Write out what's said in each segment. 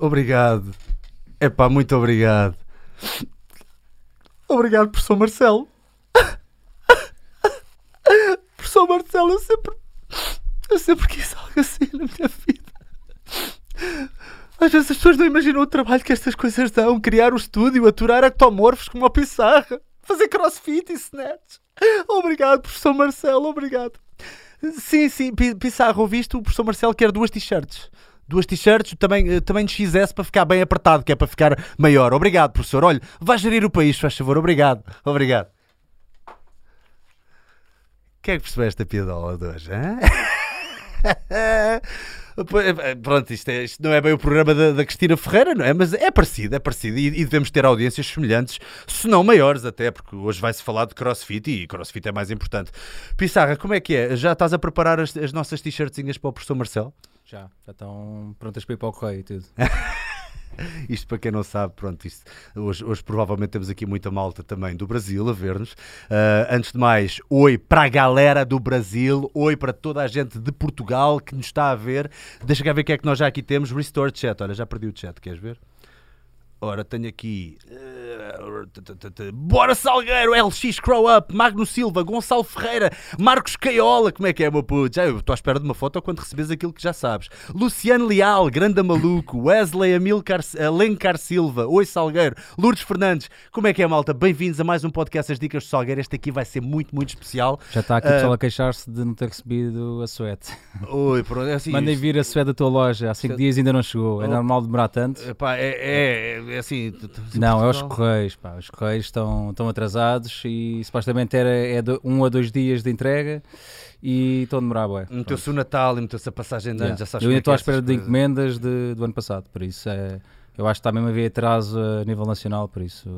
Obrigado. Epá, muito obrigado. Obrigado, professor Marcelo. Professor Marcelo, eu sempre. Eu sempre quis algo assim na minha vida. Às vezes as pessoas não imaginam o trabalho que estas coisas dão. Criar o estúdio, aturar ectomorfos como a pissarra, fazer crossfit e snatch. Obrigado, professor Marcelo, obrigado. Sim, sim, Pi- Pissarra, ouviste? O professor Marcelo quer duas t-shirts. Duas t-shirts, também, eh, também de XS para ficar bem apertado, que é para ficar maior. Obrigado, professor. Olha, vai gerir o país, faz favor. Obrigado, obrigado. Quem é que percebeu esta piadola de hoje? eh, Pronto, isto, é- isto não é bem o programa da, da Cristina Ferreira, não é? Mas é parecido, é parecido. E, e devemos ter audiências semelhantes, se não maiores até, porque hoje vai-se falar de crossfit e crossfit é mais importante. Pissarra, como é que é? Já estás a preparar as, as nossas t-shirtzinhas para o professor Marcelo? Já, já estão prontas para ir para o correio e tudo. Isto para quem não sabe, pronto, isto, hoje, hoje provavelmente temos aqui muita malta também do Brasil a ver-nos. Ah, antes de mais, oi para a galera do Brasil, oi para toda a gente de Portugal que nos está a ver. Deixa cá ver o que é que nós já aqui temos. Restore chat, olha, já perdi o chat, queres ver? Ora, tenho aqui. eh, Bora Salgueiro, LX Crow Up, Magno Silva, Gonçalo Ferreira, Marcos Caiola, como é que é, meu puto? Já estou à espera de uma foto quando recebes aquilo que já sabes. Luciano Leal, Grande Maluco, Wesley Amilcar, Alencar Silva, Oi Salgueiro, Lourdes Fernandes, como é que é, malta? Bem-vindos a mais um podcast As Dicas do Salgueiro. Este aqui vai ser muito, muito especial. Já está aqui o Ah. pessoal a queixar-se de não ter recebido a suete. Oi, pronto, é assim. Mandem isto- vir a suete da tua loja. Há 5 Suete- dias ainda não chegou. É Oh. normal demorar tanto? Epá, é, é, é assim. t- t- em Não, é os correios. Pá. Os correios estão, estão atrasados e supostamente era é do- um a dois dias de entrega e estão a demorar. Bué. Meteu-se o Natal e meteu-se a passagem de anos, Yeah. já sabes Eu ainda é estou à é espera de encomendas de- do ano passado, por isso é, eu acho que está mesmo a haver atraso a nível nacional, por isso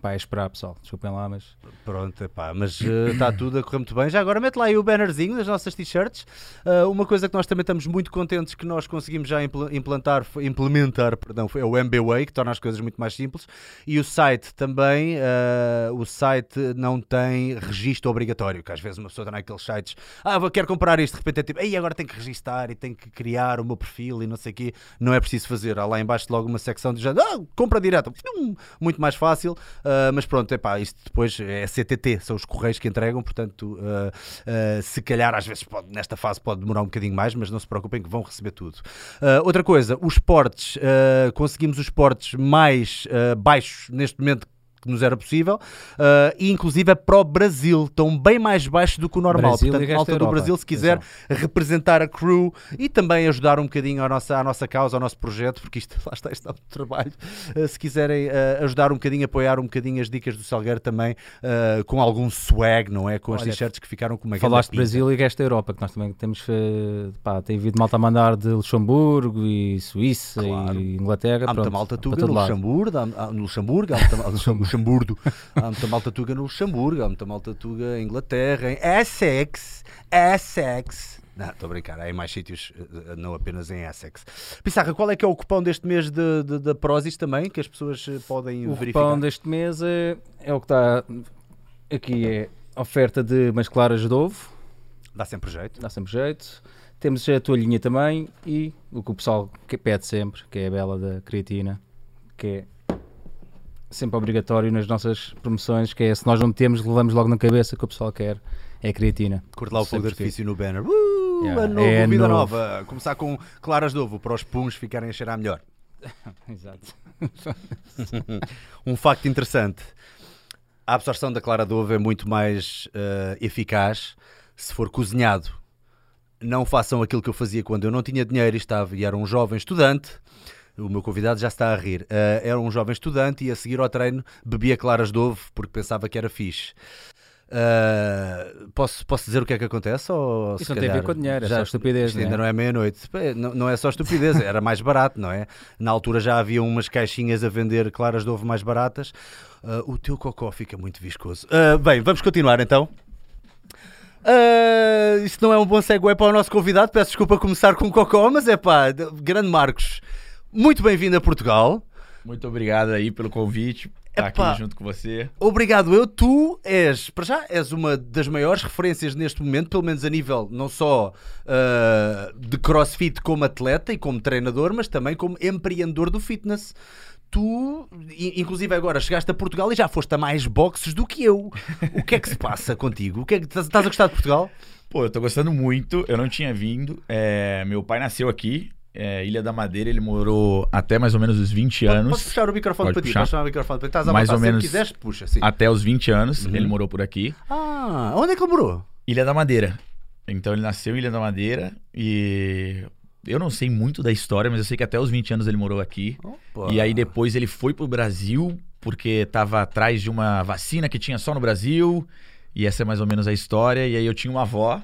pá, é esperar pessoal, desculpem lá, mas Pronto, epá, mas eh, está tudo a correr muito bem. Já agora mete lá aí o bannerzinho das nossas t-shirts. Ah, uma coisa que nós também estamos muito contentes que nós conseguimos já impl- implantar, implementar, perdão, foi o MBWay, que torna as coisas muito mais simples. E o site também, ah, o site não tem registro obrigatório, que às vezes uma pessoa está naqueles sites, ah, vou, quero comprar isto, de repente é tipo, ei, agora tenho que registar e tenho que criar o meu perfil e não sei o quê. Não é preciso fazer. Há lá em baixo logo uma secção de já, ah, compra direta. Hum, Muito mais fácil. Ah, mas pronto, epá, isto depois é CTT, são os correios que entregam, portanto, ah, se calhar às vezes pode- nesta fase pode demorar um bocadinho mais, mas não se preocupem que vão receber tudo. Outra coisa, os portes, conseguimos os portes mais baixos neste momento que nos era possível, ah, e inclusive é para o Brasil, estão bem mais baixos do que o normal. Brasil Portanto, malta do. Brasil, se quiser representar a crew e também ajudar um bocadinho à nossa, à nossa causa, ao nosso projeto, porque isto lá está, isto dá muito trabalho. Uh, se quiserem uh, ajudar um bocadinho, apoiar um bocadinho as dicas do Salgueiro também, uh, com algum swag, não é? Com as t-shirts que ficaram com uma Falaste. Brasil e resto da Europa, que nós também temos, pá, tem havido malta a mandar de Luxemburgo e Suíça Claro. e Inglaterra. Há muita malta tuga no. Luxemburgo, há, há- no Luxemburgo, há muita, Luxemburgo, há muita malta tuga no Luxemburgo, há muita malta tuga em Inglaterra, em Essex, Essex. Não, estou a brincar, há em mais sítios, eh, não apenas em Essex. Pissarra, qual é que é o cupom deste mês de, de, da Prozis também, que as pessoas eh, podem O verificar? cupom deste mês é, é o que está aqui, é oferta de umas claras de ovo, Dá sempre jeito. dá sempre jeito. Temos a toalhinha também e o que o pessoal que pede sempre, que é a bela da creatina, que é sempre obrigatório nas nossas promoções, que é se nós não temos, levamos logo na cabeça que o pessoal quer, é a creatina. Curte lá o fogo de artifício no banner. Uh, Yeah, novo, é vida novo. nova. Começar com claras de ovo para os puns ficarem a cheirar melhor. Exato. Um facto interessante: a absorção da clara de ovo é muito mais eh, eficaz se for cozinhado. Não façam aquilo que eu fazia quando eu não tinha dinheiro e estava e era um jovem estudante. O meu convidado já está a rir. Eh, era um jovem estudante e a seguir ao treino bebia claras de ovo porque pensava que era fixe. Eh, posso, posso dizer o que é que acontece? Ou Isso não tem a ver calhar com dinheiro, é já- só estupidez, isto é? ainda não é meia-noite. Pá, Não, não é só estupidez, era mais barato, não é? Na altura já havia umas caixinhas a vender claras de ovo mais baratas. Ah, o teu cocó fica muito viscoso. Ah, bem, vamos continuar então. Ah, isto não é um bom segue para o nosso convidado. Peço desculpa começar com cocó, mas é pá, grande Marcos, muito bem-vindo a Portugal. Muito obrigado aí pelo convite. Tá Epá. aqui junto com você. Obrigado, eu. Tu és, para já, és uma das maiores referências neste momento, pelo menos a nível não só ah, de crossfit como atleta e como treinador, mas também como empreendedor do fitness. Tu, inclusive agora, chegaste a Portugal e já foste a mais boxes do que eu. O que é que se passa contigo? O que é que, estás estás a gostar de Portugal? Pô, eu tô gostando muito. Eu não tinha vindo. É, meu pai nasceu aqui, é, Ilha da Madeira. Ele morou até mais ou menos os 20 anos. Posso puxar o microfone Pode para ti? puxar. Chamar o microfone para ti? A Mais ou menos- quiseres, puxa, sim. Até os 20 anos, Uhum. ele morou por aqui. Ah, onde é que ele morou? Ilha da Madeira. Então ele nasceu em Ilha da Madeira e eu não sei muito da história, mas eu sei que até os 20 anos ele morou aqui. Opa. E aí depois ele foi pro Brasil porque tava atrás de uma vacina que tinha só no Brasil. E essa é mais ou menos a história. E aí eu tinha uma avó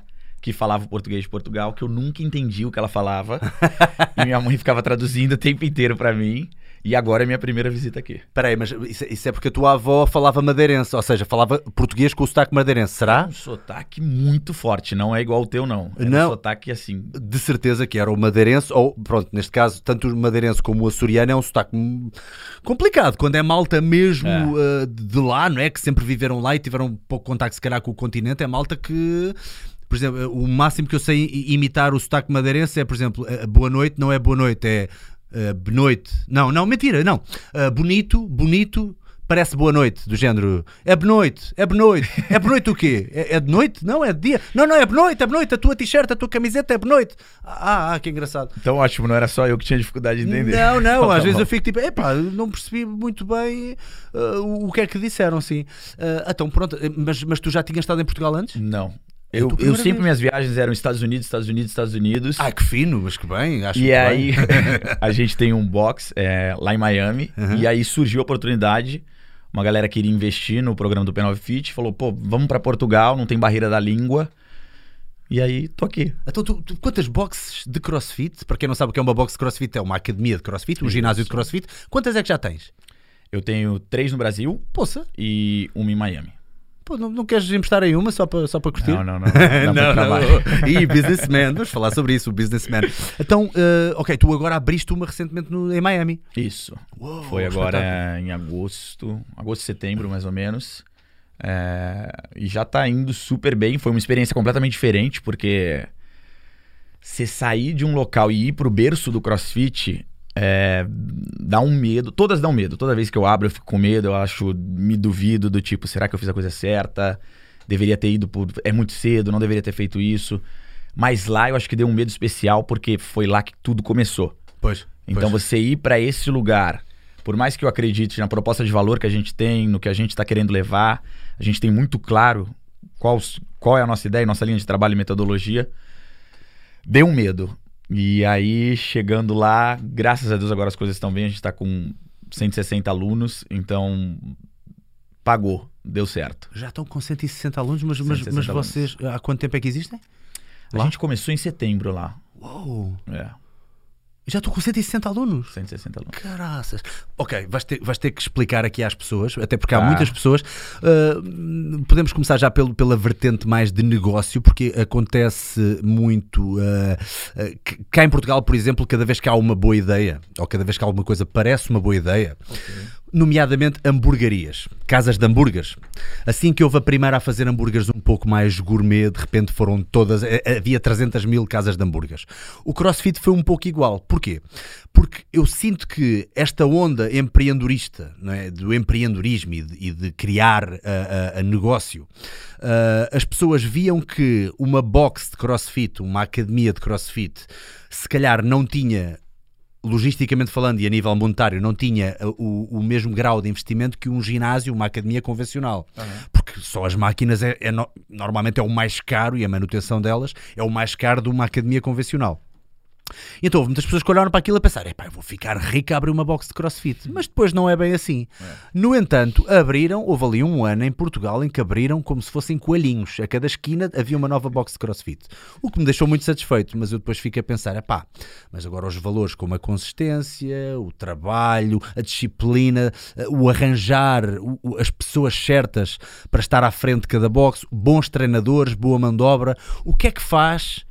que falava português de Portugal, que eu nunca entendi o que ela falava. e minha mãe ficava traduzindo o tempo inteiro pra mim. E agora é minha primeira visita aqui. Espera aí, mas isso, isso é porque a tua avó falava madeirense, ou seja, falava português com o sotaque madeirense, será? Um sotaque muito forte, não é igual o teu, não. É Não. um sotaque assim. De certeza que era o madeirense, ou pronto, neste caso, tanto o madeirense como o açoriano é um sotaque complicado, quando é malta mesmo É. uh, de lá, não é? Que sempre viveram lá e tiveram pouco contacto, se calhar, com o continente, é malta que. Por exemplo, o máximo que eu sei imitar o sotaque madeirense é, por exemplo, boa noite, não é boa noite, é eh, benoite. Não, não, mentira, não. Eh, bonito, bonito, parece boa noite, do género. É benoite, é benoite. É benoite o quê? É, é de noite? Não, é de dia. Não, não, é benoite, é benoite. A tua t-shirt, a tua camiseta é benoite. Ah, ah, que engraçado. Então ótimo, não era só eu que tinha dificuldade de entender. Não, não, Então, às tá vezes eu fico tipo, epá, não percebi muito bem uh, o que é que disseram, sim. Uh, então, pronto, mas, mas tu já tinhas estado em Portugal antes? Não. É Eu, eu sempre, vez. minhas viagens eram Estados Unidos, Estados Unidos, Estados Unidos. Ah, que fino, mas que bem, acho E aí, a gente tem um box é, lá em Miami. Uhum. E aí surgiu a oportunidade. Uma galera queria investir no programa do P9 Fit. Falou, pô, vamos pra Portugal, não tem barreira da língua. E aí, tô aqui. Então, tu, tu- quantas boxes de crossfit? Para quem não sabe o que é uma box de crossfit, é uma academia de crossfit, um ginásio de crossfit. Quantas é que já tens? Eu tenho três no Brasil Poça, e uma em Miami. Pô, não, não queres emprestar aí uma só para só para curtir? Não, não, não. Dá muito trabalho. E businessman, vamos falar sobre isso, o businessman. Então, uh, ok, tu agora abriste uma recentemente no, em Miami. Isso. Uou, Foi espetáculo. agora em agosto, agosto, setembro, mais ou menos. É, e já tá indo super bem. Foi uma experiência completamente diferente, porque você sair de um local e ir pro berço do CrossFit é, dá um medo. Todas dão medo. Toda vez que eu abro, eu fico com medo. Eu acho, me duvido do tipo, será que eu fiz a coisa certa? Deveria ter ido por. É muito cedo, não deveria ter feito isso. Mas lá eu acho que deu um medo especial, porque foi lá que tudo começou. Pois. Então pois. você ir para esse lugar, por mais que eu acredite na proposta de valor que a gente tem, no que a gente está querendo levar, a gente tem muito claro qual, qual é a nossa ideia, nossa linha de trabalho e metodologia. Deu um medo. E aí, chegando lá, graças a Deus agora as coisas estão bem, a gente está com 160 alunos, então pagou, deu certo. Já estão com 160 alunos, mas, mas, 160 mas alunos. vocês, há quanto tempo é que existem? A Lá? gente começou em setembro lá. Uou, É, já estou com 160 alunos. 160 alunos. Caraças. Ok, vais ter, vais ter que explicar aqui às pessoas, até porque há Tá. muitas pessoas. uh, podemos começar já pelo, pela vertente mais de negócio, porque acontece muito. uh, uh, que- cá em Portugal, por exemplo, cada vez que há uma boa ideia, ou cada vez que alguma coisa parece uma boa ideia, nomeadamente hamburguerias, casas de hambúrgueres. Assim que houve a primeira a fazer hambúrgueres um pouco mais gourmet, de repente foram todas, eh, havia 300 mil casas de hambúrgueres. O CrossFit foi um pouco igual. Porquê? Porque eu sinto que esta onda empreendedorista, é? do empreendedorismo e de, e de criar a, a- a negócio, ah, as pessoas viam que uma box de CrossFit, uma academia de CrossFit, se calhar não tinha logisticamente falando e a nível monetário, não tinha uh, o, o mesmo grau de investimento que um ginásio, uma academia convencional. Porque só as máquinas é, é no- normalmente é o mais caro e a manutenção delas é o mais caro de uma academia convencional. Então houve muitas pessoas que olharam para aquilo a pensar: epá, eu vou ficar rico a abrir uma box de crossfit. Mas depois não é bem assim. No entanto, abriram, houve ali um ano em Portugal em que abriram como se fossem coelhinhos. A cada esquina havia uma nova box de crossfit. O que me deixou muito satisfeito, mas eu depois fico a pensar: epá, mas agora os valores como a consistência, o trabalho, a disciplina, o arranjar o- as pessoas certas para estar à frente de cada box, bons treinadores, boa mão de obra, o que é que faz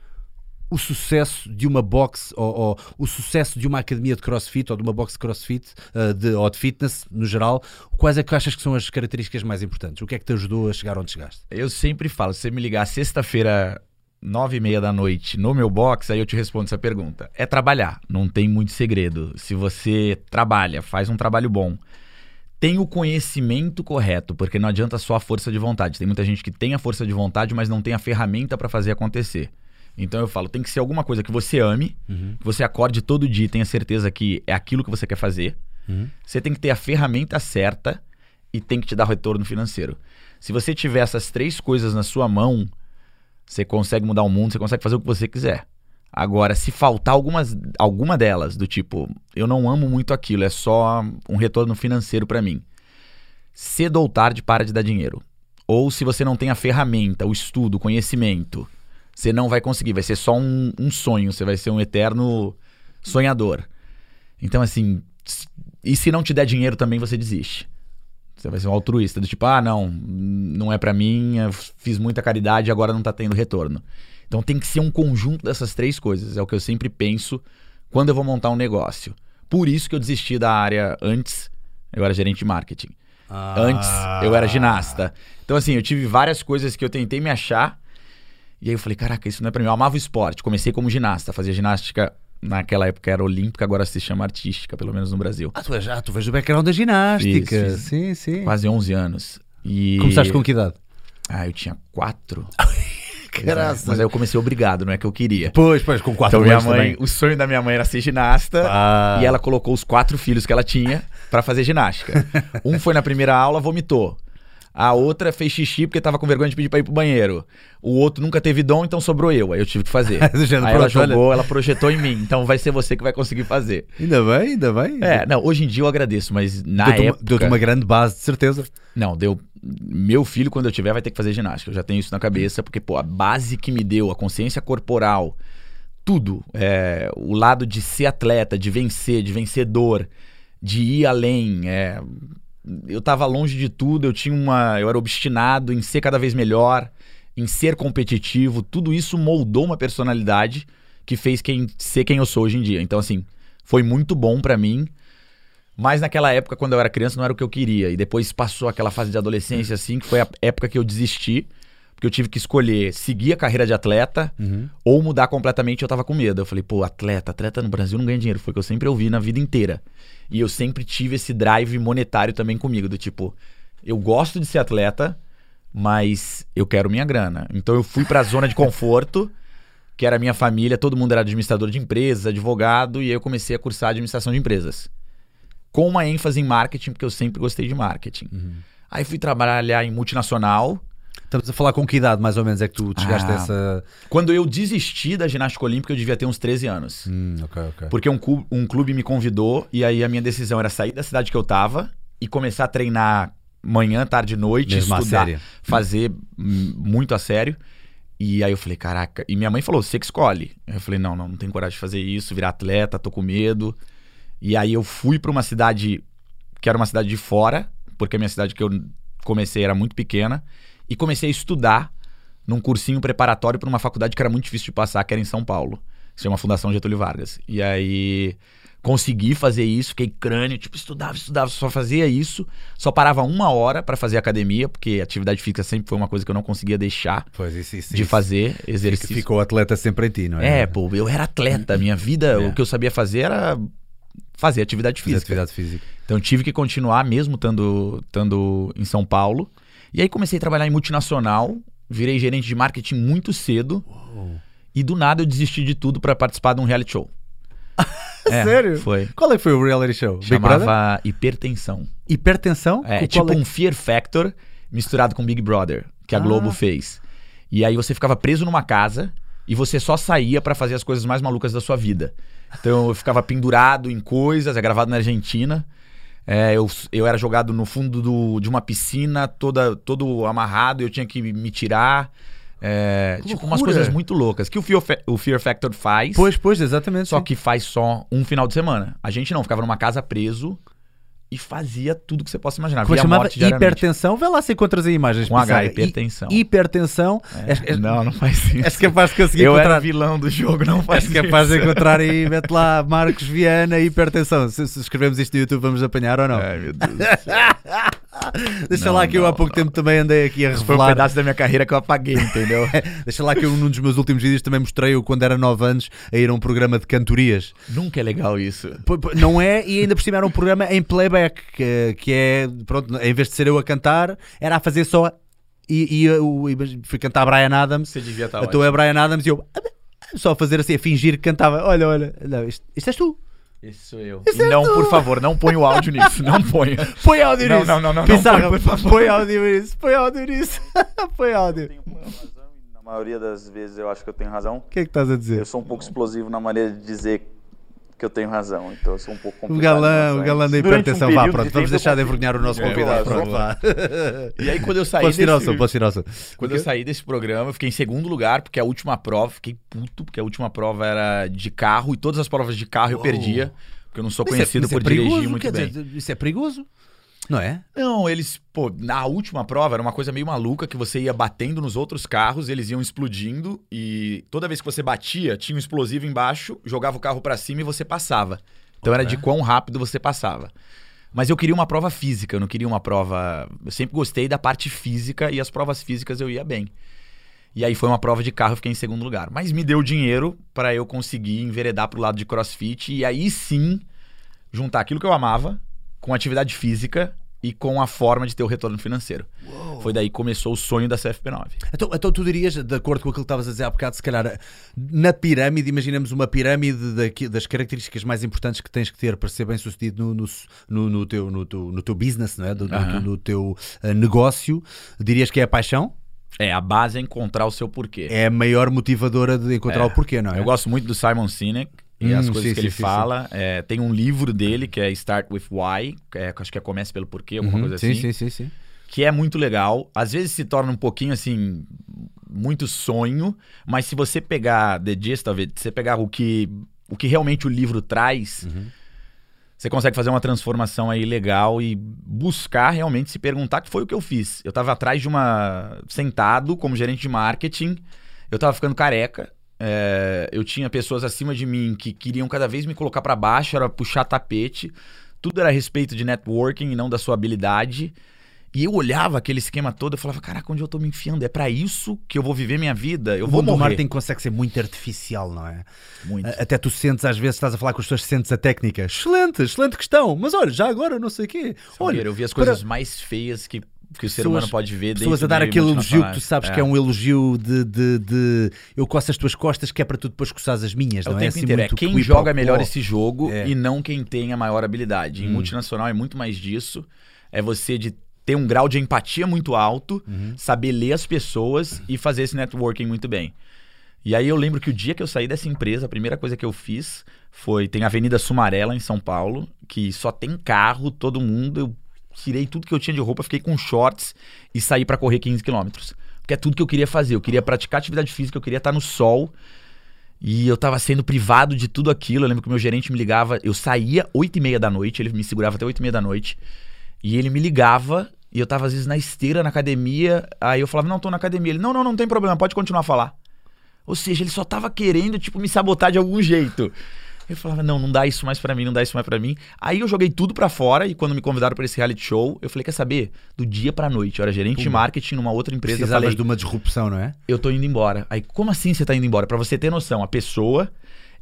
o sucesso de uma box ou, ou o sucesso de uma academia de crossfit ou de uma box de crossfit uh, de, ou de fitness no geral, quais é que achas que são as características mais importantes? O que é que te ajudou a chegar onde chegaste? Eu sempre falo, se você me ligar sexta-feira, nove e meia da noite, no meu box, aí eu te respondo essa pergunta. É trabalhar, não tem muito segredo. Se você trabalha, faz um trabalho bom, tem o conhecimento correto, porque não adianta só a força de vontade. Tem muita gente que tem a força de vontade, mas não tem a ferramenta para fazer acontecer. Então eu falo, tem que ser alguma coisa que você ame, Uhum. que você acorde todo dia e tenha certeza que é aquilo que você quer fazer. Uhum. Você tem que ter a ferramenta certa e tem que te dar retorno financeiro. Se você tiver essas três coisas na sua mão, você consegue mudar o mundo, você consegue fazer o que você quiser. Agora, se faltar algumas, alguma delas, do tipo, eu não amo muito aquilo, é só um retorno financeiro pra mim. Cedo ou tarde para de dar dinheiro. Ou se você não tem a ferramenta, o estudo, o conhecimento, você não vai conseguir, vai ser só um, um sonho, você vai ser um eterno sonhador. Então, assim, e se não te der dinheiro também, você desiste. Você vai ser um altruísta, do tipo, ah, não, não é pra mim, fiz muita caridade e agora não tá tendo retorno. Então tem que ser um conjunto dessas três coisas, é o que eu sempre penso quando eu vou montar um negócio. Por isso que eu desisti da área antes, eu era gerente de marketing. Antes eu era ginasta. Então, assim, eu tive várias coisas que eu tentei me achar. E aí eu falei, caraca, isso não é pra mim. Eu amava o esporte. Comecei como ginasta, fazia ginástica. Naquela época era olímpica, agora se chama artística, pelo menos no Brasil. Ah, tu, és, ah, tu vês o background da ginástica. Fiz, fiz. Sim, sim. Quase 11 anos. E... Começaste com que idade? Ah, eu tinha quatro. Caraca. Mas aí eu comecei obrigado, não é que eu queria. Pois, pois, com quatro Então minha mãe, também. o sonho da minha mãe era ser ginasta. Ah. E ela colocou os quatro filhos que ela tinha pra fazer ginástica. Um foi na primeira aula, vomitou. A outra fez xixi porque tava com vergonha de pedir pra ir pro banheiro. O outro nunca teve dom, então sobrou eu. Aí eu tive que fazer. Aí ela jogou, ela projetou em mim. Então vai ser você que vai conseguir fazer. Ainda bem, ainda bem. É, não, hoje em dia eu agradeço, mas na uma, época... deu-te uma grande base, de certeza. Não, deu. Meu filho, quando eu tiver, vai ter que fazer ginástica. Eu já tenho isso na cabeça, porque, pô, a base que me deu, a consciência corporal, tudo. é, o lado de ser atleta, de vencer, de vencedor, de ir além. é, eu tava longe de tudo, eu tinha uma. Eu era obstinado em ser cada vez melhor, em ser competitivo. Tudo isso moldou uma personalidade que fez quem ser quem eu sou hoje em dia. Então, assim, foi muito bom pra mim. Mas naquela época, quando eu era criança, não era o que eu queria. E depois passou aquela fase de adolescência, assim, que foi a época que eu desisti. Porque eu tive que escolher seguir a carreira de atleta ou mudar completamente. Eu tava com medo. Eu falei, pô, atleta, atleta no Brasil não ganha dinheiro. Foi o que eu sempre ouvi na vida inteira. E eu sempre tive esse drive monetário também comigo. Do tipo, eu gosto de ser atleta, mas eu quero minha grana. Então eu fui pra zona de conforto, que era a minha família. Todo mundo era administrador de empresas, advogado. E aí eu comecei a cursar administração de empresas com uma ênfase em marketing, porque eu sempre gostei de marketing. Aí fui trabalhar em multinacional. Estamos a falar com que idade, mais ou menos, é que tu chegaste a Ah. essa. Quando eu desisti da ginástica olímpica, eu devia ter uns 13 anos. Hum, ok, ok. Porque um, cu- um clube me convidou e aí a minha decisão era sair da cidade que eu tava e começar a treinar manhã, tarde e noite, Mesmo estudar, fazer muito a sério. E aí eu falei, caraca. E minha mãe falou, você que escolhe. Eu falei, não, não, não tenho coragem de fazer isso, virar atleta, tô com medo. E aí eu fui pra uma cidade que era uma cidade de fora, porque a minha cidade que eu comecei era muito pequena, e comecei a estudar num cursinho preparatório para uma faculdade que era muito difícil de passar, que era em São Paulo. Se chama Fundação Getúlio Vargas. E aí consegui fazer isso, fiquei crânio, tipo, estudava, estudava, só fazia isso, só parava uma hora para fazer academia, porque atividade física sempre foi uma coisa que eu não conseguia deixar Pois, isso, isso, de fazer Fica- exercício. Ficou atleta sempre em ti, não é? É, pô, eu era atleta, minha vida, É. o que eu sabia fazer era fazer atividade Fazer física. atividade física. Então tive que continuar mesmo estando estando em São Paulo. E aí comecei a trabalhar em multinacional, virei gerente de marketing muito cedo. E do nada eu desisti de tudo para participar de um reality show. É, Sério? Foi. Qual é que foi o reality show? Chamava Hipertensão. Hipertensão? É, tipo qual um Fear Factor misturado com Big Brother, que a Ah. Globo fez. E aí você ficava preso numa casa e você só saía pra fazer as coisas mais malucas da sua vida. Então eu ficava pendurado em coisas, é gravado na Argentina. É, eu, eu era jogado no fundo do- de uma piscina, toda, todo amarrado, eu tinha que me tirar. É, tipo, umas coisas muito loucas. Que o Fear, o Fear Factor faz. Pois, pois, exatamente. Só sim. que faz só um final de semana. A gente não, ficava numa casa preso e fazia tudo que você possa imaginar. Como chamava? Hipertensão? Vê lá se encontras aí imagens. Com H, hipertensão. Hi- Hipertensão. É, és- não, não faz isso. És capaz de conseguir Eu era encontrar. vilão do jogo, não faz És capaz de encontrar aí, mete lá Marcos Viana, hipertensão. Se, se escrevemos isto no YouTube, vamos apanhar ou não? Ai, meu Deus. Deixa Não, lá que eu há pouco não. tempo também andei aqui a Esse foi um revelar. pedaço da minha carreira que eu apaguei, entendeu? Deixa lá que eu, num dos meus últimos vídeos, também mostrei eu quando era 9 anos a ir a um programa de cantorias. Nunca é legal isso. Não é, e ainda por cima era um programa em playback, que, que é, pronto, em vez de ser eu a cantar, era a fazer só. E, e eu fui cantar Brian Adams, Você devia estar então é Brian Adams e eu só a fazer assim, a fingir que cantava. Olha, olha, não, isto, isto és tu. Esse sou eu. Esse E é não, tu. por favor, não põe o áudio nisso. Não ponha. Põe áudio Não, nisso. não, não, não, não Pissarra, põe, por favor. põe áudio nisso, põe áudio nisso. põe áudio. tenho razão e na maioria das vezes eu acho que eu tenho razão. O que é que estás a dizer? Eu sou um pouco explosivo na maneira de dizer que eu tenho razão, então eu sou um pouco O complicado. galã, nas o galã da. Durante um hipertensão. Vá, pronto, de vamos deixar de envergonhar o nosso É, convidado. Pronto, vá. E aí, quando eu saí Posso tirar o desse... som, posso tirar o som. Quando eu saí desse programa, eu fiquei em segundo lugar, porque a última prova, fiquei puto, porque a última prova era de carro e todas as provas de carro eu Uou. perdia, porque eu não sou Isso é- conhecido é por dirigir perigoso, muito quer bem. dizer, isso é perigoso, não é? Não, eles, pô, na última prova era uma coisa meio maluca que você ia batendo nos outros carros, eles iam explodindo e toda vez que você batia, tinha um explosivo embaixo, jogava o carro pra cima e você passava. Então era de quão rápido você passava. Mas eu queria uma prova física, eu não queria uma prova. Eu sempre gostei da parte física e as provas físicas eu ia bem. E aí foi uma prova de carro, eu fiquei em segundo lugar. Mas me deu dinheiro pra eu conseguir enveredar pro lado de crossfit e aí sim juntar aquilo que eu amava com atividade física e com a forma de ter o retorno financeiro. Foi daí que começou o sonho da CFP9. Então, então tu dirias, de acordo com aquilo que estavas a dizer há bocado, se calhar na pirâmide, imaginamos uma pirâmide daqui- das características mais importantes que tens que ter para ser bem sucedido no, no, no, no teu, no, teu, no teu business, não é? Do- no, Aham. no teu eh, negócio, dirias que é a paixão? É, a base é encontrar o seu porquê. É a maior motivadora de encontrar É. o porquê, não é? Eu gosto muito do Simon Sinek e Hum, as coisas sim, que sim, ele sim, fala. É, tem um livro dele que é Start with Why, que é, acho que é Comece pelo Porquê, alguma Uhum, coisa sim, assim. sim, sim, sim. que é muito legal. Às vezes se torna um pouquinho assim, muito sonho, mas se você pegar the gist of it, se você pegar o que, o que realmente o livro traz, Uhum. você consegue fazer uma transformação aí legal e buscar realmente se perguntar que foi o que eu fiz. Eu tava atrás de uma. sentado como gerente de marketing, eu tava ficando careca. É, eu tinha pessoas acima de mim que queriam cada vez me colocar para baixo, era puxar tapete. Tudo era a respeito de networking e não da sua habilidade. E eu olhava aquele esquema todo, eu falava, caraca, onde eu tô me enfiando? É pra isso que eu vou viver minha vida? Eu o vou mundo do morrer. marketing consegue ser muito artificial, não é? Muito. Até tu sentes, às vezes, estás a falar com as pessoas, sentes a técnica. Excelente, excelente questão. Mas olha, já agora não sei o quê. Olha, eu vi as para- coisas mais feias que, que o ser Pessoas- humano pode ver pessoas a dar aquele elogio que tu sabes que é um elogio de, de, de eu coço as tuas costas que é para tu depois coçares as minhas, É não é? Assim, inteiro. É muito quem quid joga melhor esse jogo É. e não quem tem a maior habilidade. Em Hum. multinacional é muito mais disso. É você de ter um grau de empatia muito alto, Uhum. saber ler as pessoas e fazer esse networking muito bem. E aí eu lembro que o dia que eu saí dessa empresa, a primeira coisa que eu fiz foi tem a Avenida Sumarela em São Paulo, que só tem carro, todo mundo, eu tirei tudo que eu tinha de roupa, fiquei com shorts e saí pra correr 15 quilômetros. Porque é tudo que eu queria fazer. Eu queria praticar atividade física, eu queria estar no sol. E eu tava sendo privado de tudo aquilo. Eu lembro que o meu gerente me ligava, eu saía 8 e meia da noite, ele me segurava até 8 e meia da noite. E ele me ligava, e eu tava às vezes na esteira, na academia. Aí eu falava, não, tô na academia. Ele, não, não, não tem problema, pode continuar a falar. Ou seja, ele só tava querendo, tipo, me sabotar de algum jeito. Eu falava, não, não dá isso mais pra mim, não dá isso mais pra mim. Aí eu joguei tudo pra fora e quando me convidaram pra esse reality show, eu falei, quer saber? Do dia pra noite, eu era gerente de Puma. marketing numa outra empresa. Eu Precisavas falei, de uma disrupção, não é? eu tô indo embora. Aí, como assim você tá indo embora? Pra você ter noção, a pessoa.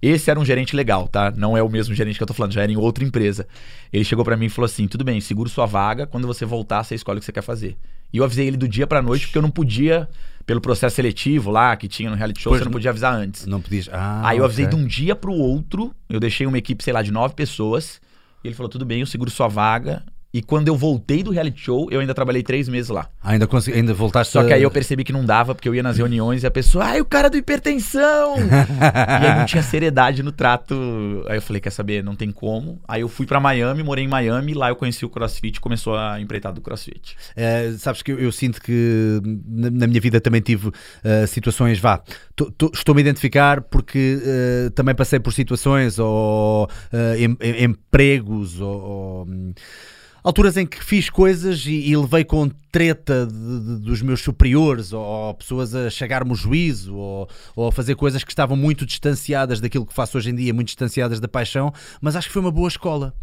Esse era um gerente legal, tá? Não é o mesmo gerente que eu tô falando, já era em outra empresa. Ele chegou pra mim e falou assim: tudo bem, seguro sua vaga, quando você voltar, você escolhe o que você quer fazer. E eu avisei ele do dia pra noite, porque eu não podia, pelo processo seletivo lá que tinha no reality show, Pois você não podia avisar antes. Não podias. Ah, Aí eu avisei ok. de um dia pro outro, eu deixei uma equipe, sei lá, de nove pessoas. E ele falou: tudo bem, eu seguro sua vaga. E quando eu voltei do reality show, eu ainda trabalhei três meses lá. Ainda, consegui, ainda voltaste Só que aí eu percebi que não dava, porque eu ia nas reuniões e a pessoa, ai, o cara do hipertensão! e aí não tinha seriedade no trato. Aí eu falei, quer saber, não tem como. Aí eu fui pra Miami, morei em Miami, lá eu conheci o CrossFit começou a empreitada do CrossFit. Uh, sabes que eu, eu sinto que na, na minha vida também tive uh, situações, vá, estou-me a identificar porque uh, também passei por situações ou uh, em- em- empregos ou, ou, hum, alturas em que fiz coisas e, e levei com treta de- de- dos meus superiores ou, ou pessoas a chegar-me o juízo ou, ou a fazer coisas que estavam muito distanciadas daquilo que faço hoje em dia, muito distanciadas da paixão, mas acho que foi uma boa escola.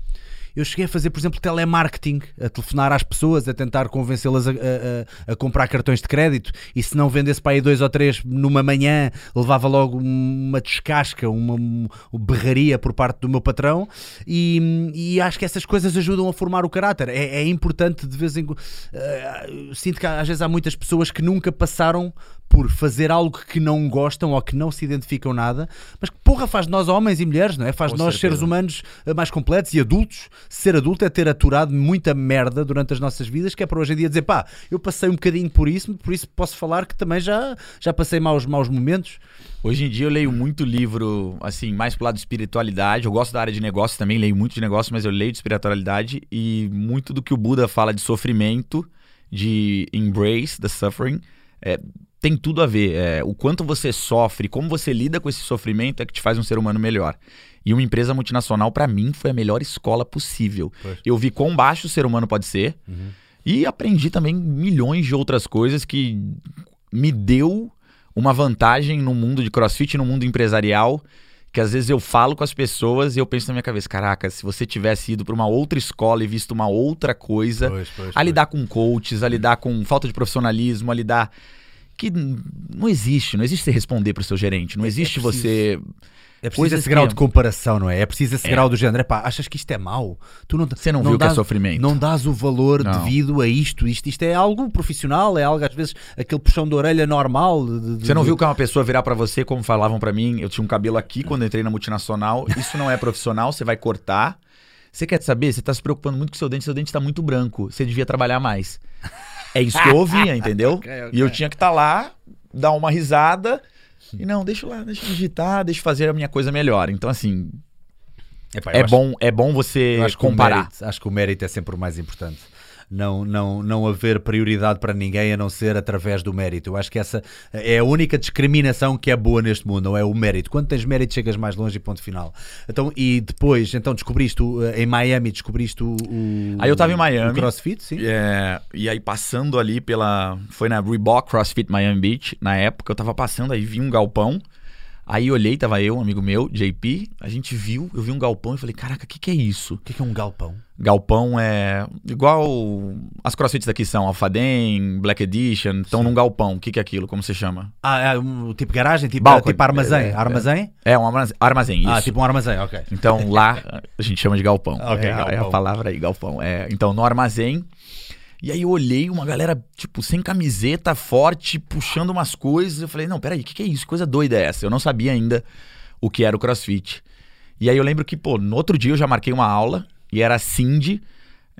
Eu cheguei a fazer, por exemplo, telemarketing, a telefonar às pessoas, a tentar convencê-las a, a- a- comprar cartões de crédito e se não vendesse para aí dois ou três numa manhã, levava logo uma descasca, uma, uma berraria por parte do meu patrão e, e acho que essas coisas ajudam a formar o caráter. É, é importante de vez em quando. eh, sinto que às vezes há muitas pessoas que nunca passaram por fazer algo que não gostam ou que não se identificam nada, mas que porra faz de nós homens e mulheres, não é? Faz de nós certeza. seres humanos eh, mais completos e adultos. Ser adulto é ter aturado muita merda durante as nossas vidas, que é para hoje em dia dizer pá, eu passei um bocadinho por isso, por isso posso falar que também já, já passei maus, maus momentos. Hoje em dia eu leio muito livro, assim, mais pro lado de espiritualidade. Eu gosto da área de negócio também, leio muito de negócio, mas eu leio de espiritualidade e muito do que o Buda fala de sofrimento, de embrace the suffering, é, tem tudo a ver. É, o quanto você sofre, como você lida com esse sofrimento é que te faz um ser humano melhor. E uma empresa multinacional, pra mim, foi a melhor escola possível. Pois. Eu vi quão baixo o ser humano pode ser e aprendi também milhões de outras coisas que me deu uma vantagem no mundo de crossfit, no mundo empresarial, que às vezes eu falo com as pessoas e eu penso na minha cabeça, caraca, se você tivesse ido para uma outra escola e visto uma outra coisa, Pois, pois, a lidar com coaches, a lidar com falta de profissionalismo, a lidar que não existe, não existe você responder pro seu gerente, não existe preciso. você É preciso esse grau de comparação, não é? É preciso esse É. grau do género. Epá, achas que isto é mau? Tu não, Você não, viu que é dás- sofrimento. Não dás o valor Não. devido a isto. isto. Isto é algo profissional, é algo às vezes aquele puxão de orelha normal. de- de- Você não viu que uma pessoa virar pra você, como falavam pra mim, eu tinha um cabelo aqui quando entrei na multinacional, isso não é profissional, você vai cortar. Você quer saber? Você tá se preocupando muito com seu dente, seu dente tá muito branco, você devia trabalhar mais. É isso que eu ouvia, entendeu? Ok, ok. E eu tinha que estar lá, dar uma risada, e não, deixa eu lá, deixa eu digitar, deixa eu fazer a minha coisa melhor. Então, assim, eu é acho- bom, é bom você eu acho que comparar. mérito- acho que o mérito é sempre o mais importante. Não, não, não haver prioridade para ninguém a não ser através do mérito. Eu acho que essa é a única discriminação que é boa neste mundo, não é o mérito. Quando tens mérito, chegas mais longe e ponto final. Então, e depois, então descobriste o- em Miami, descobriste o, o- Aí eu tava em Miami. CrossFit, sim. É, e aí passando ali pela. Foi na Reebok CrossFit Miami Beach. Na época eu tava passando, aí vi um galpão. Aí olhei, tava eu, um amigo meu, JP. A gente viu, eu vi um galpão e falei, caraca, o que, que é isso? O que que é um galpão? Galpão é igual as crossfits daqui são, Alphaden, Black Edition, estão num galpão. O que, que é aquilo? Como você chama? Ah, é um tipo garagem, tipo, tipo armazém. É, é. armazém? É um armazém, armazém isso. Ah, tipo um armazém, ok. Então lá a gente chama de galpão. Ok, é, é a galpão. palavra aí, galpão. É, então no armazém. E aí eu olhei uma galera, tipo, sem camiseta, forte, puxando umas coisas. Eu falei, não, peraí, o que, que é isso? Que coisa doida é essa? Eu não sabia ainda o que era o crossfit. E aí eu lembro que, pô, no outro dia eu já marquei uma aula e era Cindy,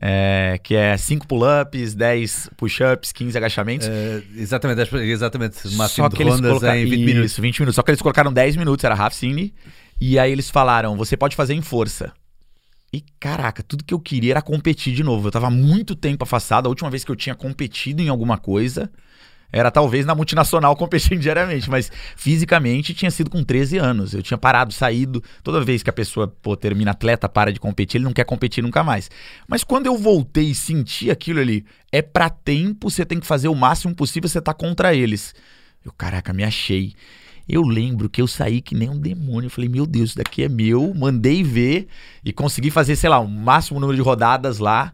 é, que é 5 pull-ups, 10 push-ups, 15 agachamentos. Eh, exatamente, exatamente. Máximo Só que eles colocaram em 20 Isso, minutos. 20 minutos. Só que eles colocaram 10 minutos, era half Cindy. E aí eles falaram: você pode fazer em força. E caraca, tudo que eu queria era competir de novo. Eu tava muito tempo afastado. A última vez que eu tinha competido em alguma coisa era talvez na multinacional competindo diariamente, mas fisicamente tinha sido com 13 anos. Eu tinha parado, saído. Toda vez que a pessoa pô, termina atleta, para de competir, ele não quer competir nunca mais. Mas quando eu voltei e senti aquilo ali, é pra tempo, você tem que fazer o máximo possível, você tá contra eles. Eu, caraca, me achei. Eu lembro que eu saí que nem um demônio. Eu falei, meu Deus, isso daqui é meu. Mandei ver e consegui fazer, sei lá, o máximo número de rodadas lá.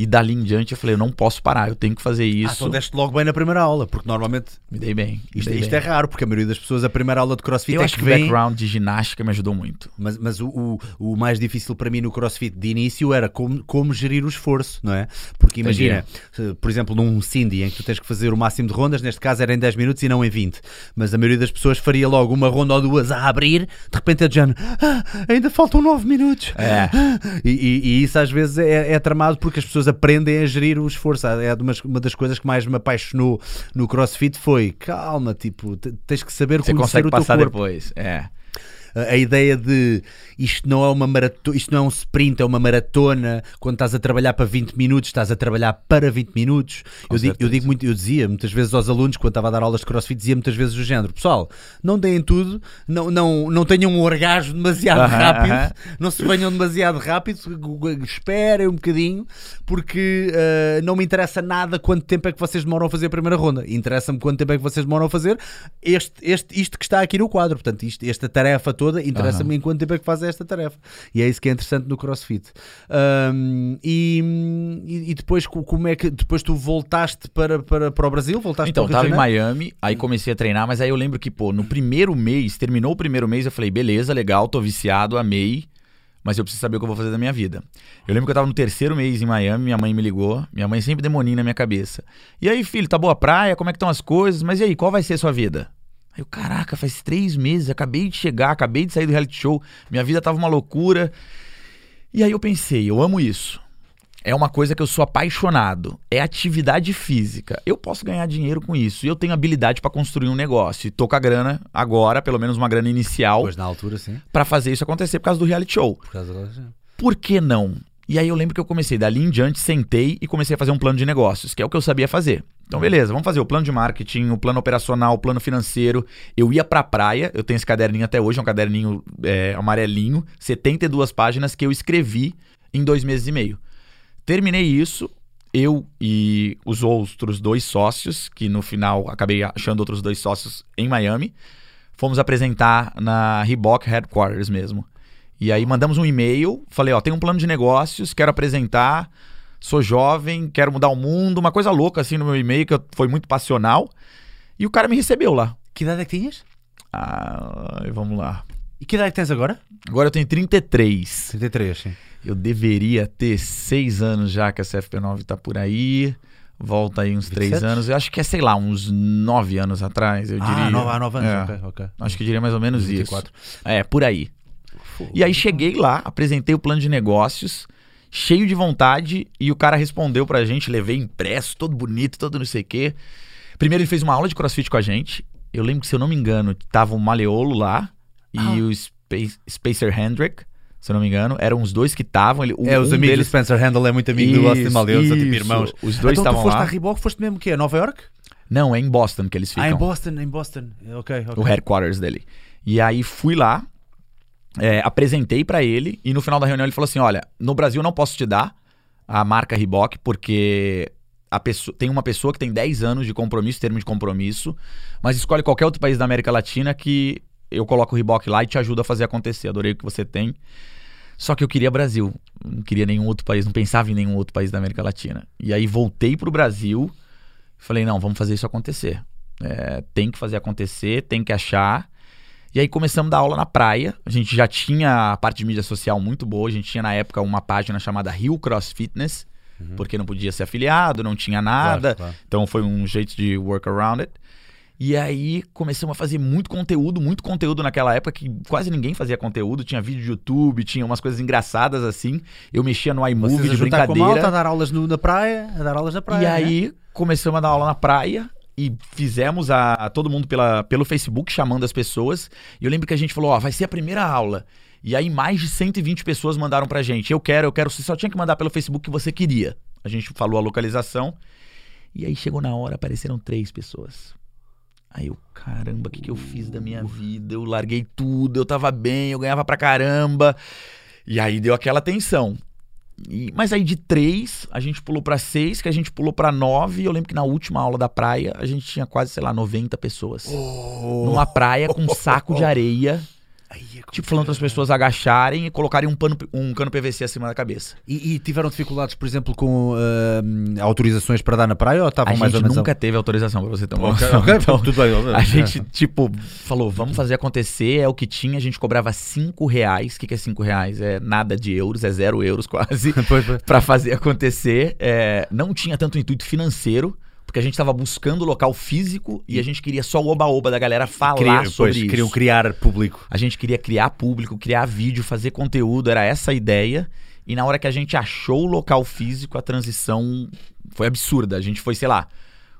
E dali em diante eu falei, eu não posso parar, eu tenho que fazer Ah, isso. então deste logo bem na primeira aula, porque normalmente Me dei bem. me isto, dei isto bem. é raro, porque a maioria das pessoas, a primeira aula de crossfit Eu é acho que que o vem. background de ginástica me ajudou muito. Mas, mas o, o, o mais difícil para mim no crossfit de início era como, como gerir o esforço, não é? Porque imagina, se, por exemplo, num Cindy em que tu tens que fazer o máximo de rondas, neste caso era em 10 minutos e não em 20, mas a maioria das pessoas faria logo uma ronda ou duas a abrir, de repente é de género, "Ah, ainda faltam 9 minutos. É. E, e- e isso às vezes é, é tramado porque as pessoas aprendem a gerir o esforço. É uma, uma das coisas que mais me apaixonou no CrossFit foi calma, tipo, te- tens que saber Você consegue o teu passar corpo. depois. É. A ideia de isto não é uma maratona, isto não é um sprint, é uma maratona. Quando estás a trabalhar para 20 minutos, estás a trabalhar para 20 minutos. Com Eu digo, eu digo muito, eu dizia muitas vezes aos alunos, quando estava a dar aulas de crossfit, dizia muitas vezes o género: pessoal, não deem tudo, não, não, não tenham um orgasmo demasiado rápido, aham. não se venham demasiado rápido, esperem um bocadinho, porque eh, não me interessa nada quanto tempo é que vocês demoram a fazer a primeira ronda. Interessa-me quanto tempo é que vocês demoram a fazer este, este, isto que está aqui no quadro. Portanto, isto, esta tarefa toda interessa-me em quanto tempo é que fazem esta tarefa. E é isso que é interessante no CrossFit. Ahm, e, e- depois, co- como é que depois tu voltaste para, para, para o Brasil? Voltaste Então, para o Rio tava de em? Miami, aí comecei a treinar, mas aí eu lembro que, pô, no primeiro mês, terminou o primeiro mês, eu falei, beleza, legal, tô viciado, amei, mas eu preciso saber o que eu vou fazer da minha vida. Eu lembro que eu tava no terceiro mês em Miami, minha mãe me ligou, minha mãe sempre demoninha na minha cabeça. E aí, filho, tá boa a praia? Como é que estão as coisas? Mas e aí, qual vai ser a sua vida? Aí eu, caraca, faz três meses, acabei de chegar, acabei de sair do reality show, minha vida tava uma loucura. E aí eu pensei, eu amo isso. É uma coisa que eu sou apaixonado. É atividade física. Eu posso ganhar dinheiro com isso. E eu tenho habilidade pra construir um negócio. E tô com a grana agora, pelo menos uma grana inicial, Pois na altura, sim. pra fazer isso acontecer por causa do reality show. Por causa da- Por que não? E aí eu lembro que eu comecei, dali em diante, sentei e comecei a fazer um plano de negócios, que é o que eu sabia fazer. Então, beleza, vamos fazer o plano de marketing, o plano operacional, o plano financeiro. Eu ia pra praia, eu tenho esse caderninho até hoje, é um caderninho é, amarelinho, 72 páginas que eu escrevi em dois meses e meio. Terminei isso, eu e os outros dois sócios, que no final acabei achando outros dois sócios em Miami, fomos apresentar na Reebok Headquarters mesmo. E aí mandamos um e-mail, falei, ó, tem um plano de negócios, quero apresentar, sou jovem, quero mudar o mundo, uma coisa louca assim no meu e-mail, que eu- foi muito passional. E o cara me recebeu lá. Que idade é que tinhas? Ah, vamos lá. E que idade é que tens agora? Agora eu tenho 33. 33, sim. Eu deveria ter 6 anos já que a CFP9 tá por aí. Volta aí uns 3 27? anos. Eu acho que é, sei lá, uns 9 anos atrás, eu diria. Ah, nove, há 9 anos, É. ok, ok. Acho que eu diria mais ou menos 24. isso. É, por aí. E aí cheguei lá, apresentei o plano de negócios, cheio de vontade, e o cara respondeu pra gente, levei impresso, todo bonito, todo não sei o quê. Primeiro ele fez uma aula de crossfit com a gente. Eu lembro que, se eu não me engano, tava o Maleolo lá e Ah. o Space- Spacer Hendrick, se eu não me engano. Eram os dois que estavam. ele- É, os um amigos deles- do Spencer Handel é muito amigo do Austin Isso, Maleu, são tipo isso. irmãos. Os dois então tu estavam foste lá. à Reebok, foste mesmo o quê? A Nova York? Não, é em Boston que eles ficam. Ah, em Boston, em Boston. Ok, ok. o headquarters dele. E aí fui lá, é, apresentei pra ele e no final da reunião ele falou assim: "Olha, no Brasil não posso te dar a marca Reebok porque pessoa, tem uma pessoa que tem 10 anos de compromisso, termo de compromisso, mas escolhe qualquer outro país da América Latina que eu coloco o Reebok lá e te ajuda a fazer acontecer. Adorei o que você tem. Só que eu queria Brasil, não queria nenhum outro país, não pensava em nenhum outro país da América Latina. E aí voltei pro Brasil, falei, não, vamos fazer isso acontecer. É, tem que fazer acontecer, tem que achar. E aí começamos a dar aula na praia. A gente já tinha a parte de mídia social muito boa. A gente tinha na época uma página chamada Rio Cross Fitness, porque não podia ser afiliado, não tinha nada. Claro, claro. Então foi um jeito de work around it. E aí começamos a fazer muito conteúdo, muito conteúdo naquela época que quase ninguém fazia conteúdo. Tinha vídeo de YouTube, tinha umas coisas engraçadas assim. Eu mexia no Vocês iMovie a de juntar com a malta, a brincadeira. dar aulas no- na praia, a dar aulas na praia. E né? aí começamos a dar aula na praia e fizemos a, a todo mundo pela, pelo Facebook chamando as pessoas. E eu lembro que a gente falou, ó, vai ser a primeira aula. E aí mais de 120 pessoas mandaram pra gente. Eu quero, eu quero, você só tinha que mandar pelo Facebook que você queria. A gente falou a localização. E aí chegou na hora, apareceram três pessoas. Aí eu, caramba, o que, que eu fiz da minha vida? Eu larguei tudo, eu tava bem, eu ganhava pra caramba. E aí deu aquela tensão. E- mas aí de três, a gente pulou pra seis, que a gente pulou pra nove. E eu lembro que na última aula da praia, a gente tinha quase, sei lá, 90 pessoas. Oh. Numa praia com um saco de areia. Ai, é Tipo, falando para as pessoas agacharem e colocarem um, pano, um cano PVC acima da cabeça. E, e tiveram dificuldades, por exemplo, com ah, autorizações para dar na praia ou estavam A mais gente ou menos nunca teve autorização pra você ter uma Então, tudo bem. A gente, tipo, falou, vamos fazer acontecer, é o que tinha, a gente cobrava 5 reais. O que, que é 5 reais? É nada de euros, é zero euros quase, pra fazer acontecer. É, não tinha tanto intuito financeiro, porque a gente tava buscando o local físico e a gente queria só o oba-oba da galera falar sobre pois, isso. queriam criar público. A gente queria criar público, criar vídeo, fazer conteúdo, era essa a ideia. E na hora que a gente achou o local físico, a transição foi absurda. A gente foi, sei lá,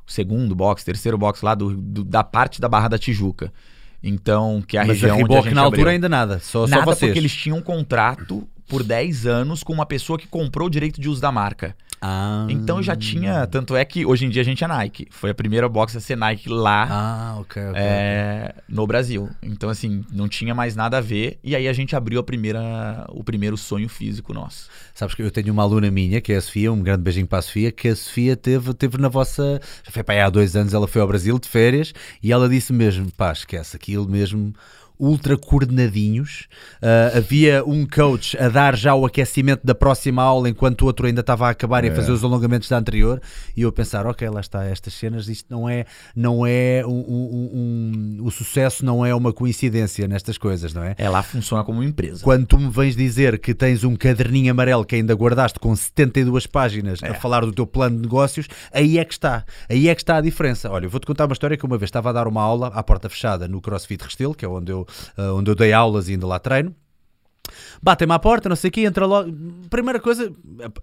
o segundo box, terceiro box lá do, do- da parte da Barra da Tijuca. Então, que é a Mas a região onde a Reebok gente na altura abriu. ainda nada, só, só Nada vocês. porque eles tinham um contrato por 10 anos com uma pessoa que comprou o direito de uso da marca. Ah. Então já tinha, tanto é que hoje em dia a gente é Nike. Foi a primeira box a ser Nike lá Ah, é, no Brasil. Então assim, não tinha mais nada a ver e aí a gente abriu a primeira, o primeiro sonho físico nosso. Sabes que eu tenho uma aluna minha, que é a Sofia, um grande beijinho para a Sofia, que a Sofia teve, teve na vossa. Já foi para aí há dois anos, ela foi ao Brasil de férias e ela disse mesmo: pá, esquece aquilo mesmo. Ultra coordenadinhos, Ah, havia um coach a dar já o aquecimento da próxima aula enquanto o outro ainda estava a acabar e a fazer os alongamentos da anterior. E eu a pensar: ok, lá está, estas cenas, isto não é, não é um, um- um- o sucesso não é uma coincidência nestas coisas, não é? É, lá funciona como empresa. Quando tu me vens dizer que tens um caderninho amarelo que ainda guardaste com 72 páginas a falar do teu plano de negócios, aí é que está. Aí é que está a diferença. Olha, eu vou-te contar uma história que uma vez estava a dar uma aula à porta fechada no CrossFit Restelo, que é onde eu, onde eu dei aulas e ainda lá treino. Batem-me à porta, não sei o quê, entra logo. Primeira coisa,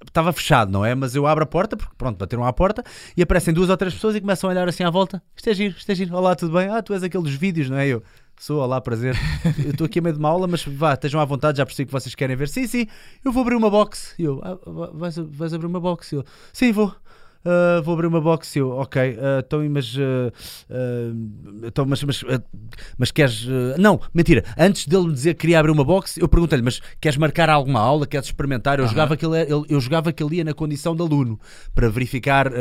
estava fechado, não é? Mas eu abro a porta, porque pronto, bateram à porta e aparecem duas ou três pessoas e começam a olhar assim à volta. Isto é giro, isto é giro. Olá, tudo bem? Ah, tu és aquele dos vídeos, não é? Eu sou, olá, prazer. Eu estou aqui a meio de uma aula, mas vá, estejam à vontade, já percebi que vocês querem ver. Sim, sim, eu vou abrir uma box. E eu, ah, vais, vais abrir uma box? E eu, sim, vou. Ah, vou abrir uma box e eu, ok, ah, então, mas, ah, então, mas, mas, mas queres, não, mentira, antes dele me dizer que queria abrir uma box, eu perguntei-lhe, mas queres marcar alguma aula, queres experimentar? Eu, jogava, que ele, ele- eu jogava que ele ia na condição de aluno, para verificar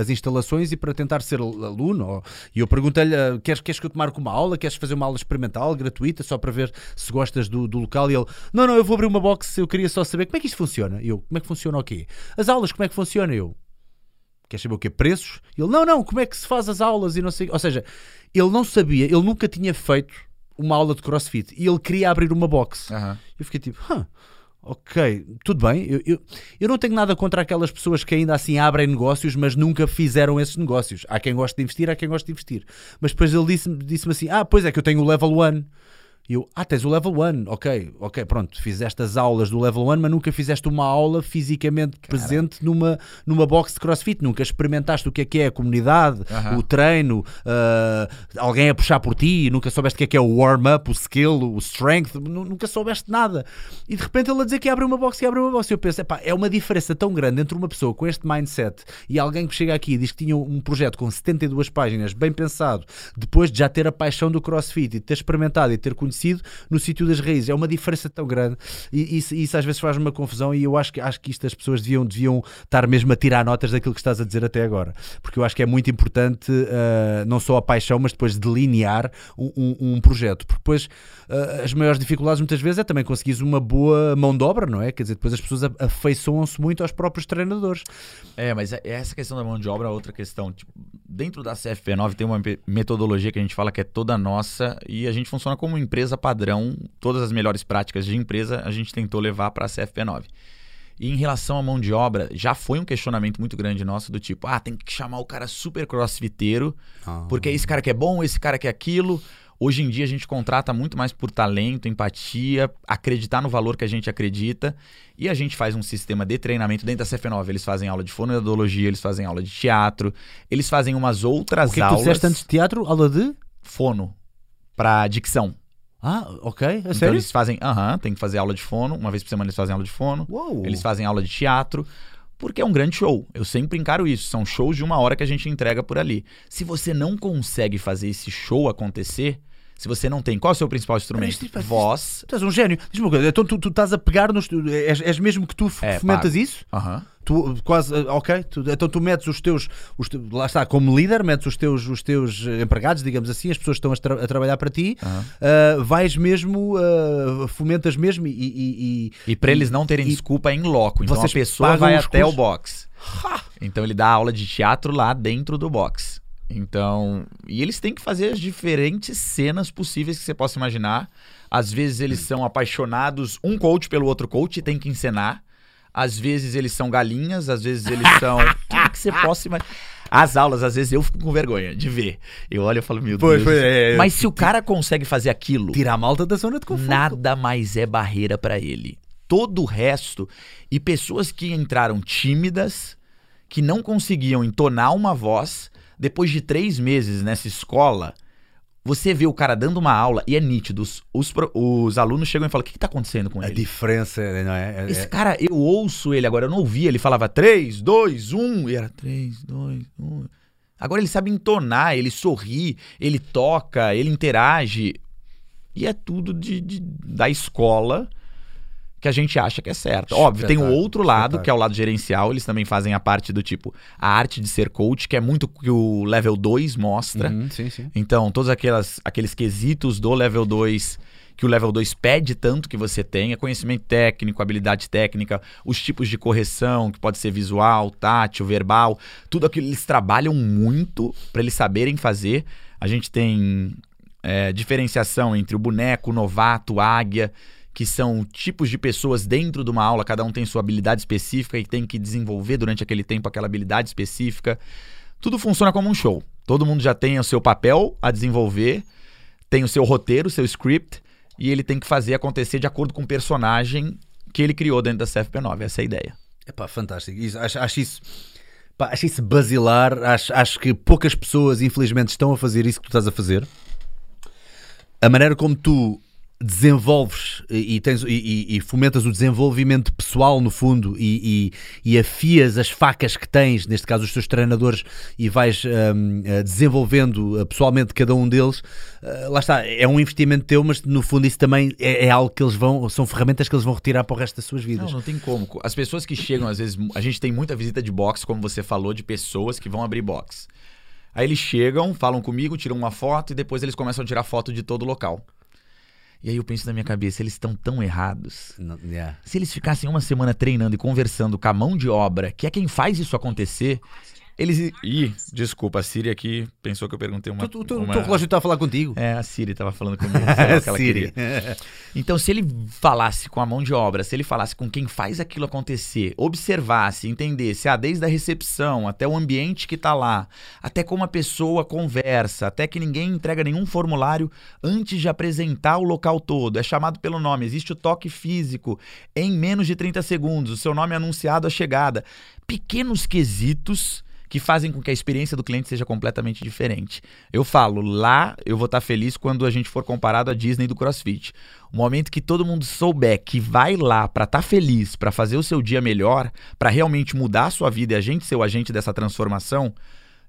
as instalações e para tentar ser al- aluno, ou- e eu perguntei-lhe, queres, queres que eu te marque uma aula, queres fazer uma aula experimental, gratuita, só para ver se gostas do, do local, e ele, não, não, eu vou abrir uma box, eu queria só saber como é que isto funciona, eu, como é que funciona o quê? As aulas, como é que funciona? Eu, quer saber o quê? Preços? Ele, não, não, como é que se faz as aulas e não sei. Ou seja, ele não sabia, ele nunca tinha feito uma aula de crossfit e ele queria abrir uma box. Aham. Eu fiquei tipo, "Hã, ok, tudo bem. Eu, eu, eu não tenho nada contra aquelas pessoas que ainda assim abrem negócios, mas nunca fizeram esses negócios. Há quem goste de investir, há quem goste de investir. Mas depois ele disse-me disse assim: Ah, pois é que eu tenho o level 1. E eu, ah, tens o level 1, ok, ok, pronto, fizeste as aulas do level 1, mas nunca fizeste uma aula fisicamente presente numa, numa box de crossfit, nunca experimentaste o que é que é a comunidade, Aham. o treino, ah, alguém a puxar por ti, nunca soubeste o que é que é o warm-up, o skill, o strength, nu- nunca soubeste nada. E de repente ele a dizer que abre uma box e abre uma box. E eu penso, é uma diferença tão grande entre uma pessoa com este mindset e alguém que chega aqui e diz que tinha um projeto com 72 páginas, bem pensado, depois de já ter a paixão do crossfit e ter experimentado e ter conhecido no sítio das raízes. É uma diferença tão grande e isso, isso às vezes faz uma confusão e eu acho que, acho que isto as pessoas deviam, deviam estar mesmo a tirar notas daquilo que estás a dizer até agora. Porque eu acho que é muito importante ah, não só a paixão, mas depois delinear um, um- um projeto. Porque depois ah, as maiores dificuldades muitas vezes é também conseguires uma boa mão de obra, não é? Quer dizer, depois as pessoas afeiçoam-se muito aos próprios treinadores. É, mas é- essa questão da mão de obra é outra questão. Tipo, dentro da CFP9 tem uma me- metodologia que a gente fala que é toda nossa e a gente funciona como empresa padrão. Todas as melhores práticas de empresa a gente tentou levar para a CFP9. E em relação à mão de obra, já foi um questionamento muito grande nosso do tipo, ah, tem que chamar o cara super crossfiteiro, porque esse cara que é bom, esse cara que é aquilo. Hoje em dia a gente contrata muito mais por talento, empatia, acreditar no valor que a gente acredita. E a gente faz um sistema de treinamento dentro da CF9. Eles fazem aula de fonoaudiologia, eles fazem aula de teatro, eles fazem umas outras O que é que tu aulas. disseste antes de teatro? Aula de? Fono. Pra dicção. Ah, ok, a Então sério? eles fazem, aham, tem que fazer aula de fono. Uma vez por semana eles fazem aula de fono. Uou. Eles fazem aula de teatro, porque é um grande show. Eu sempre encaro isso. São shows de uma hora que a gente entrega por ali. Se você não consegue fazer esse show acontecer, se você não tem. Qual é o seu principal instrumento? isto- Voz. Tu és um gênio. Diz-me uma coisa, então tu, tu estás a pegar nos. És, és mesmo que tu É, fomentas isso? Aham. Tu quase, ah, ok, tu- então tu metes os teus, os lá está, como líder, metes os teus, os teus eh, empregados, digamos assim, as pessoas que estão a, tra- a trabalhar para ti, ah, vais mesmo, ah, fomentas mesmo e, e- e- E pra eles não terem e- desculpa em loco. Então a pessoa vai até cursos? o box. Então ele dá aula de teatro lá dentro do box. Então, e eles têm que fazer as diferentes cenas possíveis que você possa imaginar. Às vezes eles são apaixonados um coach pelo outro coach e tem que encenar. Às vezes eles são galinhas, às vezes eles são tudo que você possa imaginar. As aulas, às vezes eu fico com vergonha de ver. Eu olho e falo, meu Pois, Deus. pois, é, é. Mas se o cara consegue fazer aquilo, tirar a malta da zona de conforto. nada mais é barreira pra ele. todo o resto e pessoas que entraram tímidas, que não conseguiam entonar uma voz, depois de três meses nessa escola, você vê o cara dando uma aula e é nítido. Os, os, os alunos chegam e falam: o que, que tá acontecendo com A ele? diferença, não é? É- Esse é- cara, eu ouço ele agora, eu não ouvi. Ele falava 3, 2, 1. E era 3, 2, 1. Agora ele sabe entonar, ele sorri, ele toca, ele interage. E é tudo de, de- da escola que a gente acha que é certo. Óbvio, tem o outro lado, espetáculo. que é o lado gerencial. Eles também fazem a parte do tipo, a arte de ser coach, que é muito o que o level 2 mostra. Uhum, sim, sim. Então, todos aquelas, aqueles quesitos do level 2 que o level 2 pede tanto que você tenha, conhecimento técnico, habilidade técnica, os tipos de correção, que pode ser visual, tátil, verbal, tudo aquilo eles trabalham muito para eles saberem fazer. A gente tem é, diferenciação entre o boneco, o novato, a águia, que são tipos de pessoas dentro de uma aula, cada um tem sua habilidade específica e tem que desenvolver durante aquele tempo aquela habilidade específica. Tudo funciona como um show. Todo mundo já tem o seu papel a desenvolver, tem o seu roteiro, o seu script, e ele tem que fazer acontecer de acordo com o personagem que ele criou dentro da CFP9. Essa é a ideia. Epá, fantástico. Isso- acho, acho isso. pá, acho isso basilar. Acho, acho que poucas pessoas, infelizmente, estão a fazer isso que tu estás a fazer. A maneira como tu desenvolves e, e tens, e- e, fomentas o desenvolvimento pessoal, no fundo, e, e- afias as facas que tens, neste caso os teus treinadores, e vais hum, eh, desenvolvendo eh, pessoalmente cada um deles, eh, lá está, é um investimento teu, mas no fundo isso também é, é algo que eles vão, são ferramentas que eles vão retirar para o resto das suas vidas. Não, não tem como. As pessoas que chegam, às vezes, a gente tem muita visita de box, como você falou, de pessoas que vão abrir box. Aí eles chegam, falam comigo, tiram uma foto e depois eles começam a tirar foto de todo o local. E aí eu penso na minha cabeça, eles estão tão errados. Não, yeah. Se eles ficassem uma semana treinando e conversando com a mão de obra, que é quem faz isso acontecer, eles. Ih, desculpa, a Siri aqui pensou que eu perguntei uma. Tu- tu- O relógio está a falar contigo. É, a Siri tava falando comigo. Siri. Então, se ele falasse com a mão de obra, se ele falasse com quem faz aquilo acontecer, observasse, entendesse, ah, desde a recepção até o ambiente que tá lá, até como a pessoa conversa, até que ninguém entrega nenhum formulário antes de apresentar o local todo, é chamado pelo nome, existe o toque físico em menos de 30 segundos, o seu nome é anunciado à chegada. Pequenos quesitos que fazem com que a experiência do cliente seja completamente diferente. Eu falo, lá eu vou estar feliz quando a gente for comparado à Disney do CrossFit. O momento que todo mundo souber que vai lá para estar feliz, para fazer o seu dia melhor, para realmente mudar a sua vida e a gente ser o agente dessa transformação,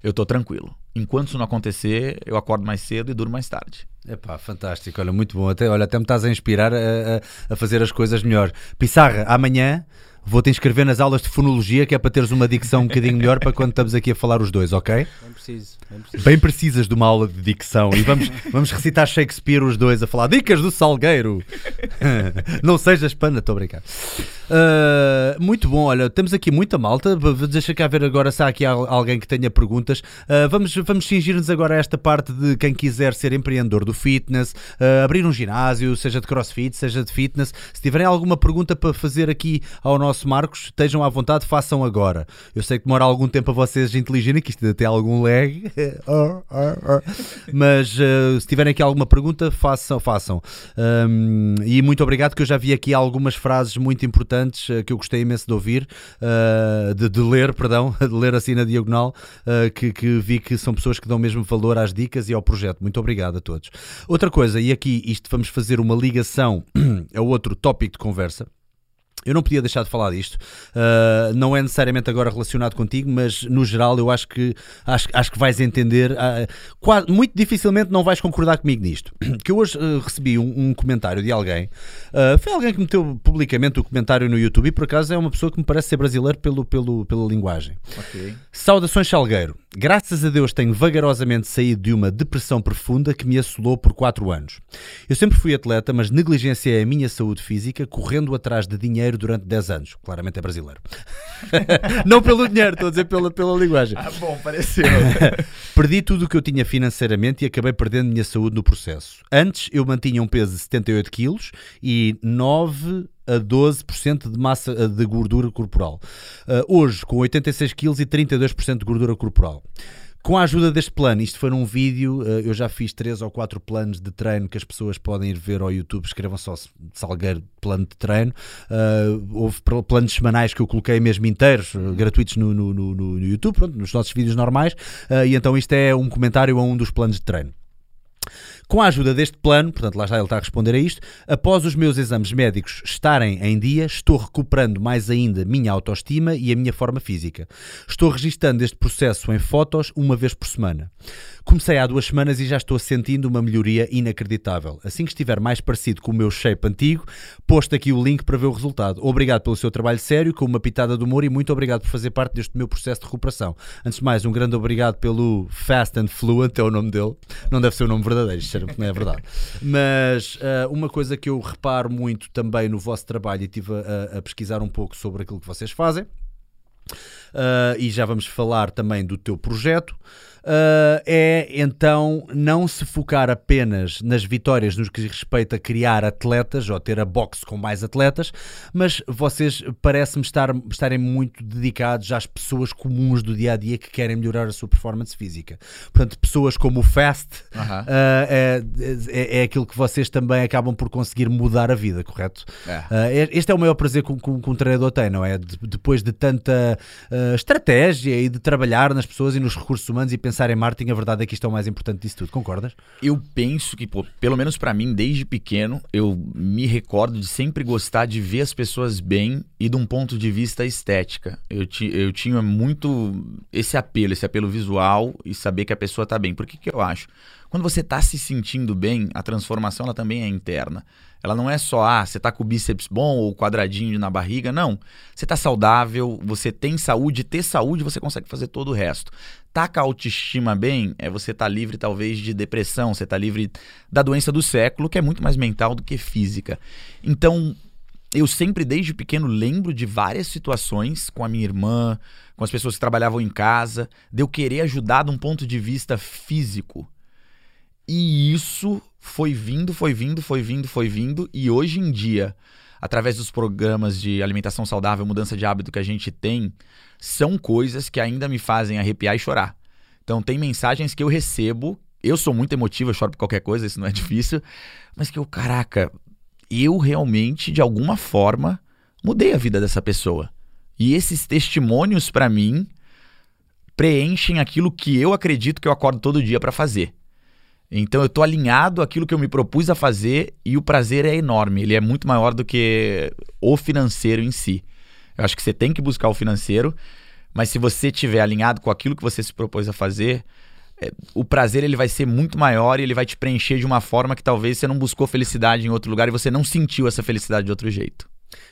eu tô tranquilo. Enquanto isso não acontecer, eu acordo mais cedo e durmo mais tarde. Epá, fantástico, olha, muito bom. Até, olha, até me estás a inspirar a, a- a fazer as coisas melhor. Pissarra, amanhã vou-te inscrever nas aulas de fonologia, que é para teres uma dicção um bocadinho melhor para quando estamos aqui a falar os dois, ok? Bem preciso, bem preciso. Bem precisas de uma aula de dicção e vamos, vamos recitar Shakespeare os dois a falar dicas do Salgueiro. Não sejas pana, estou a brincar. Uh, muito bom, olha, temos aqui muita malta. Deixa cá ver agora se há aqui al- alguém que tenha perguntas. Uh, vamos vamos cingir-nos agora a esta parte de quem quiser ser empreendedor do fitness, uh, abrir um ginásio, seja de crossfit, seja de fitness. Se tiverem alguma pergunta para fazer aqui ao nosso Marcos, estejam à vontade, façam agora. Eu sei que demora algum tempo a vocês inteligerem, que isto ainda tem algum lag. Mas uh, se tiverem aqui alguma pergunta, façam. façam. Um, e muito obrigado, que eu já vi aqui algumas frases muito importantes uh, que eu gostei imenso de ouvir, uh, de, de ler, perdão, de ler assim na diagonal, que, que vi que são pessoas que dão mesmo valor às dicas e ao projeto. Muito obrigado a todos. Outra coisa, e aqui isto vamos fazer uma ligação a outro tópico de conversa. Eu não podia deixar de falar disto. Uh, não é necessariamente agora relacionado contigo, mas no geral eu acho que acho, acho que vais entender. uh, quase- muito dificilmente não vais concordar comigo nisto. Que eu hoje uh, recebi um, um comentário de alguém. foi alguém que meteu publicamente o comentário no YouTube e por acaso é uma pessoa que me parece ser brasileiro pelo, pelo, pela linguagem. Ok. Saudações Salgueiro. Graças a Deus tenho vagarosamente saído de uma depressão profunda que me assolou por 4 anos. Eu sempre fui atleta, mas negligenciei a minha saúde física correndo atrás de dinheiro durante 10 anos. Claramente é brasileiro. Não pelo dinheiro, estou a dizer pela, pela linguagem. Ah, bom, pareceu. Perdi tudo o que eu tinha financeiramente e acabei perdendo minha saúde no processo. Antes eu mantinha um peso de 78 quilos e 9 a 12% de massa eh, de gordura corporal. Uh, hoje, com 86 quilos e 32% de gordura corporal. Com a ajuda deste plano, isto foi num vídeo, eh, eu já fiz três ou quatro planos de treino que as pessoas podem ir ver ao YouTube, escrevam só Salgueiro plano de treino. Uh, houve pl- planos semanais que eu coloquei mesmo inteiros, uh, gratuitos no, no, no- no YouTube, pronto, nos nossos vídeos normais, uh, e então isto é um comentário a um dos planos de treino. Com a ajuda deste plano, portanto, lá está ele está a responder a isto, após os meus exames médicos estarem em dia, estou recuperando mais ainda minha autoestima e a minha forma física. Estou registando este processo em fotos uma vez por semana. Comecei há duas semanas e já estou sentindo uma melhoria inacreditável. Assim que estiver mais parecido com o meu shape antigo, posto aqui o link para ver o resultado. Obrigado pelo seu trabalho sério, com uma pitada de humor e muito obrigado por fazer parte deste meu processo de recuperação. Antes de mais, um grande obrigado pelo Fast and Fluent, é o nome dele. Não deve ser o nome verdadeiro, isto não é verdade. Mas ah, uma coisa que eu reparo muito também no vosso trabalho e estive a, a pesquisar um pouco sobre aquilo que vocês fazem. Uh, e já vamos falar também do teu projeto. uh, é então não se focar apenas nas vitórias no que diz respeito a criar atletas ou ter a boxe com mais atletas, mas vocês parece-me estar, estarem muito dedicados às pessoas comuns do dia a dia que querem melhorar a sua performance física. Portanto, pessoas como o Fast uh, é, é, é aquilo que vocês também acabam por conseguir mudar a vida, correto? É. Uh, este é o maior prazer que um treinador tem, não é? De- depois de tanta uh, estratégia e de trabalhar nas pessoas e nos recursos humanos e pensar em marketing, a verdade é que isto é o mais importante disso tudo. Concordas? Eu penso que, pô, pelo menos pra mim, desde pequeno, eu me recordo de sempre gostar de ver as pessoas bem e de um ponto de vista estética. Eu, ti, eu tinha muito esse apelo, esse apelo visual e saber que a pessoa tá bem. Por que que eu acho? Quando você tá se sentindo bem, a transformação ela também é interna. Ela não é só, ah, você tá com o bíceps bom ou quadradinho na barriga, não. Você tá saudável, você tem saúde, ter saúde você consegue fazer todo o resto. Tá com a autoestima bem, é você tá livre talvez de depressão, você tá livre da doença do século, que é muito mais mental do que física. Então, eu sempre desde pequeno lembro de várias situações com a minha irmã, com as pessoas que trabalhavam em casa, de eu querer ajudar de um ponto de vista físico. E isso foi vindo, foi vindo, foi vindo, foi vindo, e hoje em dia, através dos programas de alimentação saudável, mudança de hábito que a gente tem, são coisas que ainda me fazem arrepiar e chorar. Então tem mensagens que eu recebo, eu sou muito emotivo, eu choro por qualquer coisa, isso não é difícil, mas que eu, caraca, eu realmente, de alguma forma, mudei a vida dessa pessoa. E esses testemunhos, pra mim, preenchem aquilo que eu acredito que eu acordo todo dia pra fazer. Então eu tô alinhado àquilo que eu me propus a fazer e o prazer é enorme. Ele é muito maior do que o financeiro em si. Eu acho que você tem que buscar o financeiro, mas se você estiver alinhado com aquilo que você se propôs a fazer, é, o prazer ele vai ser muito maior e ele vai te preencher de uma forma que talvez você não buscou felicidade em outro lugar e você não sentiu essa felicidade de outro jeito.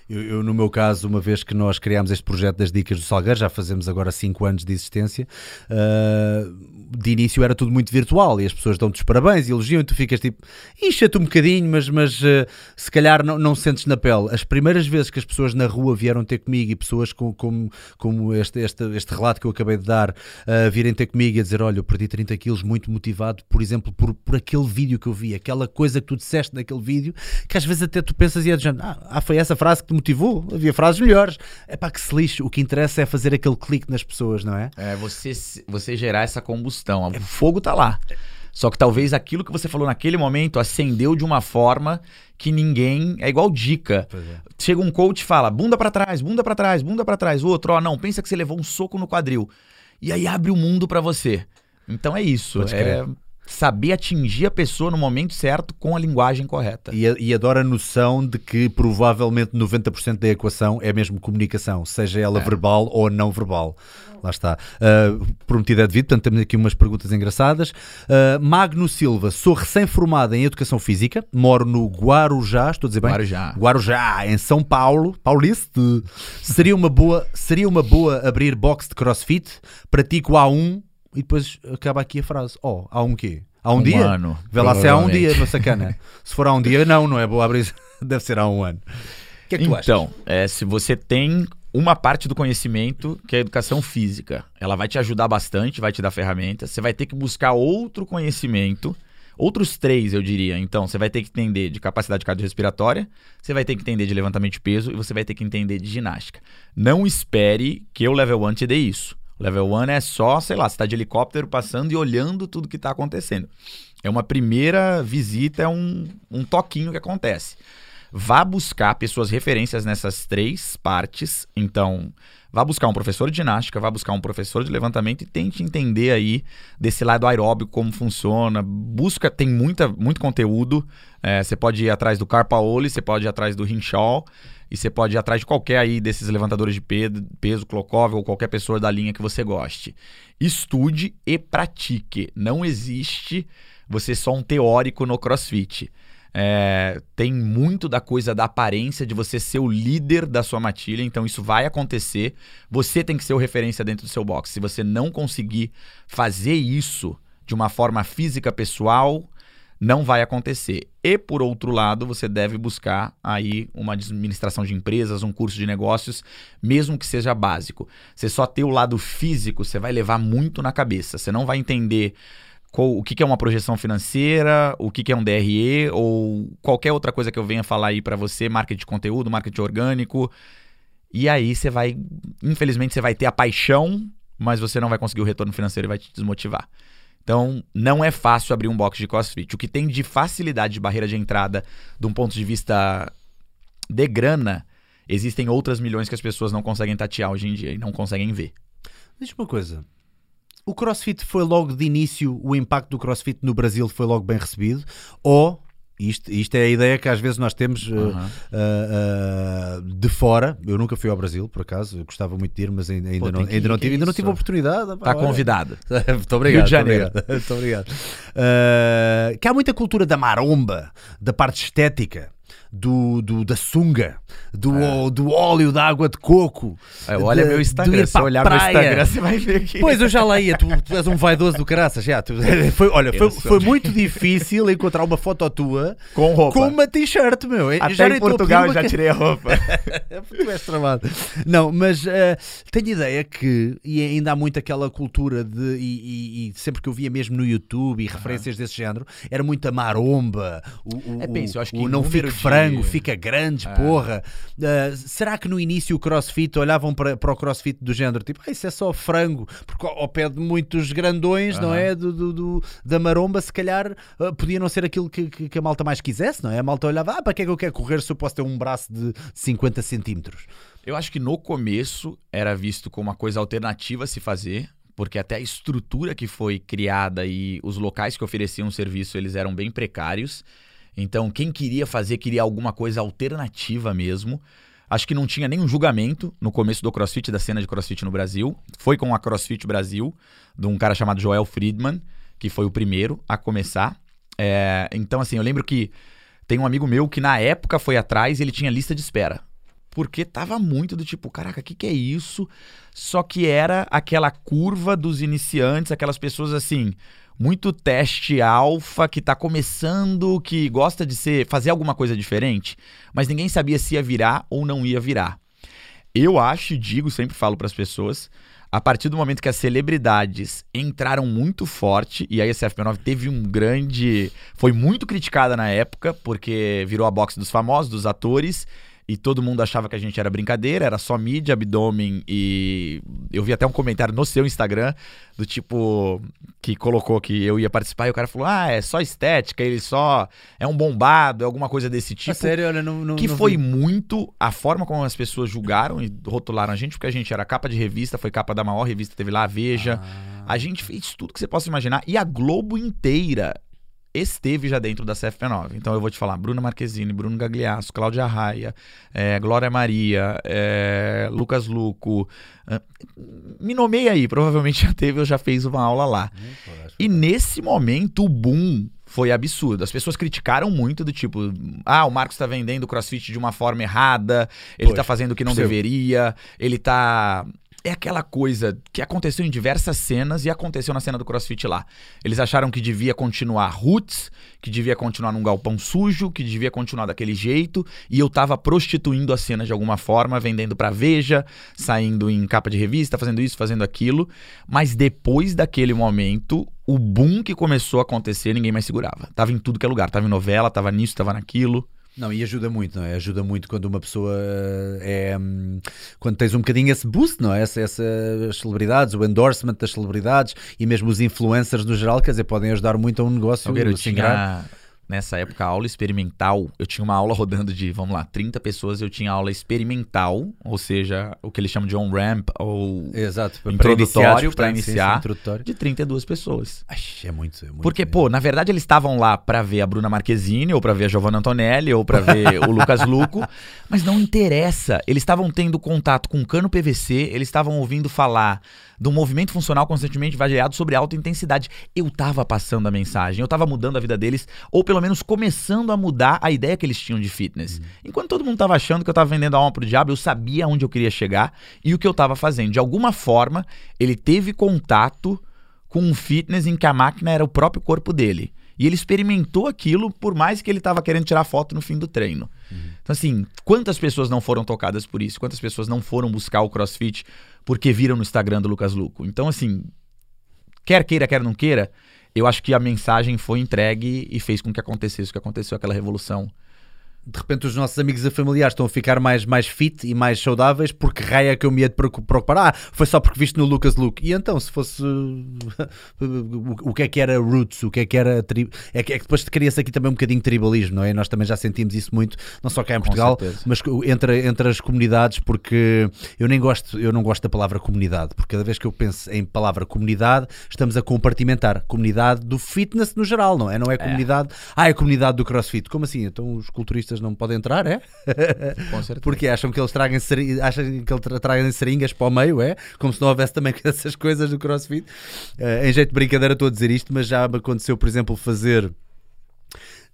Eu, eu, no meu caso, uma vez que nós criámos este projeto das Dicas do Salgueiro, já fazemos agora 5 anos de existência, uh, de início era tudo muito virtual e as pessoas dão-te os parabéns e elogiam e tu ficas tipo, incha-te um bocadinho, mas, mas uh, se calhar não, não sentes na pele. As primeiras vezes que as pessoas na rua vieram ter comigo e pessoas com, como, como este, este, este relato que eu acabei de dar, uh, virem ter comigo e a dizer: Olha, eu perdi 30 quilos muito motivado, por exemplo, por, por aquele vídeo que eu vi, aquela coisa que tu disseste naquele vídeo, que às vezes até tu pensas e é género, ah, foi essa frase que te motivou, havia frases melhores. É pá, que se lixe, o que interessa é fazer aquele clique nas pessoas, não é? É você, você gerar essa combustão. O fogo tá lá. Só que talvez aquilo que você falou naquele momento acendeu de uma forma que ninguém. É igual dica. É. Chega um coach e fala: bunda pra trás, bunda pra trás, bunda pra trás. O outro, ó, não, pensa que você levou um soco no quadril. E aí abre o mundo pra você. Então é isso. É. saber atingir a pessoa no momento certo com a linguagem correta. E, e adoro a noção de que provavelmente 90% da equação é mesmo comunicação, seja ela É. verbal ou não verbal. Lá está. Uh, prometido é devido, portanto temos aqui umas perguntas engraçadas. Uh, Magno Silva, sou recém-formado em Educação Física, moro no Guarujá, estou a dizer bem? Guarujá. Guarujá, em São Paulo, Pauliste. Seria uma boa, seria uma boa abrir box de crossfit, pratico há um e depois acaba aqui a frase. Oh, há um quê? Há um, Um dia? ano, Vê lá se há um dia, meu sacana. se for há um dia, não, não é boa abrir. Deve ser há um ano. O que é que tu achas? Então, é, se você tem uma parte do conhecimento, que é a educação física, ela vai te ajudar bastante, vai te dar ferramentas. Você vai ter que buscar outro conhecimento, outros três, eu diria. Então, você vai ter que entender de capacidade cardiorrespiratória, você vai ter que entender de levantamento de peso e você vai ter que entender de ginástica. Não espere que o Level 1 te dê isso. Level 1 é só, sei lá, você tá de helicóptero passando e olhando tudo que tá acontecendo. É uma primeira visita, é um, um toquinho que acontece. Vá buscar pessoas referências nessas três partes. Então, vá buscar um professor de ginástica, vá buscar um professor de levantamento e tente entender aí desse lado aeróbico como funciona. Busca, tem muita, muito conteúdo. É, você pode ir atrás do Carpaoli, você pode ir atrás do Hinshaw e você pode ir atrás de qualquer aí desses levantadores de peso, Klokov ou qualquer pessoa da linha que você goste. Estude e pratique. Não existe você só um teórico no CrossFit. É, tem muito da coisa da aparência de você ser o líder da sua matilha, então isso vai acontecer. Você tem que ser o referência dentro do seu box. Se você não conseguir fazer isso de uma forma física pessoal, não vai acontecer. E por outro lado, você deve buscar aí uma administração de empresas, um curso de negócios, mesmo que seja básico. Você só ter o lado físico, você vai levar muito na cabeça. Você não vai entender qual, o que, é uma projeção financeira, o que, que, é um DRE ou qualquer outra coisa que eu venha falar aí para você, marketing de conteúdo, marketing orgânico. E aí você vai, infelizmente, você vai ter a paixão, mas você não vai conseguir o retorno financeiro e vai te desmotivar. Então, não é fácil abrir um box de CrossFit. O que tem de facilidade de barreira de entrada, de um ponto de vista de grana, existem outras milhões que as pessoas não conseguem tatear hoje em dia e não conseguem ver. Diz uma coisa, o CrossFit foi logo de início, o impacto do CrossFit no Brasil foi logo bem recebido? Ou isto, isto é a ideia que às vezes nós temos uh, uh, uh, de fora. Eu nunca fui ao Brasil, por acaso, eu gostava muito de ir, mas ainda, ainda, Pô, não, ainda, não, tive, ainda não tive oportunidade. Está convidado. muito obrigado. Rio de Janeiro. Muito obrigado. que há muita cultura da maromba, da parte estética do, do da sunga, do, é. do óleo da água de coco. É, olha de, meu Instagram, se olhar praia. meu Instagram, você vai ver aqui. Pois eu já leia, tu, tu és um vaidoso do caraças, já. Tu, foi, olha, foi, foi muito difícil encontrar uma foto tua com roupa. Com uma t-shirt, meu. Até já em Portugal eu já tirei a roupa. tu és travado. Não, mas uh, tenho ideia que, e ainda há muito aquela cultura de, e, e, e sempre que eu via mesmo no YouTube e referências desse género, era muito a maromba, o, o, é, penso, que o não fique frango frango, fica grande, ah. porra. Uh, será que no início o crossfit olhavam para, para o crossfit do género tipo, ah, isso é só frango, porque ao pé de muitos grandões, não é? Do, do, do, da maromba, se calhar uh, podia não ser aquilo que, que, que, a malta mais quisesse, não é? A malta olhava, ah, para que é que eu quero correr se eu posso ter um braço de 50 centímetros? Eu acho que no começo era visto como uma coisa alternativa a se fazer, porque até a estrutura que foi criada e os locais que ofereciam o serviço eles eram bem precários. Então, quem queria fazer, queria alguma coisa alternativa mesmo. Acho que não tinha nenhum julgamento no começo do CrossFit, da cena de CrossFit no Brasil. Foi com a CrossFit Brasil, de um cara chamado Joel Friedman, que foi o primeiro a começar. É, então, assim, eu lembro que tem um amigo meu que na época foi atrás e ele tinha lista de espera. Porque tava muito do tipo, caraca, o que, que é isso? Só que era aquela curva dos iniciantes, aquelas pessoas assim, muito teste alfa que está começando, que gosta de ser fazer alguma coisa diferente, mas ninguém sabia se ia virar ou não ia virar. Eu acho, digo, sempre falo para as pessoas, a partir do momento que as celebridades entraram muito forte, e aí a CFP9 teve um grande. Foi muito criticada na época, porque virou a box dos famosos, dos atores, e todo mundo achava que a gente era brincadeira, era só mídia, abdômen e eu vi até um comentário no seu Instagram do tipo que colocou que eu ia participar e o cara falou: "Ah, é só estética, ele só é um bombado, é alguma coisa desse tipo". sério, olha, não, não que não foi vi. muito a forma como as pessoas julgaram e rotularam a gente, porque a gente era capa de revista, foi capa da maior revista, teve lá a Veja. Ah. A gente fez tudo que você possa imaginar e a Globo inteira esteve já dentro da CFP9. Então eu vou te falar: Bruna Marquezine, Bruno Gagliasso, Cláudia Raia, é, Glória Maria, é, Lucas Luco. É, me nomeei aí, provavelmente já teve ou já fez uma aula lá. Hum, e nesse momento o boom foi absurdo. As pessoas criticaram muito do tipo, ah, o Marcos está vendendo o CrossFit de uma forma errada, ele está fazendo o que não deveria, ele está é aquela coisa que aconteceu em diversas cenas e aconteceu na cena do CrossFit lá. Eles acharam que devia continuar roots, que devia continuar num galpão sujo, que devia continuar daquele jeito, e eu tava prostituindo a cena de alguma forma, vendendo pra Veja, saindo em capa de revista, fazendo isso, fazendo aquilo. Mas depois daquele momento, o boom que começou a acontecer, ninguém mais segurava. Tava em tudo que é lugar, tava em novela, tava nisso, tava naquilo. Não, e ajuda muito, não é? Ajuda muito quando uma pessoa é. hum, Quando tens um bocadinho esse boost, não é? Essa, essa, as celebridades, o endorsement das celebridades e mesmo os influencers no geral, quer dizer, podem ajudar muito a um negócio Salgueiro, a nessa época, aula experimental. Eu tinha uma aula rodando de, vamos lá, 30 pessoas. Eu tinha aula experimental, ou seja, o que eles chamam de on-ramp ou Exato, para Introdutório, para portanto, sim, sim, iniciar. de 32 pessoas. Ai, é muito, é muito. Porque, é. pô, na verdade eles estavam lá pra ver a Bruna Marquezine, ou pra ver a Giovanna Antonelli, ou pra ver o Lucas Luco, mas não interessa. Eles estavam tendo contato com cano PVC, eles estavam ouvindo falar do movimento funcional constantemente variado sobre alta intensidade. Eu tava passando a mensagem, eu tava mudando a vida deles, ou pelo menos começando a mudar a ideia que eles tinham de fitness. Enquanto todo mundo tava achando que eu tava vendendo a alma pro diabo, eu sabia onde eu queria chegar e o que eu tava fazendo. De alguma forma, ele teve contato com um fitness em que a máquina era o próprio corpo dele. E ele experimentou aquilo, por mais que ele estava querendo tirar foto no fim do treino. Então, assim, quantas pessoas não foram tocadas por isso? Quantas pessoas não foram buscar o crossfit porque viram no Instagram do Lucas Luco? Então, assim, quer queira, quer não queira, eu acho que a mensagem foi entregue e fez com que acontecesse o que aconteceu, aquela revolução. De repente os nossos amigos e familiares estão a ficar mais, mais fit e mais saudáveis porque raia que eu me ia de preocupar. Ah, foi só porque viste no Lucas Luke. E então, se fosse o que é que era roots, o que é que era tri... é, que, é que depois cria-se aqui também um bocadinho de tribalismo, não é? Nós também já sentimos isso muito, não só cá em Portugal, mas entre, entre as comunidades, porque eu nem gosto, eu não gosto da palavra comunidade, porque cada vez que eu penso em palavra comunidade, estamos a compartimentar comunidade do fitness no geral, não é? Não é comunidade, ah, é a comunidade do crossfit. Como assim? Então os culturistas não podem entrar, é? Com certeza. Porque acham que eles tragam seri- acham que eles tra- tragam seringas para o meio, é? Como se não houvesse também essas coisas do crossfit. Eh, em jeito de brincadeira estou a dizer isto, mas já me aconteceu, por exemplo, fazer.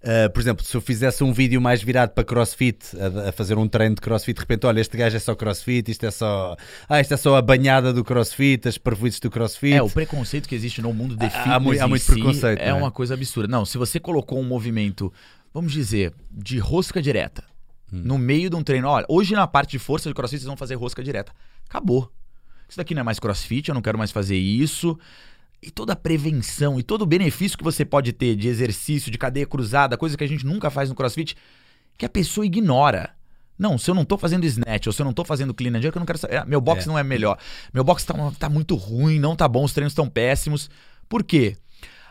eh, por exemplo, se eu fizesse um vídeo mais virado para crossfit, a, a fazer um treino de crossfit, de repente, olha, este gajo é só crossfit, isto é só. Ah, isto é só a banhada do crossfit, as parvoices do crossfit. É, o preconceito que existe no mundo de Há- há fitness mui- há muito si preconceito, É é? uma coisa absurda. Não, se você colocou um movimento, vamos dizer, de rosca direta, Hum. no meio de um treino, olha, hoje na parte de força de crossfit vocês vão fazer rosca direta. Acabou. Isso daqui não é mais crossfit, eu não quero mais fazer isso. E toda a prevenção e todo o benefício que você pode ter de exercício, de cadeia cruzada, coisa que a gente nunca faz no crossfit, que a pessoa ignora. Não, se eu não tô fazendo snatch ou se eu não tô fazendo clean and jerk, eu não quero saber. Ah, Meu box É. não é melhor. Meu box tá, tá muito ruim, não tá bom, os treinos estão péssimos. Por quê?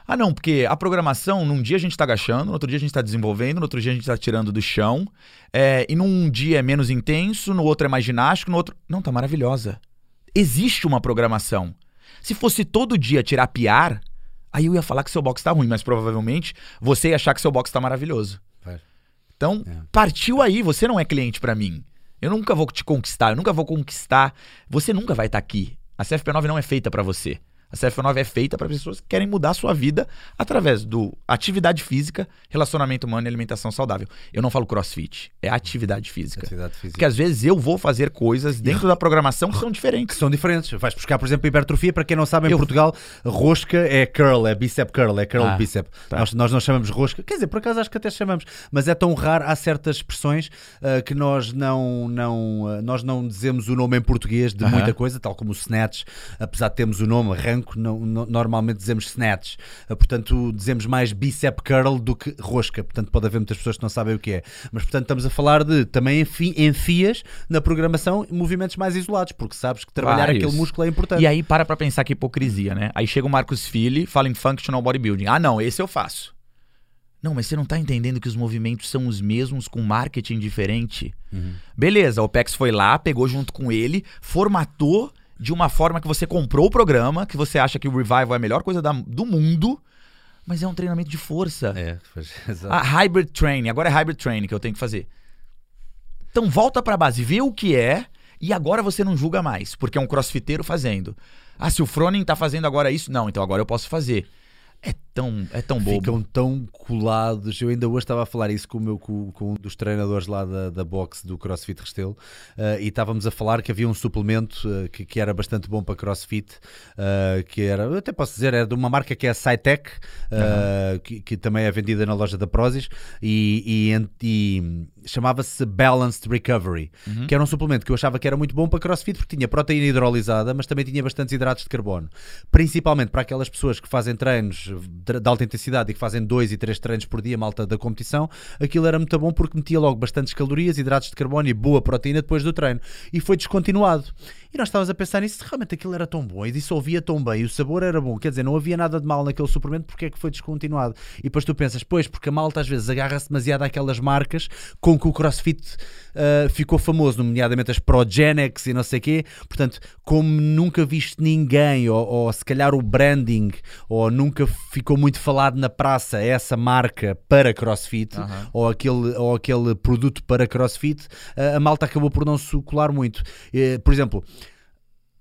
Ah, não, porque a programação, num dia a gente tá agachando, no outro dia a gente tá desenvolvendo, no outro dia a gente tá tirando do chão, é, e num dia é menos intenso, no outro é mais ginástico, no outro. Não, tá maravilhosa. Existe uma programação. Se fosse todo dia tirar piar, aí eu ia falar que seu box tá ruim, mas provavelmente você ia achar que seu box tá maravilhoso. Faz. Então, É. partiu aí, você não é cliente pra mim. Eu nunca vou te conquistar, eu nunca vou conquistar. Você nunca vai estar aqui. A CFP9 não é feita pra você. A CFP9 é feita para pessoas que querem mudar a sua vida através do atividade física, relacionamento humano e alimentação saudável. Eu não falo crossfit, é atividade física. Atividade física. Porque às vezes eu vou fazer coisas dentro da programação que são que diferentes. são diferentes. Vais buscar, por exemplo, hipertrofia. Para quem não sabe, em Eu- Portugal, rosca é curl, é bicep curl, é curl Ah, bicep. tá. Nós, nós não chamamos rosca, quer dizer, por acaso acho que até chamamos, mas é tão raro, há certas expressões ah, que nós não, não, ah, nós não dizemos o nome em português de Aham. muita coisa, tal como o snatch, apesar de termos o nome, arranco, não- não- normalmente dizemos snatch. Ah, portanto, dizemos mais bicep curl do que rosca. Portanto, pode haver muitas pessoas que não sabem o que é. Mas, portanto, estamos a falar de também enfi- enfias na programação movimentos mais isolados, porque sabes que trabalhar Vários. aquele músculo é importante. E aí para pra pensar que hipocrisia, né? Aí chega o Marcos Filli, fala em functional bodybuilding. Ah, não, esse eu faço. Não, mas você não tá entendendo que os movimentos são os mesmos com marketing diferente. Uhum. Beleza, o PEX foi lá, pegou junto com ele, formatou de uma forma que você comprou o programa, que você acha que o Revival é a melhor coisa da- do mundo, mas é um treinamento de força. É, pois, exato. A hybrid training, agora é hybrid training que eu tenho que fazer. Então volta pra base, vê o que é e agora você não julga mais, porque é um crossfiteiro fazendo. Ah, se o Fronin tá fazendo agora isso, não, então agora eu posso fazer. É tão, é tão bobo. Ficam tão colados. Eu ainda hoje estava a falar isso com, o meu, com, com um dos treinadores lá da, da boxe do CrossFit Restelo eh, e estávamos a falar que havia um suplemento eh, que, que era bastante bom para CrossFit, eh, que era, eu até posso dizer, era de uma marca que é a Cytec, eh, que, que também é vendida na loja da Prozis e, e, e chamava-se Balanced Recovery, que era um suplemento que eu achava que era muito bom para CrossFit porque tinha proteína hidrolisada, mas também tinha bastantes hidratos de carbono, principalmente para aquelas pessoas que fazem treinos de, alta intensidade e que fazem dois e três treinos por dia, malta da competição, aquilo era muito bom porque metia logo bastantes calorias, hidratos de carbono e boa proteína depois do treino. E foi descontinuado. E nós estávamos a pensar nisso, realmente aquilo era tão bom e dissolvia tão bem, e o sabor era bom, quer dizer, não havia nada de mal naquele suplemento, porque é que foi descontinuado? E depois tu pensas, pois, porque a malta às vezes agarra-se demasiado àquelas marcas com que o CrossFit uh, ficou famoso, nomeadamente as Progenex e não sei o quê, portanto, como nunca viste ninguém, ou, ou se calhar o branding, ou nunca ficou muito falado na praça essa marca para CrossFit, Aham. ou, aquele, ou aquele produto para CrossFit, uh, a malta acabou por não se colar muito. Eh, por exemplo,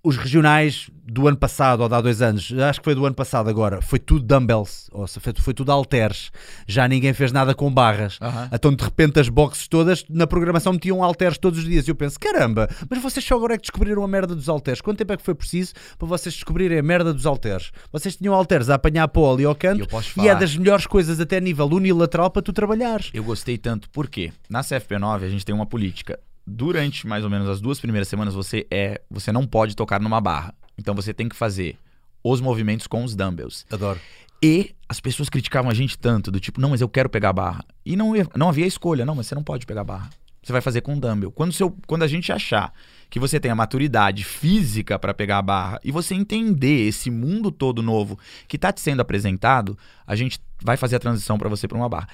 os regionais do ano passado ou de há dois anos, acho que foi do ano passado agora, foi tudo dumbbells, ou seja, foi, tudo halteres. Já ninguém fez nada com barras. Então de repente as boxes todas na programação metiam halteres todos os dias. E eu penso, caramba, mas vocês só agora é que descobriram a merda dos halteres. Quanto tempo é que foi preciso para vocês descobrirem a merda dos halteres? Vocês tinham halteres a apanhar pó ali ao canto eu posso te e é das melhores coisas até a nível unilateral para tu trabalhares. Eu gostei tanto, porque na CFP9 a gente tem uma política. Durante mais ou menos as duas primeiras semanas você é, você não pode tocar numa barra. Então você tem que fazer os movimentos com os dumbbells. Adoro. E as pessoas criticavam a gente tanto, do tipo, não, mas eu quero pegar a barra. E não, não havia escolha, não, mas você não pode pegar a barra. Você vai fazer com o dumbbell. Quando, seu, quando a gente achar que você tem a maturidade física para pegar a barra e você entender esse mundo todo novo que está te sendo apresentado, a gente vai fazer a transição para você para uma barra.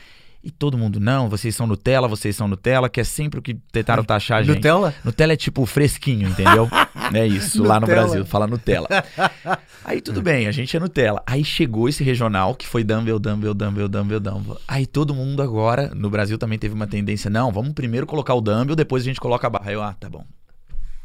E todo mundo, não, vocês são Nutella, vocês são Nutella, que é sempre o que tentaram taxar a gente. Nutella? Nutella é tipo fresquinho, entendeu? é isso, lá no. Brasil, fala Nutella. Aí tudo bem, a gente é Nutella. Aí chegou esse regional que foi dumbbell, dumbbell, dumbbell, dumbbell, dumbbell. Aí todo mundo agora, no Brasil também teve uma tendência, não, vamos primeiro colocar o dumbbell, depois a gente coloca a barra. Aí eu, ah, tá bom.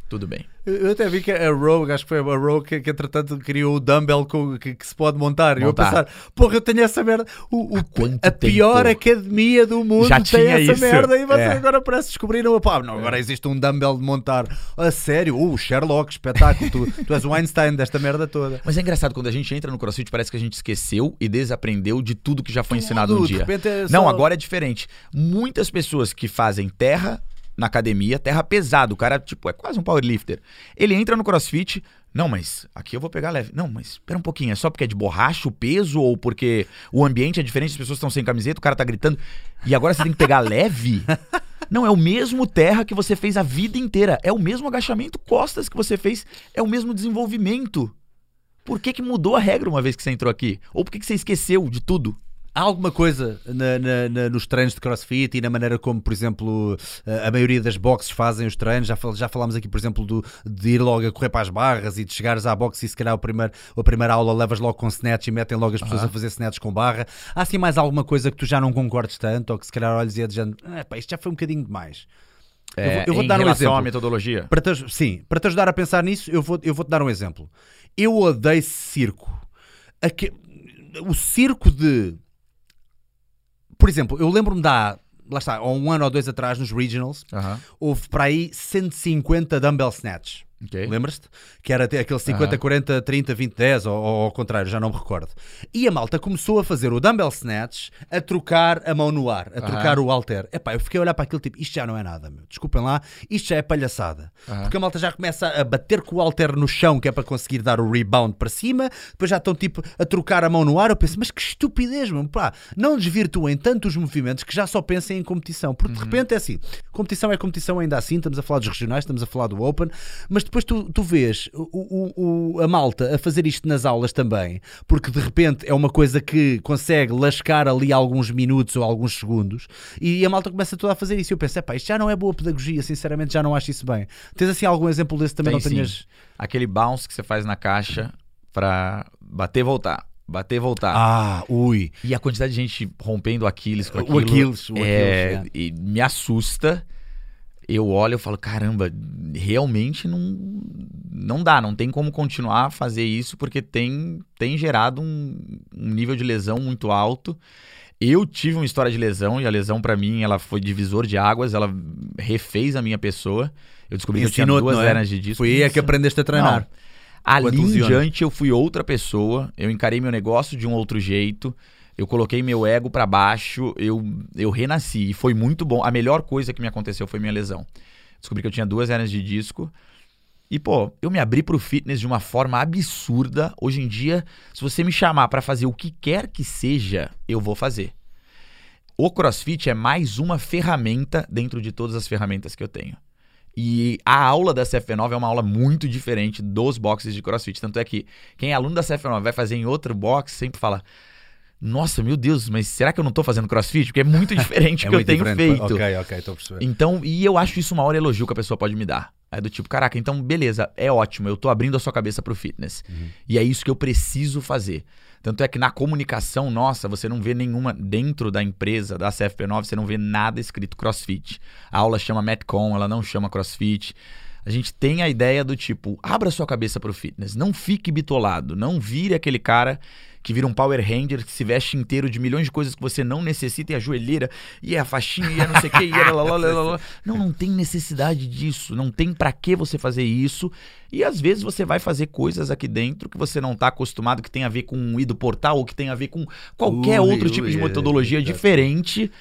Tudo bem. Eu até vi que a Rogue, acho que foi a Rogue que, que entretanto criou o dumbbell que, que se pode montar. E eu a Montar. pensar, porra, eu tenho essa merda. O, o- a pior tempo? academia do mundo Já tem tinha essa isso. merda e você É. agora parece descobriram. Pá, não, agora existe um dumbbell de montar. A sério? Uh, Sherlock, espetáculo. tu, tu és o Einstein desta merda toda. Mas é engraçado, quando a gente entra no CrossFit, parece que a gente esqueceu e desaprendeu de tudo que já foi ensinado Tudo, um dia. é Não, só- agora é diferente. Muitas pessoas que fazem terra na academia, terra pesado, o cara, tipo, é quase um powerlifter. Ele entra no crossfit, não, mas aqui eu vou pegar leve. Não, mas espera um pouquinho, é só porque é de borracha o peso ou porque o ambiente é diferente, as pessoas estão sem camiseta, o cara tá gritando. E agora você tem que pegar leve? Não, é o mesmo terra que você fez a vida inteira. É o mesmo agachamento costas que você fez, é o mesmo desenvolvimento. Por que, que mudou a regra uma vez que você entrou aqui? Ou por que, que você esqueceu de tudo? Há alguma coisa na- na- na- nos treinos de crossfit e na maneira como, por exemplo, a a maioria das boxes fazem os treinos? Já, fal- já falámos aqui, por exemplo, do, de ir logo a correr para as barras e de chegares à boxe e se calhar o primeiro, a primeira aula levas logo com snatch e metem logo as pessoas a fazer snatch com barra. Há assim mais alguma coisa que tu já não concordes tanto ou que se calhar olhas e é de género, "Ah, pá, isto já foi um bocadinho demais? Eu vou- eu vou É, em dar um exemplo. à metodologia. Para te, sim, para te ajudar a pensar nisso, eu vou, eu vou-te dar um exemplo. Eu odeio circo. O circo de. Por exemplo, eu lembro-me há, lá está, há um ano ou dois atrás, nos Regionals, Aham, houve para aí 150 dumbbell snatch. Ok. Lembras-te? Que era até aquele 50, Aham. 40, 30, 20, 10, ou, ou ao contrário, já não me recordo. E a malta começou a fazer o dumbbell snatch a trocar a mão no ar, a trocar o halter. Epá, eu fiquei a olhar para aquilo tipo, isto já não é nada, meu. Desculpem lá, isto já é palhaçada. Porque a malta já começa a bater com o halter no chão, que é para conseguir dar o rebound para cima, depois já estão tipo a trocar a mão no ar. Eu penso, mas que estupidez, meu. Pá, não desvirtuem tanto os movimentos que já só pensem em competição. Porque de repente é assim, competição é competição ainda assim, estamos a falar dos regionais, estamos a falar do Open, mas depois tu, tu vês o, o- o- a malta a fazer isto nas aulas também, porque de repente é uma coisa que consegue lascar ali alguns minutos ou alguns segundos, e a malta começa toda a fazer isso. E eu penso, pá, isto já não é boa pedagogia, sinceramente já não acho isso bem. Tens assim algum exemplo desse também? Tem não sim. tenhas. Aquele bounce que você faz na caixa pra bater e voltar. Bater e voltar. Ah, ui. E a quantidade de gente rompendo o Aquiles com O aquilo. Aquiles, o é, Aquiles, e me assusta. Eu olho e falo, caramba, realmente não, não dá, não tem como continuar a fazer isso porque tem, tem gerado um, um nível de lesão muito alto. Eu tive uma história de lesão e a lesão pra mim ela foi divisor de águas, ela refez a minha pessoa. Eu descobri que eu tinha duas é? hernias de disco. Foi aí é que aprendeste a treinar. Não. Ali em diante eu fui outra pessoa, eu encarei meu negócio de um outro jeito, eu coloquei meu ego pra baixo, eu, eu renasci e foi muito bom. A melhor coisa que me aconteceu foi minha lesão. Descobri que eu tinha duas hernias de disco E, pô, eu me abri pro fitness de uma forma absurda. Hoje em dia, se você me chamar pra fazer o que quer que seja, eu vou fazer. O CrossFit é mais uma ferramenta dentro de todas as ferramentas que eu tenho. E a aula da CF9 é uma aula muito diferente dos boxes de CrossFit. Tanto é que quem é aluno da CF9 vai fazer em outro box sempre fala: Nossa, meu Deus, mas será que eu não tô fazendo CrossFit? Porque é muito diferente É do que eu tenho diferente. feito. Ok, ok, a perceber. Então, e eu acho isso o maior elogio que a pessoa pode me dar. É do tipo, caraca, então beleza, é ótimo, eu tô abrindo a sua cabeça pro fitness. E é isso que eu preciso fazer. Tanto é que na comunicação nossa, você não vê nenhuma, dentro da empresa, da CFP9, você não vê nada escrito CrossFit. A aula chama Metcon, ela não chama CrossFit. A gente tem a ideia do tipo, abra sua cabeça pro fitness, não fique bitolado, não vire aquele cara que vira um Power Ranger, que se veste inteiro de milhões de coisas que você não necessita, e a joelheira, e a faixinha, e a não sei o que, e a lá, lá, lá, lá, lá. Não, não tem necessidade disso, não tem pra que você fazer isso. E às vezes você vai fazer coisas aqui dentro que você não tá acostumado, que tem a ver com o I do portal, ou que tem a ver com qualquer Ui, outro tipo ui, de é, metodologia é, diferente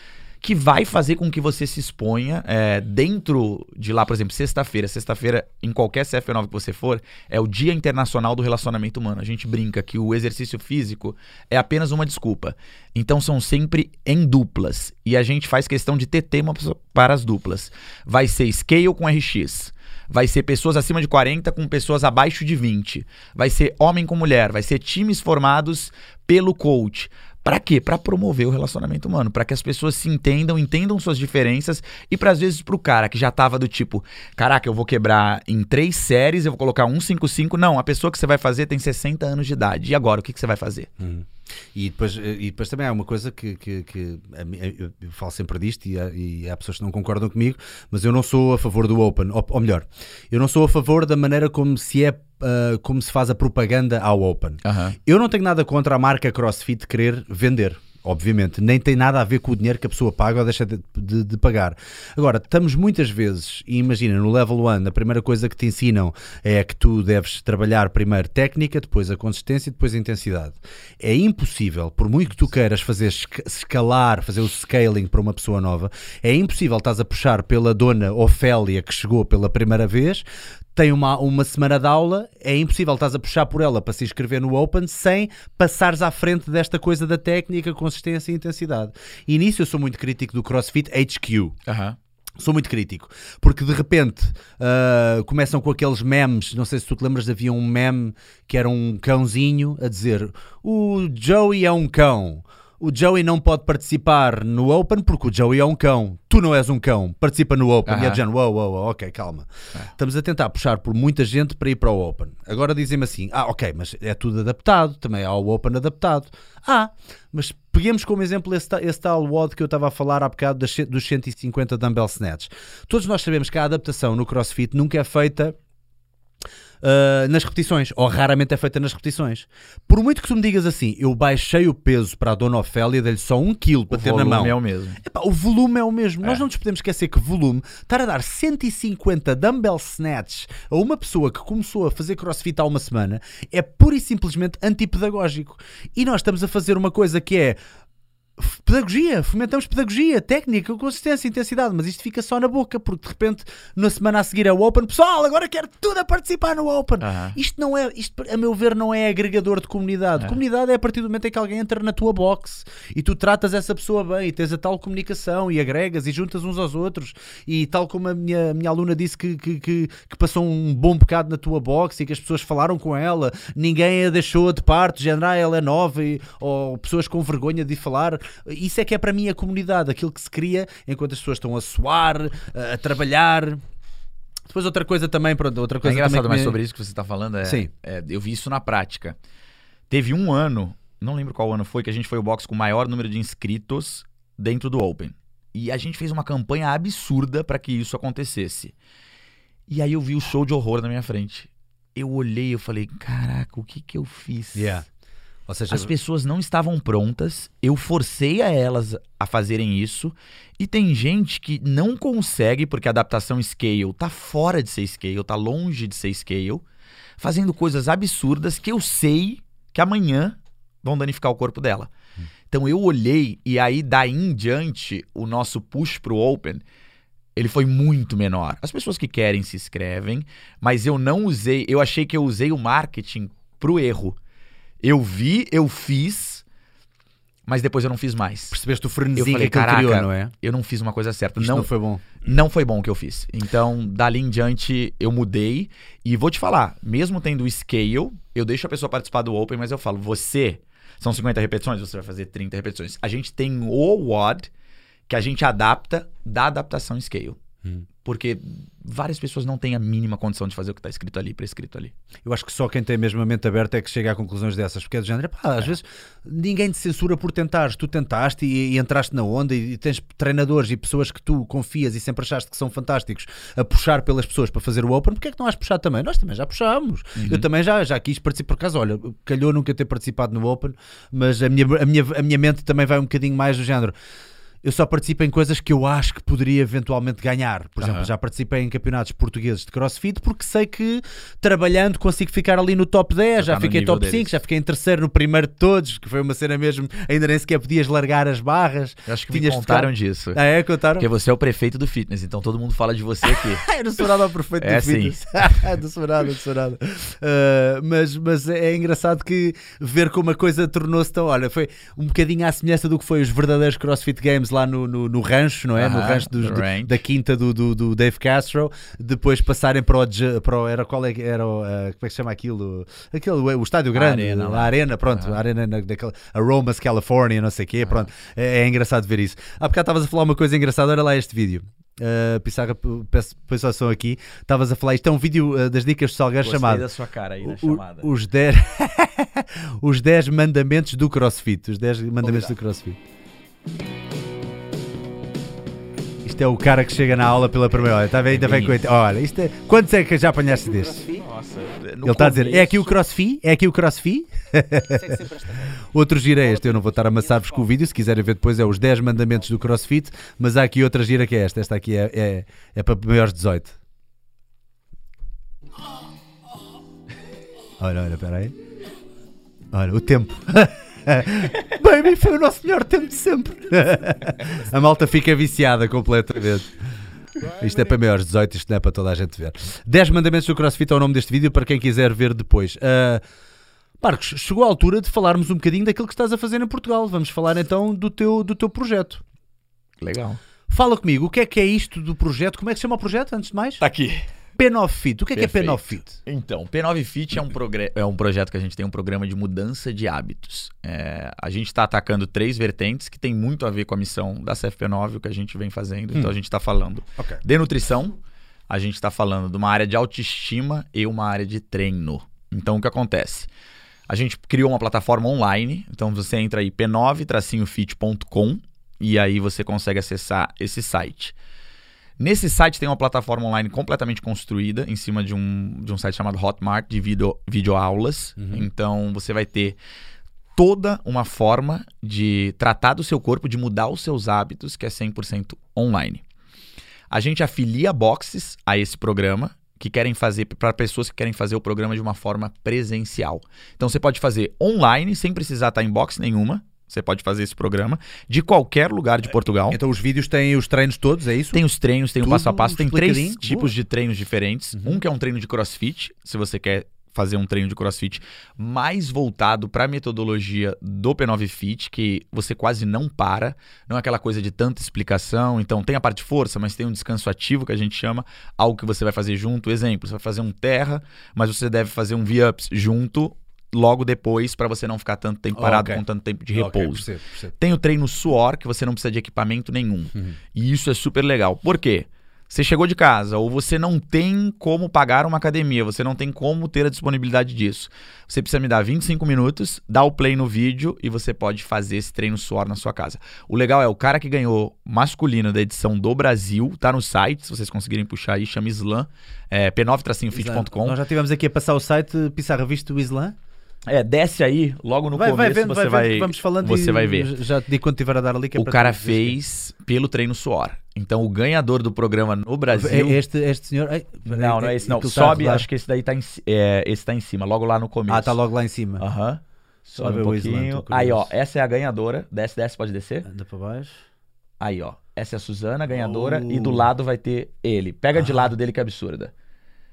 que vai fazer com que você se exponha é, dentro de lá, por exemplo, sexta-feira. Sexta-feira, em qualquer CF9 que você for, é o Dia Internacional do Relacionamento Humano. A gente brinca que o exercício físico é apenas uma desculpa. Então são sempre em duplas. E a gente faz questão de ter tema para as duplas. Vai ser scale com RX. Vai ser pessoas acima de 40 com pessoas abaixo de 20. Vai ser homem com mulher. Vai ser times formados pelo coach. Pra quê? Pra promover o relacionamento humano, Pra que as pessoas se entendam, entendam suas diferenças e para às vezes pro cara que já tava do tipo, caraca, eu vou quebrar em três séries, eu vou colocar 155, não, a pessoa que você vai fazer tem 60 anos de idade. E agora, o que, que você vai fazer? Uhum. E depois, e depois também há uma coisa que, que, que eu, eu falo sempre disto e há, e há pessoas que não concordam comigo, mas eu não sou a favor do Open, ou, ou melhor, eu não sou a favor da maneira como se é ah, como se faz a propaganda ao Open. Eu não tenho nada contra a marca CrossFit querer vender. Obviamente, nem tem nada a ver com o dinheiro que a pessoa paga ou deixa de, de- de pagar. Agora, estamos muitas vezes, e imagina, no level 1, a primeira coisa que te ensinam é que tu deves trabalhar primeiro técnica, depois a consistência e depois a intensidade. É impossível, por muito que tu queiras fazer esca- escalar, fazer o scaling para uma pessoa nova, é impossível estás a puxar pela dona Ofélia que chegou pela primeira vez, tem uma, uma semana de aula, é impossível estás a puxar por ela para se inscrever no Open sem passares à frente desta coisa da técnica, consistência e intensidade. E nisso eu sou muito crítico do CrossFit HQ. Sou muito crítico, porque de repente ah, começam com aqueles memes. Não sei se tu te lembras, havia um meme que era um cãozinho a dizer: O Joey é um cão. O Joey não pode participar no Open porque o Joey é um cão. Tu não és um cão, participa no Open. E é de género, uou, uou, uou, ok, calma. Estamos a tentar puxar por muita gente para ir para o Open. Agora dizem-me assim: ah, ok, mas é tudo adaptado, também há o Open adaptado. Ah, mas peguemos como exemplo esse, esse tal WOD que eu estava a falar há bocado das, dos 150 dumbbell snatch. Todos nós sabemos que a adaptação no CrossFit nunca é feita Uh, nas repetições, ou raramente é feita nas repetições. Por muito que tu me digas assim, eu baixei o peso para a Dona Ofélia, dei-lhe só um quilo para O ter na volume mão. é o mesmo. Epá, o volume é o mesmo. É. Nós não nos podemos esquecer que volume, estar a dar 150 dumbbell snatch a uma pessoa que começou a fazer crossfit há uma semana é pura e simplesmente antipedagógico. E nós estamos a fazer uma coisa que é pedagogia, fomentamos pedagogia, técnica, consistência, intensidade, mas isto fica só na boca, porque de repente na semana a seguir é o Open, pessoal, agora quero tudo a participar no Open. Isto não é, isto a meu ver não é agregador de comunidade. Comunidade é a partir do momento em que alguém entra na tua box e tu tratas essa pessoa bem e tens a tal comunicação e agregas e juntas uns aos outros e tal como a minha, minha aluna disse que, que, que, que passou um bom bocado na tua box e que as pessoas falaram com ela, ninguém a deixou de parte, género, ah, ela é nova e, ou pessoas com vergonha de falar. Isso é que é para mim a comunidade, aquilo que se cria enquanto as pessoas estão a suar, a, a trabalhar. Depois outra coisa também, pronto, outra É coisa engraçado, que mas me- sobre isso que você está falando, é, Sim. é, eu vi isso na prática. Teve um ano, não lembro qual ano foi, que a gente foi o box com o maior número de inscritos dentro do Open. E a gente fez uma campanha absurda para que isso acontecesse. E aí eu vi o show de horror na minha frente. Eu olhei, eu falei, caraca, o que que eu fiz? Yeah. Ou seja, As pessoas não estavam prontas, eu forcei a elas a fazerem isso, e tem gente que não consegue, porque a adaptação scale tá fora de ser scale, tá longe de ser scale, fazendo coisas absurdas que eu sei que amanhã vão danificar o corpo dela. Então eu olhei, e aí daí em diante, o nosso push pro Open ele foi muito menor. As pessoas que querem se inscrevem, mas eu não usei, eu achei que eu usei o marketing pro erro. Eu vi, eu fiz, mas depois eu não fiz mais. Percebeste o Eu frenesim que falei, aquilo caraca, criou, não é? eu não fiz uma coisa certa. Não, não foi bom. não foi bom o que eu fiz. Então, dali em diante, eu mudei. E vou te falar, mesmo tendo o scale, eu deixo a pessoa participar do Open, mas eu falo, você, são 50 repetições, você vai fazer 30 repetições. A gente tem o WOD, que a gente adapta da adaptação scale. Hum. Porque várias pessoas não têm a mínima condição de fazer o que está escrito ali, prescrito ali. Eu acho que só quem tem mesmo a mente aberta é que chega a conclusões dessas, porque é do género, pá, às vezes ninguém te censura por tentares, tu tentaste e, e entraste na onda e, e tens treinadores e pessoas que tu confias e sempre achaste que são fantásticos a puxar pelas pessoas para fazer o Open, porque é que não has puxado também? Nós também já puxámos. Eu também já, já quis participar, por acaso, olha, calhou nunca ter participado no Open, mas a minha, a minha, a minha mente também vai um bocadinho mais do género. Eu só participo em coisas que eu acho que poderia eventualmente ganhar. Por exemplo, Aham. já participei em campeonatos portugueses de crossfit porque sei que trabalhando consigo ficar ali no top 10. Já, Já tá fiquei top 5, deles. já fiquei em terceiro no primeiro de todos, que foi uma cena mesmo. Ainda nem sequer podias largar as barras. Eu acho que Tinhas me contaram ficar- disso. Ah, é? Contaram? Porque você é o prefeito do fitness, então todo mundo fala de você aqui. eu não sou nada ao perfeito É do fitness. não sou nada, não sou nada. Uh, mas, mas é engraçado que ver como a coisa tornou-se tão. Olha, foi um bocadinho à semelhança do que foi os verdadeiros CrossFit Games lá no, no, no rancho, não é? no Aham, rancho dos- no do- ranch. da quinta do, do, do Dave Castro. Depois passarem para o. Para o era qual é era? o, uh, como é que se chama aquilo? Aquele, o estádio grande, a arena a arena pronto, Aham. a arena na, daquela, Aromas, California, não sei o quê. Pronto, é, é engraçado ver isso. Há bocado estavas a falar uma coisa engraçada, olha lá este vídeo. Uh, Pissarra, peço peço a som aqui. Estavas a falar, isto é um vídeo uh, das dicas de Salgueiro Gostei chamado da sua cara aí na o- chamada. os 10 os 10 mandamentos do CrossFit. Os 10 mandamentos do CrossFit. Isto é o cara que chega na aula pela primeira hora. Está bem, ainda bem Bem com Olha, isto é... quantos é que já apanhaste destes? Nossa, Ele está a dizer, é aqui o CrossFit? É aqui o CrossFit? Outro gira é este, eu não vou estar a amassar-vos com o vídeo, se quiserem ver depois é os 10 mandamentos do CrossFit, mas há aqui outra gira que é esta, esta aqui é, é, é para maiores de 18. Olha, olha, espera aí. Olha, o tempo. Baby, foi o nosso melhor tempo de sempre. a malta fica viciada completamente. Isto é para maiores de 18, isto não é para toda a gente ver. 10 mandamentos do CrossFit é o nome deste vídeo para quem quiser ver depois. Ah, Marcos, chegou a altura de falarmos um bocadinho daquilo que estás a fazer em Portugal. Vamos falar então do teu, do teu projeto. Legal. Fala comigo, o que é que é isto do projeto? Como é que se chama o projeto, antes de mais? Tá aqui. P9 Fit. O que é que é P9 Fit? Então, o P9 Fit é um, é um projeto que a gente tem um programa de mudança de hábitos. É, a gente está atacando três vertentes que tem muito a ver com a missão da CFP9, o que a gente vem fazendo. Então, a gente está falando Ok. de nutrição, a gente está falando de uma área de autoestima e uma área de treino. Então, o que acontece? A gente criou uma plataforma online, então você entra aí p9-fit.com e aí você consegue acessar esse site. Nesse site tem uma plataforma online completamente construída em cima de um, de um site chamado Hotmart de video, videoaulas. Então você vai ter toda uma forma de tratar do seu corpo, de mudar os seus hábitos, que é 100% online. A gente afilia boxes a esse programa que querem fazer para pessoas que querem fazer o programa de uma forma presencial. Então você pode fazer online sem precisar estar em box nenhuma. Você pode fazer esse programa de qualquer lugar de Portugal. Então os vídeos têm os treinos todos, é isso? Tem os treinos, tem o Tudo passo a passo, tem três explicadinho? tipos Boa. de treinos diferentes. Um que é um treino de crossfit, se você quer fazer um treino de crossfit mais voltado para a metodologia do P9 Fit, que você quase não para, não é aquela coisa de tanta explicação. Então tem a parte de força, mas tem um descanso ativo que a gente chama, algo que você vai fazer junto. Exemplo, você vai fazer um terra, mas você deve fazer um V-ups junto logo depois para você não ficar tanto tempo parado Ok. com tanto tempo de repouso. percebo, percebo. Tem o treino suor, que você não precisa de equipamento nenhum. Uhum. E isso é super legal. Por quê? Você chegou de casa ou você não tem como pagar uma academia, você não tem como ter a disponibilidade disso. Você precisa me dar 25 minutos, dar o play no vídeo e você pode fazer esse treino suor na sua casa. O legal é o cara que ganhou masculino da edição do Brasil, tá no site, se vocês conseguirem puxar aí, chama Islam, é p9-fit.com. Nós já estivemos aqui a passar o site Pissarra Visto do Islã. É, desce aí, logo no Vai, começo vai vendo, você vai vendo, vamos falando você e vai ver. Já digo quando tiver a dar ali que é o cara fez pelo treino suor. Então o ganhador do programa no Brasil. É Este, este senhor. Não, não é esse não. Sobe, acho que esse daí tá em, é, esse tá em cima, logo lá no começo. Ah, está logo lá em cima. Aham. Só Sobe um pouquinho. Aí, ó, essa é a ganhadora. Desce, desce, pode descer. Anda para baixo. Aí, ó. essa é a Suzana, ganhadora, Oh. e do lado vai ter ele. Pega de lado dele que é absurda.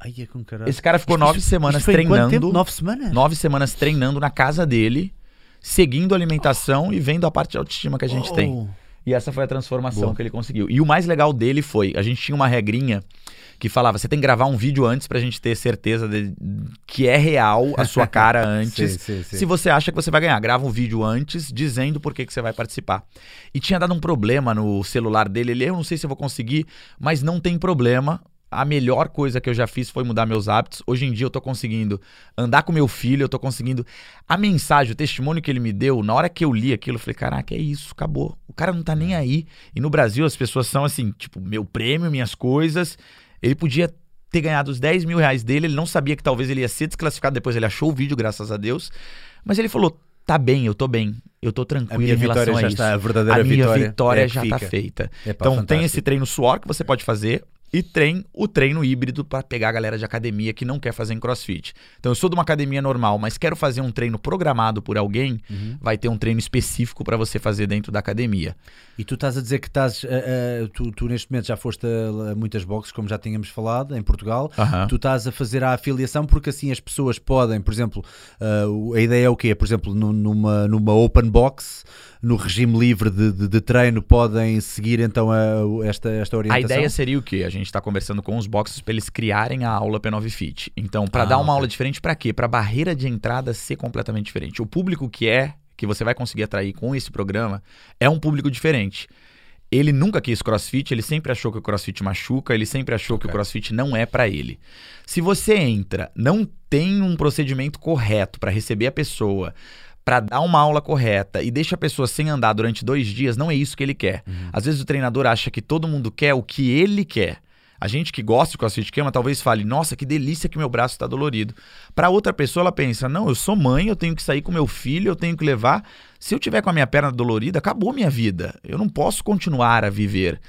Ai, é com caralho. Esse cara ficou Isto- nove isto- semanas quanto treinando. Nove semanas? Nove semanas treinando na casa dele, seguindo a alimentação e vendo a parte de autoestima que a gente tem. Oh. E essa foi a transformação Boa. que ele conseguiu. E o mais legal dele foi, a gente tinha uma regrinha que falava, você tem que gravar um vídeo antes pra gente ter certeza de- que é real a sua cara antes. Sim, sim, sim. Se você acha que você vai ganhar, grava um vídeo antes dizendo por que, que você vai participar. E tinha dado um problema no celular dele. Ele, eu não sei se eu vou conseguir, mas não tem problema. A melhor coisa que eu já fiz foi mudar meus hábitos. Hoje em dia eu tô conseguindo andar com meu filho, eu tô conseguindo. A mensagem, o testemunho que ele me deu, na hora que eu li aquilo, eu falei: caraca, é isso, acabou. O cara não tá nem aí. E no Brasil as pessoas são assim, tipo, meu prêmio, minhas coisas. Ele podia ter ganhado os 10 mil reais dele, ele não sabia que talvez ele ia ser desclassificado, depois ele achou o vídeo, graças a Deus. Mas ele falou: tá bem, eu tô bem, eu tô tranquilo em relação a isso. está, a verdadeira a minha vitória, vitória, é já tá fica. feita. É, Então tem fantástico. esse treino suor que você pode fazer e tem o treino híbrido para pegar a galera de academia que não quer fazer em crossfit. Então eu sou de uma academia normal, mas quero fazer um treino programado por alguém, Uhum. vai ter um treino específico para você fazer dentro da academia. E tu estás a dizer que estás, eh, eh, tu, tu neste momento já foste a, muitas boxes, como já tínhamos falado, em Portugal. Aham. Tu estás a fazer a afiliação porque assim as pessoas podem, por exemplo, o- a ideia é o quê? Por exemplo, nu- numa, numa open box, no regime livre de, de- de treino, podem seguir então a- esta, esta A orientação? ideia seria o quê? A gente está conversando com os boxes para eles criarem a aula P9 Fit. Então, para Ah, dar uma ok. aula diferente, para quê? Para a barreira de entrada ser completamente diferente. O público que é, que você vai conseguir atrair com esse programa, é um público diferente. Ele nunca quis crossfit, ele sempre achou que o crossfit machuca, ele sempre achou que o crossfit não é para ele. Se você entra, não tem um procedimento correto para receber a pessoa, para dar uma aula correta e deixa a pessoa sem andar durante dois dias, não é isso que ele quer. Às vezes o treinador acha que todo mundo quer o que ele quer. A gente que gosta de crossfit queima talvez fale, nossa, que delícia que meu braço está dolorido. Para outra pessoa, ela pensa, não, eu sou mãe, eu tenho que sair com meu filho, eu tenho que levar. Se eu tiver com a minha perna dolorida, acabou minha vida. Eu não posso continuar a viver.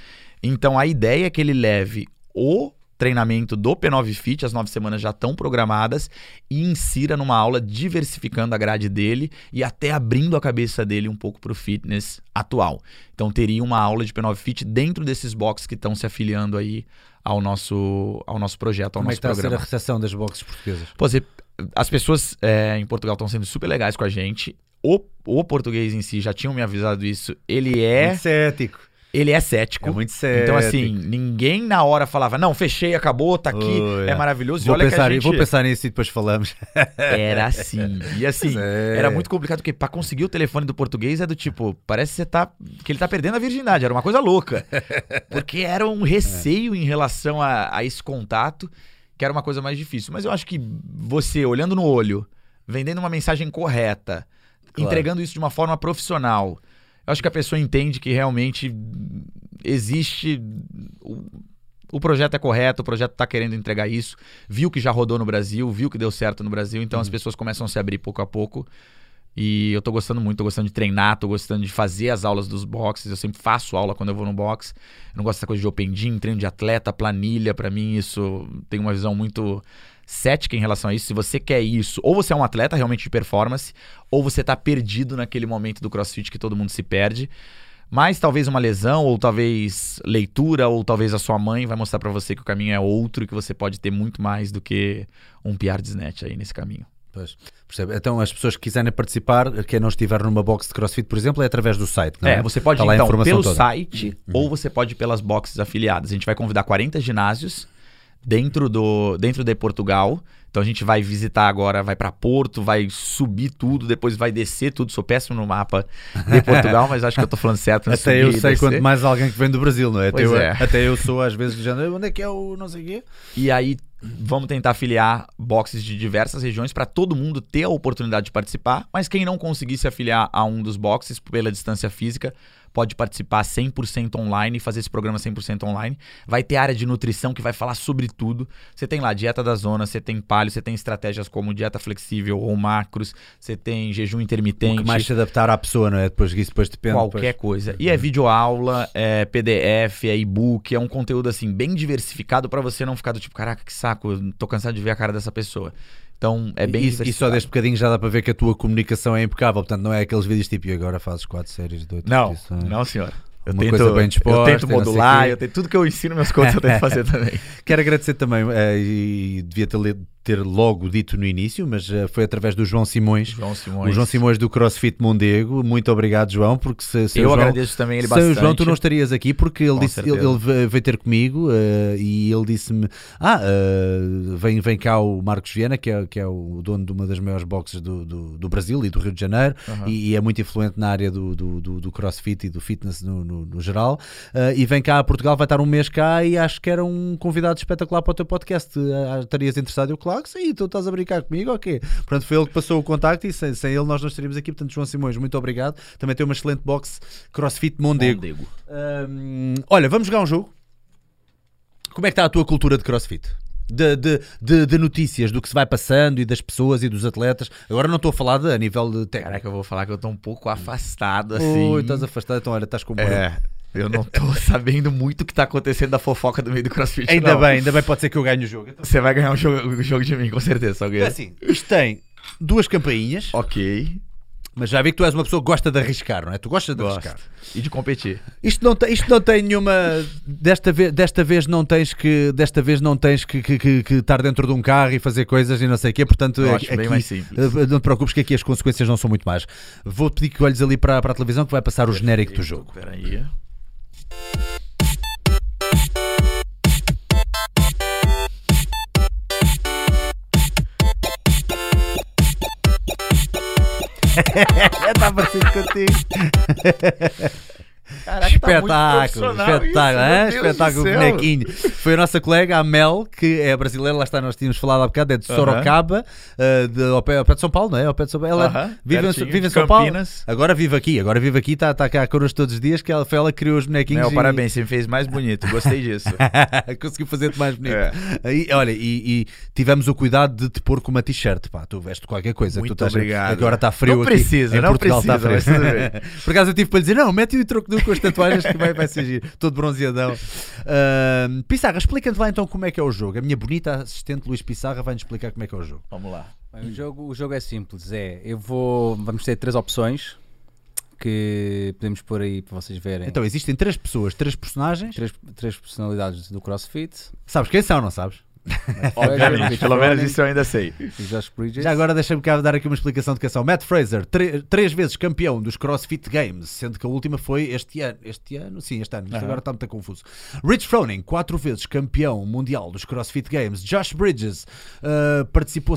Então a ideia é que ele leve o treinamento do P9 Fit, as nove semanas já estão programadas, e insira numa aula diversificando a grade dele e até abrindo a cabeça dele um pouco para o fitness atual. Então teria uma aula de P9 Fit dentro desses boxes que estão se afiliando aí ao nosso, ao nosso projeto, ao Como é que nosso está a ser programa. a recepção das boxes portuguesas? Pô, as pessoas é, em Portugal estão sendo super legais com a gente. O, o português em si já tinham me avisado isso. Ele é, cético. Ele é cético. É muito cético. Então, assim, ninguém na hora falava, não, fechei, acabou, tá aqui, Oh, é yeah. maravilhoso. E Vou olha pensar, que gente... vou pensar nisso e depois falamos. Era assim. E assim, É. era muito complicado, porque pra conseguir o telefone do português é do tipo, parece que você tá. que ele tá perdendo a virgindade, era uma coisa louca. Porque era um receio em relação a, a esse contato, que era uma coisa mais difícil. Mas eu acho que você, olhando no olho, vendendo uma mensagem correta, Claro. entregando isso de uma forma profissional, eu acho que a pessoa entende que realmente existe. O, o projeto é correto, o projeto está querendo entregar isso, viu que já rodou no Brasil, viu que deu certo no Brasil, então as pessoas começam a se abrir pouco a pouco. E eu tô gostando muito, tô gostando de treinar, tô gostando de fazer as aulas dos boxes. Eu sempre faço aula quando eu vou no box. Eu não gosto dessa coisa de open gym, treino de atleta, planilha. Pra mim, isso tem uma visão muito cética em relação a isso. Se você quer isso, ou você é um atleta realmente de performance, ou você tá perdido naquele momento do crossfit que todo mundo se perde. Mas talvez uma lesão, ou talvez leitura, ou talvez a sua mãe vai mostrar pra você que o caminho é outro e que você pode ter muito mais do que um PR de snatch aí nesse caminho. Pois, percebe? Então, as pessoas que quiserem participar, quem não estiver numa box de crossfit, por exemplo, é através do site. É, É, você pode Tá então pelo toda. Uhum. site ou você pode ir pelas boxes afiliadas. A gente vai convidar 40 ginásios dentro do dentro de Portugal. Então a gente vai visitar agora, vai para Porto, vai subir tudo, depois vai descer tudo. Sou péssimo no mapa de Portugal, mas acho que eu tô falando certo. Até Subir eu sei descer. quanto mais alguém que vem do Brasil, não é? Até, eu, é. até eu sou às vezes do género, onde é que é o não sei o quê? E aí vamos tentar afiliar boxes de diversas regiões para todo mundo ter a oportunidade de participar, mas quem não conseguir se afiliar a um dos boxes pela distância física, pode participar 100% online e fazer esse programa 100% online. Vai ter área de nutrição que vai falar sobre tudo. Você tem lá dieta da zona, você tem palio, você tem estratégias como dieta flexível ou macros, você tem jejum O intermitente. que mais se adaptar à pessoa, não é? Depois isso depois depende. Qualquer coisa. E é videoaula, é PDF, é e-book, é um conteúdo assim bem diversificado para você não ficar do tipo, caraca, que saco, tô cansado de ver a cara dessa pessoa. Então é bem e, e só deste bocadinho já dá para ver que a tua comunicação é impecável. Portanto, não é aqueles vídeos tipo, e agora fazes quatro séries de oito Não, repetições." não senhor. Eu uma tento, coisa bem eu disposta. tento e não sei modular, eu tento, tudo que eu ensino meus coaches eu tento fazer também. Quero agradecer também, eh, e devia ter, le- ter logo dito no início, mas eh, foi através do João Simões. João Simões. O João Simões do CrossFit Mondego. Muito obrigado, João, porque se, se Eu João, agradeço também ele bastante. o João tu não estarias aqui porque ele, disse, ele, ele veio- ter comigo eh, e ele disse-me: Ah, eh, vem, vem cá o Marcos Viana, que é, que é o dono de uma das maiores boxes do, do, do Brasil e do Rio de Janeiro, Aham. e, e é muito influente na área do, do, do, do CrossFit e do fitness no, no, no geral. Eh, e vem cá a Portugal, vai estar um mês cá e acho que era um convidado espetacular para o teu podcast. Estarias interessado? Eu, claro que sim, tu estás a brincar comigo, ok. Portanto, foi ele que passou o contacto e sem, sem ele nós não estaríamos aqui. Portanto, João Simões, muito obrigado. Também tem uma excelente box CrossFit Mondego. Mondego. Hum, olha, vamos jogar um jogo. Como é que está a tua cultura de crossfit? De, de, de, de notícias do que se vai passando e das pessoas e dos atletas. Agora não estou a falar de, a nível de técnico. Caraca, eu vou falar que eu tô um pouco afastado, assim. Ui, estás afastado, então olha, estás com. É, eu não tô sabendo muito o que tá acontecendo da fofoca do meio do CrossFit. Ainda não. bem, ainda bem, pode ser que eu ganhe o jogo. Então, Você vai ganhar um jogo, um jogo de mim, com certeza, só é ganhar. assim, isto tem duas campainhas, Ok, mas já vi que tu és uma pessoa que gosta de arriscar, não é? Tu gostas de gosto. arriscar. E de competir. Isto não, tem, isto não tem nenhuma. Desta vez, desta vez não tens que. Desta vez não tens que, que, que- que estar dentro de um carro e fazer coisas e não sei o quê. Portanto, Eu aqui, acho bem mais simples. eh, não te preocupes que aqui as consequências não são muito mais. Vou pedir que olhes ali para, para a televisão que vai passar o genérico do jogo. Peraí. Está parecido contigo. Caraca, espetáculo, tá espetáculo, hein? espetáculo bonequinho. Foi a nossa colega, a Mel, que é brasileira, lá está, nós tínhamos falado há bocado, é de. Sorocaba, eh, de, ao, pé, ao pé de São Paulo, não é? Ao pé de São Paulo. Ela Aham, vive, em, vive em São Paulo. Agora vive aqui, agora vive aqui, está tá cá connosco todos os dias, que ela, foi ela que criou os bonequinhos. Não, e- parabéns, você me fez mais bonito. Gostei disso. Conseguiu fazer-te mais bonito. É. Aí, olha, e, e tivemos o cuidado de te pôr com uma t-shirt, pá, tu veste qualquer coisa. Muito tu estás- obrigado. Agora está frio Não aqui. precisa, em não Portugal está precisa, frio. Por acaso eu tive para lhe dizer, não, mete o troco nu com as tatuagens que vai, vai ser giro. Todo bronzeadão. Ahm, Pissarra, explica-te lá então como é que é o jogo. A minha bonita assistente Luís Pissarra vai-nos explicar como é que é o jogo. Vamos lá. Bem, O jogo, o jogo é simples, é, eu vou, vamos ter três opções que podemos pôr aí para vocês verem. Então, existem três pessoas, três personagens. três, três personalidades do CrossFit. Sabes quem são, não sabes? Obviamente, Rich pelo menos isso eu ainda sei. Josh Bridges. Já agora deixa-me cá dar aqui uma explicação de quem são. Matt Fraser, três vezes campeão dos CrossFit Games, sendo que a última foi este ano. Este ano? Sim, este ano. Isto agora está muito confuso. Rich Froning, quatro vezes campeão mundial dos CrossFit Games. Josh Bridges ah, participou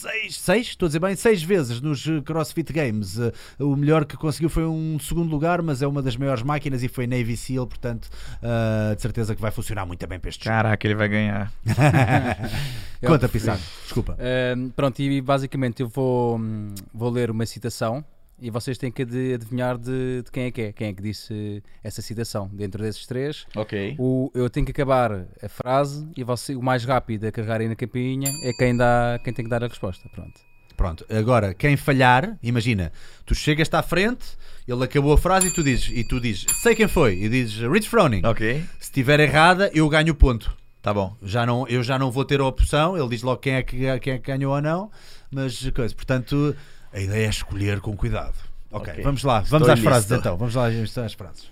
seis, seis, estou a dizer bem, seis vezes nos eh, CrossFit Games. Ah, o melhor que conseguiu foi um segundo lugar, mas é uma das maiores máquinas e foi Navy SEAL, portanto, ah, de certeza que vai funcionar muito bem para este jogo. Caraca, ele vai ganhar. Conta. Pissarro. Desculpa. Ahm, pronto, e basicamente eu vou, hum, vou ler uma citação e vocês têm que adi- adivinhar de, de quem é que é, quem é que disse essa citação. Dentro desses três, Ok. o, eu tenho que acabar a frase e você, o mais rápido a carregar aí na campainha é quem, dá, quem tem que dar a resposta. Pronto. Pronto, agora quem falhar, imagina, tu chegas-te à frente, ele acabou a frase e tu dizes, e tu dizes, sei quem foi, e dizes Rich Froning. Ok. Se estiver errada, eu ganho o ponto. Tá bom. Já não, eu já não vou ter a opção, ele diz logo quem é que, quem é que ganhou ou não, mas coisa, portanto, a ideia é escolher com cuidado. Ok, Ok. vamos lá, vamos Estou às frases então, vamos lá às frases.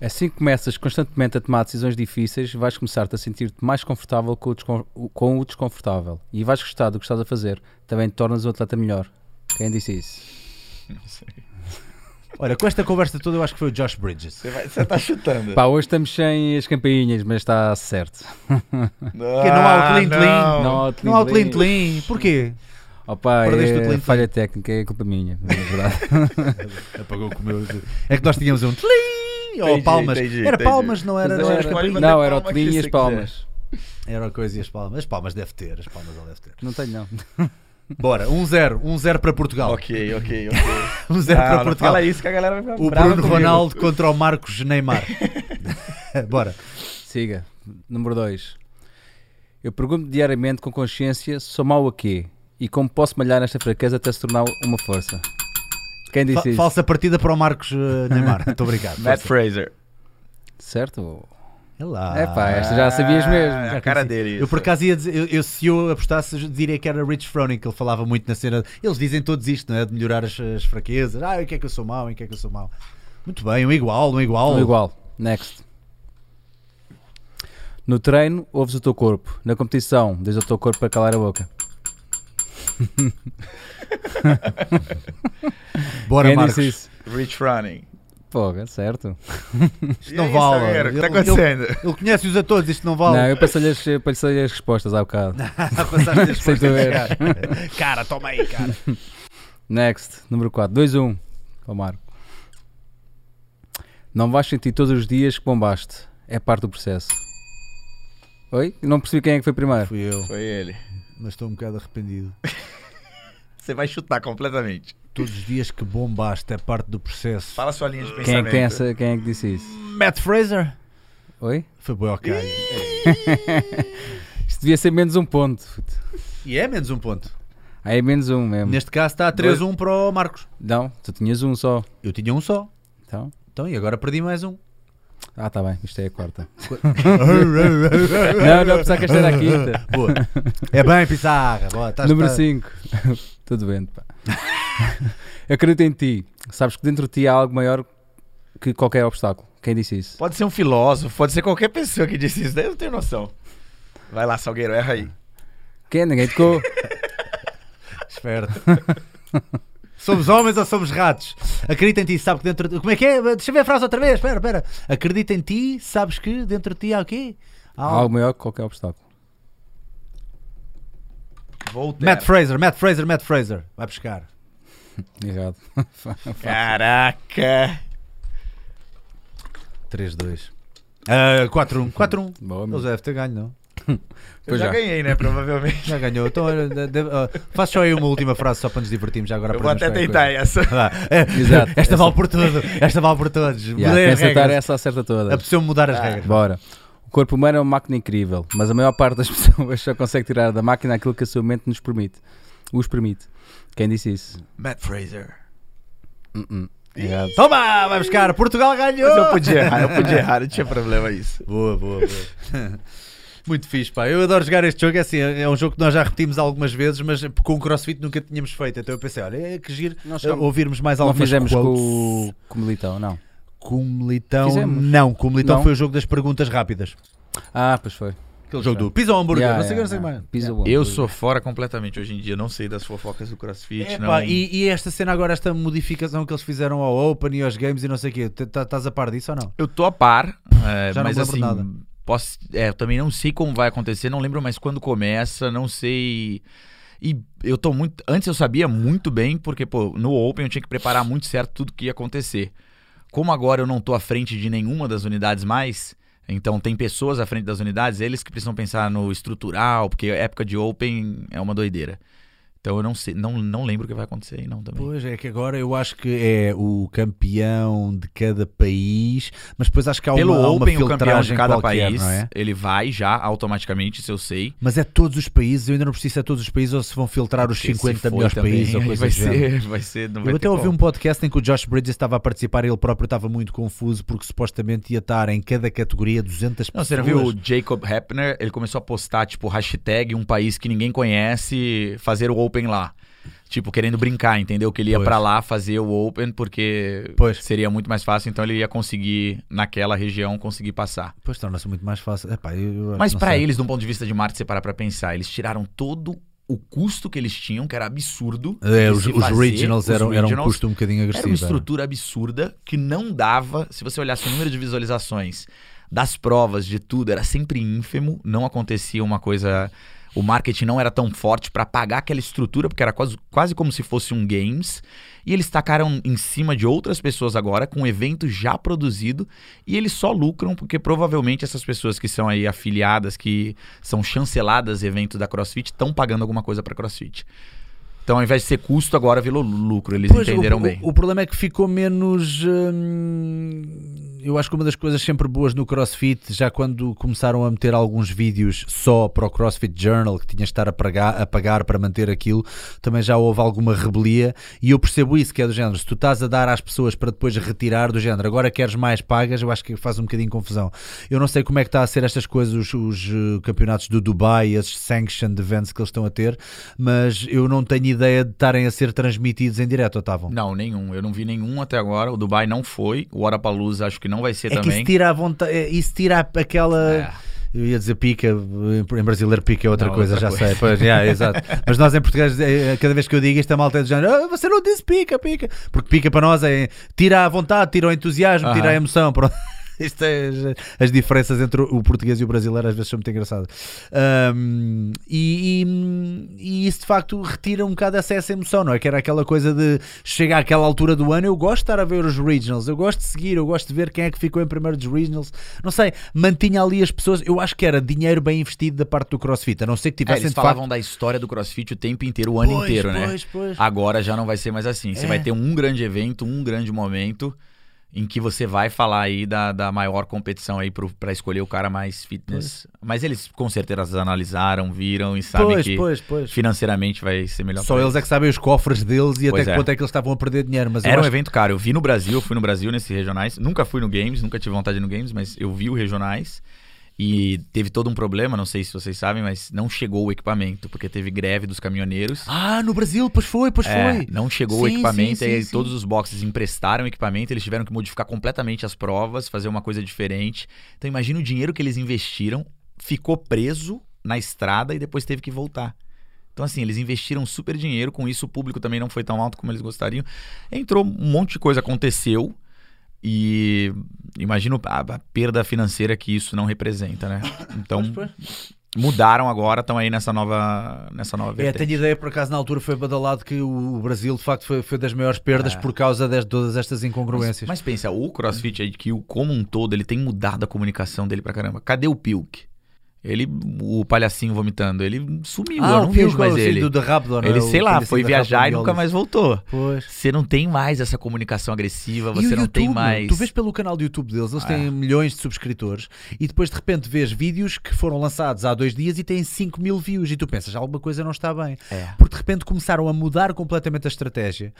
Assim que começas constantemente a tomar decisões difíceis, vais começar-te a sentir-te mais confortável com o, descon- o- com o desconfortável e vais gostar do que estás a fazer. Também te tornas um atleta melhor. Quem disse isso? Não sei. Olha, com esta conversa toda eu acho que foi o Josh Bridges. Você, vai, você tá chutando. Pá, hoje estamos sem as campainhas, mas está certo. Não, Porque não há o clean clean. não. Não há o o clean. clean, porquê? Opa, Perdeste o é clean falha técnica, é culpa minha, na verdade. Apagou com o meu. É que nós tínhamos um tlim, ou palmas. era palmas, não era, não era, não, era o que e as palmas. Era a coisa e as palmas. As palmas deve ter, as palmas ele deve ter. Não tenho, não. Bora, 1-0, 1-0 para Portugal. Ok, ok, ok. 1-0 Ah, para não Portugal. Fala isso que a galera vai ficar O Bruno comigo. Ronaldo contra o Marcos Neymar. Bora. Siga. Número 2. Eu pergunto diariamente com consciência: sou mau a quê? E como posso malhar nesta fraqueza até se tornar uma força? Quem disse Fa- isso? falsa partida para o Marcos eh, Neymar. Muito obrigado. Matt Força. Fraser. Certo? É lá. É pá, esta já sabias mesmo. Ah, Já a cara dele. Eu por acaso ia dizer, eu, eu- se eu apostasse, diria que era Rich Froning, que ele falava muito na cena. Eles dizem todos isto, não é? De melhorar as, as fraquezas. Ah, em que é que eu sou mau, em que é que eu sou mau. Muito bem, um igual, um igual. Um igual. Next. No treino, ouves o teu corpo. Na competição, diz o teu corpo para calar a boca. Bora, Quem Marcos. disse isso? Rich running. Pô, certo. Isto não vale. O que Ele- está acontecendo? Ele, ele conhece-os a todos, isto não vale. Não, eu passei-lhe as, eu passei-lhe as respostas há bocado. Passaste as respostas. Cara, toma aí, cara. Next, número 4. 2-1. Ó Marco. Não vais sentir todos os dias que bombaste. É parte do processo. Oi? Não percebi quem é que foi primeiro. Fui eu, Foi ele. Mas estou um bocado arrependido. Você vai chutar completamente. Todos os dias que bombaste é parte do processo. Fala sua linha de pensamento. Quem é que essa, quem é que disse isso? Matt Fraser? Oi? Foi boi ao calho. Isto devia ser menos um ponto. E é menos um ponto. Aí é menos um mesmo. Neste caso está 3-1 para o Marcos. Não, tu tinhas um só. Eu tinha um só. Então? Então, e agora perdi mais um. Ah, tá bem, isto é a quarta. não, não, pensava que esta era a quinta. Boa. É bem, Pissarra. Boa, Número tá- 5. Tudo bem, pá. Acredita em ti. Sabes que dentro de ti há algo maior que qualquer obstáculo. Quem disse isso? Pode ser um filósofo, pode ser qualquer pessoa que disse isso, daí eu não tenho noção. Vai lá, Salgueiro, erra aí. Quem? Ninguém tocou. Esperto. Somos homens ou somos ratos? Acredita em ti, sabe que dentro de... Como é que é? Deixa eu ver a frase outra vez. Espera, espera. Acredita em ti, sabes que dentro de ti há o quê? Há Há algo- algo maior que qualquer obstáculo. Voltaire. Matt Fraser, Matt Fraser, Matt Fraser. Vai buscar. Errado. Caraca. 3-2. Ah, 4-1. 4-1. Boa, Ele meu. já deve ter ganho, não? Eu já já. ganhei, né? Provavelmente. Já ganhou. Então, ah, faz só aí uma última frase só para nos divertirmos. Já agora Eu vou até tentar qualquer essa. Vá. É, Exato. Esta vale por tudo. Esta vale por todos. Yeah, Mudei quem as acertar regras. essa acerta todas. Apeteceu-me mudar as regras. Bora. O corpo humano é uma máquina incrível, mas a maior parte das pessoas só consegue tirar da máquina aquilo que a sua mente nos permite. Os permite. Quem disse isso? Matt Fraser. Uh-uh. Errado. Toma, vai buscar. Portugal ganhou. Mas eu podia errar, eu podia errar, não tinha problema isso. Boa, boa, boa. Muito fixe, pá. Eu adoro jogar este jogo. É assim, é um jogo que nós já repetimos algumas vezes, mas com o CrossFit nunca tínhamos feito. Então eu pensei, olha, é que giro Nós eh, ouvirmos mais Não algumas fizemos com quotes. o, com o Militão, não. Com o Militão. Fizemos. Não, com o Militão Não? foi o jogo das perguntas rápidas. Ah, pois foi. Aquele jogo do pisa ou hambúrguer, Yeah, não sei o que, não sei yeah, mais. yeah. Pisa Yeah. o Eu sou fora completamente hoje em dia, não sei das fofocas do CrossFit, É, não. pá, e, e esta cena agora, esta modificação que eles fizeram ao Open e aos Games e não sei o quê, tá- estás a par disso ou não? Eu tô a par, é, Já não mas lembro assim, nada. Posso, é, eu também não sei como vai acontecer, não lembro mais quando começa, não sei. E eu tô muito. Antes eu sabia muito bem, porque, pô, no Open eu tinha que preparar muito certo tudo que ia acontecer. Como agora eu não tô à frente de nenhuma das unidades mais, então tem pessoas à frente das unidades, eles que precisam pensar no estrutural, porque época de Open é uma doideira. Então eu não sei, não, não lembro o que vai acontecer aí, não também. Pois é, que agora eu acho que é o campeão de cada país, mas depois acho que há Pelo uma, há uma Open, o campeão de cada qualquer, país, é? ele vai já automaticamente, isso eu sei. Mas é todos os países, eu ainda não preciso se é todos os países ou se vão filtrar os Porque 50 se for melhores também, países ou coisa vai do género. ser, vai ser, não vai Eu até ouvi como. um podcast em que o Josh Bridges estava a participar e ele próprio estava muito confuso porque supostamente ia estar em cada categoria 200 Não, pessoas. você não viu o Jacob Hepner? Ele começou a postar, tipo, hashtag um país que ninguém conhece, fazer o Open lá. Tipo, querendo brincar, entendeu? Que ele ia pra lá fazer o Open porque Pois. seria muito mais fácil, então ele ia conseguir, naquela região, conseguir passar. Pois torna-se muito mais fácil. Epá, eu- eu Mas sei. eles, de um ponto de vista de marketing, você parar pra pensar, eles tiraram todo o custo que eles tinham, que era absurdo. É, os, os fazer, regionals os eram, eram um regionals. custo um bocadinho Era agressivo. uma era. estrutura absurda que não dava. Se você olhasse o número de visualizações das provas, de tudo, era sempre ínfimo. Não acontecia uma coisa. O marketing não era tão forte para pagar aquela estrutura, porque era quase, quase como se fosse um games. E eles tacaram em cima de outras pessoas agora, com um evento já produzido. E eles só lucram, porque provavelmente essas pessoas que são aí afiliadas, que são chanceladas evento da CrossFit, estão pagando alguma coisa para CrossFit. Então, ao invés de ser custo, agora virou lucro. Eles Pois, entenderam o, bem. O, o problema é que ficou menos. hum, eu acho que uma das coisas sempre boas no CrossFit, já quando começaram a meter alguns vídeos só para o CrossFit Journal, que tinhas de estar a pagar, a pagar para manter aquilo, também já houve alguma rebelia. E eu percebo isso, que é do género. Se tu estás a dar às pessoas para depois retirar do género, agora queres mais pagas, eu acho que faz um bocadinho de confusão. Eu não sei como é que está a ser estas coisas, os, os, eh, campeonatos do Dubai, esses sanctioned events que eles estão a ter, mas eu não tenho ideia de estarem a ser transmitidos em direto, estavam? Não, nenhum. Eu não vi nenhum até agora. O Dubai não foi. O Orapalooza acho que não vai ser É que também. isso tira a vontade, é, isso tira aquela. É. Eu ia dizer pica, em brasileiro pica é outra Não, coisa, outra já coisa. sei. Pois, yeah, exato. Mas nós em português, eh, cada vez que eu digo isto, a malta é do género, "Ah, você não disse pica, pica. Porque pica para nós é tira a vontade, tira o entusiasmo, tira a emoção. Pronto. Isto é as, as diferenças entre o português e o brasileiro às vezes são muito engraçadas. Ahm, e, e- e isso de facto retira um bocado essa, essa emoção, não é? Que era aquela coisa de chegar àquela altura do ano, eu gosto de estar a ver os regionals, eu gosto de seguir, eu gosto de ver quem é que ficou em primeiro dos regionals. Não sei, mantinha ali as pessoas. Eu acho que era dinheiro bem investido da parte do CrossFit, a não ser que É, tivessem eles de facto. falavam da história do CrossFit o tempo inteiro, o ano Pois, inteiro, né? pois, pois. Agora já não vai ser mais assim. Você É. vai ter um grande evento, um grande momento em que você vai falar aí da, da maior competição aí pro, pra escolher o cara mais fitness. Mas eles com certeza analisaram, viram e sabem Pois, que pois, pois. financeiramente vai ser melhor Só pra eles é que sabem os cofres deles e Pois até é. quanto é que eles estavam a perder dinheiro. Mas Era um acho- evento caro. Eu vi no Brasil, eu fui no Brasil nesses regionais. Nunca fui no Games, nunca tive vontade de ir no Games, mas eu vi o regionais. E teve todo um problema, não sei se vocês sabem, mas não chegou o equipamento, porque teve greve dos caminhoneiros. Ah, no Brasil, pois foi, pois É, foi. não chegou o Sim, equipamento, sim, aí sim. todos os boxes emprestaram o equipamento, eles tiveram que modificar completamente as provas, fazer uma coisa diferente. Então imagina o dinheiro que eles investiram, ficou preso na estrada e depois teve que voltar. Então assim, eles investiram super dinheiro, com isso o público também não foi tão alto como eles gostariam. Entrou um monte de coisa aconteceu e imagino a, a perda financeira que isso não representa, né? Então mudaram agora, estão aí nessa nova nessa nova É, vertente. tenho ideia, por acaso, na altura foi badalado que o Brasil, de facto, foi, foi das maiores perdas É. por causa de todas estas incongruências. Mas, mas pensa, o CrossFit IQ como um todo, ele tem mudado a comunicação dele pra caramba. Cadê o Pilk? Ele, o palhacinho vomitando, ele sumiu, eu não vejo Pilco, mais ele. do, do Raptor? Ele, O sei lá, foi viajar e nunca mais voltou. Pois. Você não tem mais essa comunicação agressiva, você não tem YouTube, mais. Tu vês pelo canal do YouTube deles, eles Ah, têm milhões de subscritores e depois de repente vês vídeos que foram lançados há dois dias e têm 5 mil views e tu pensas, alguma coisa não está bem. É. Porque de repente começaram a mudar completamente a estratégia.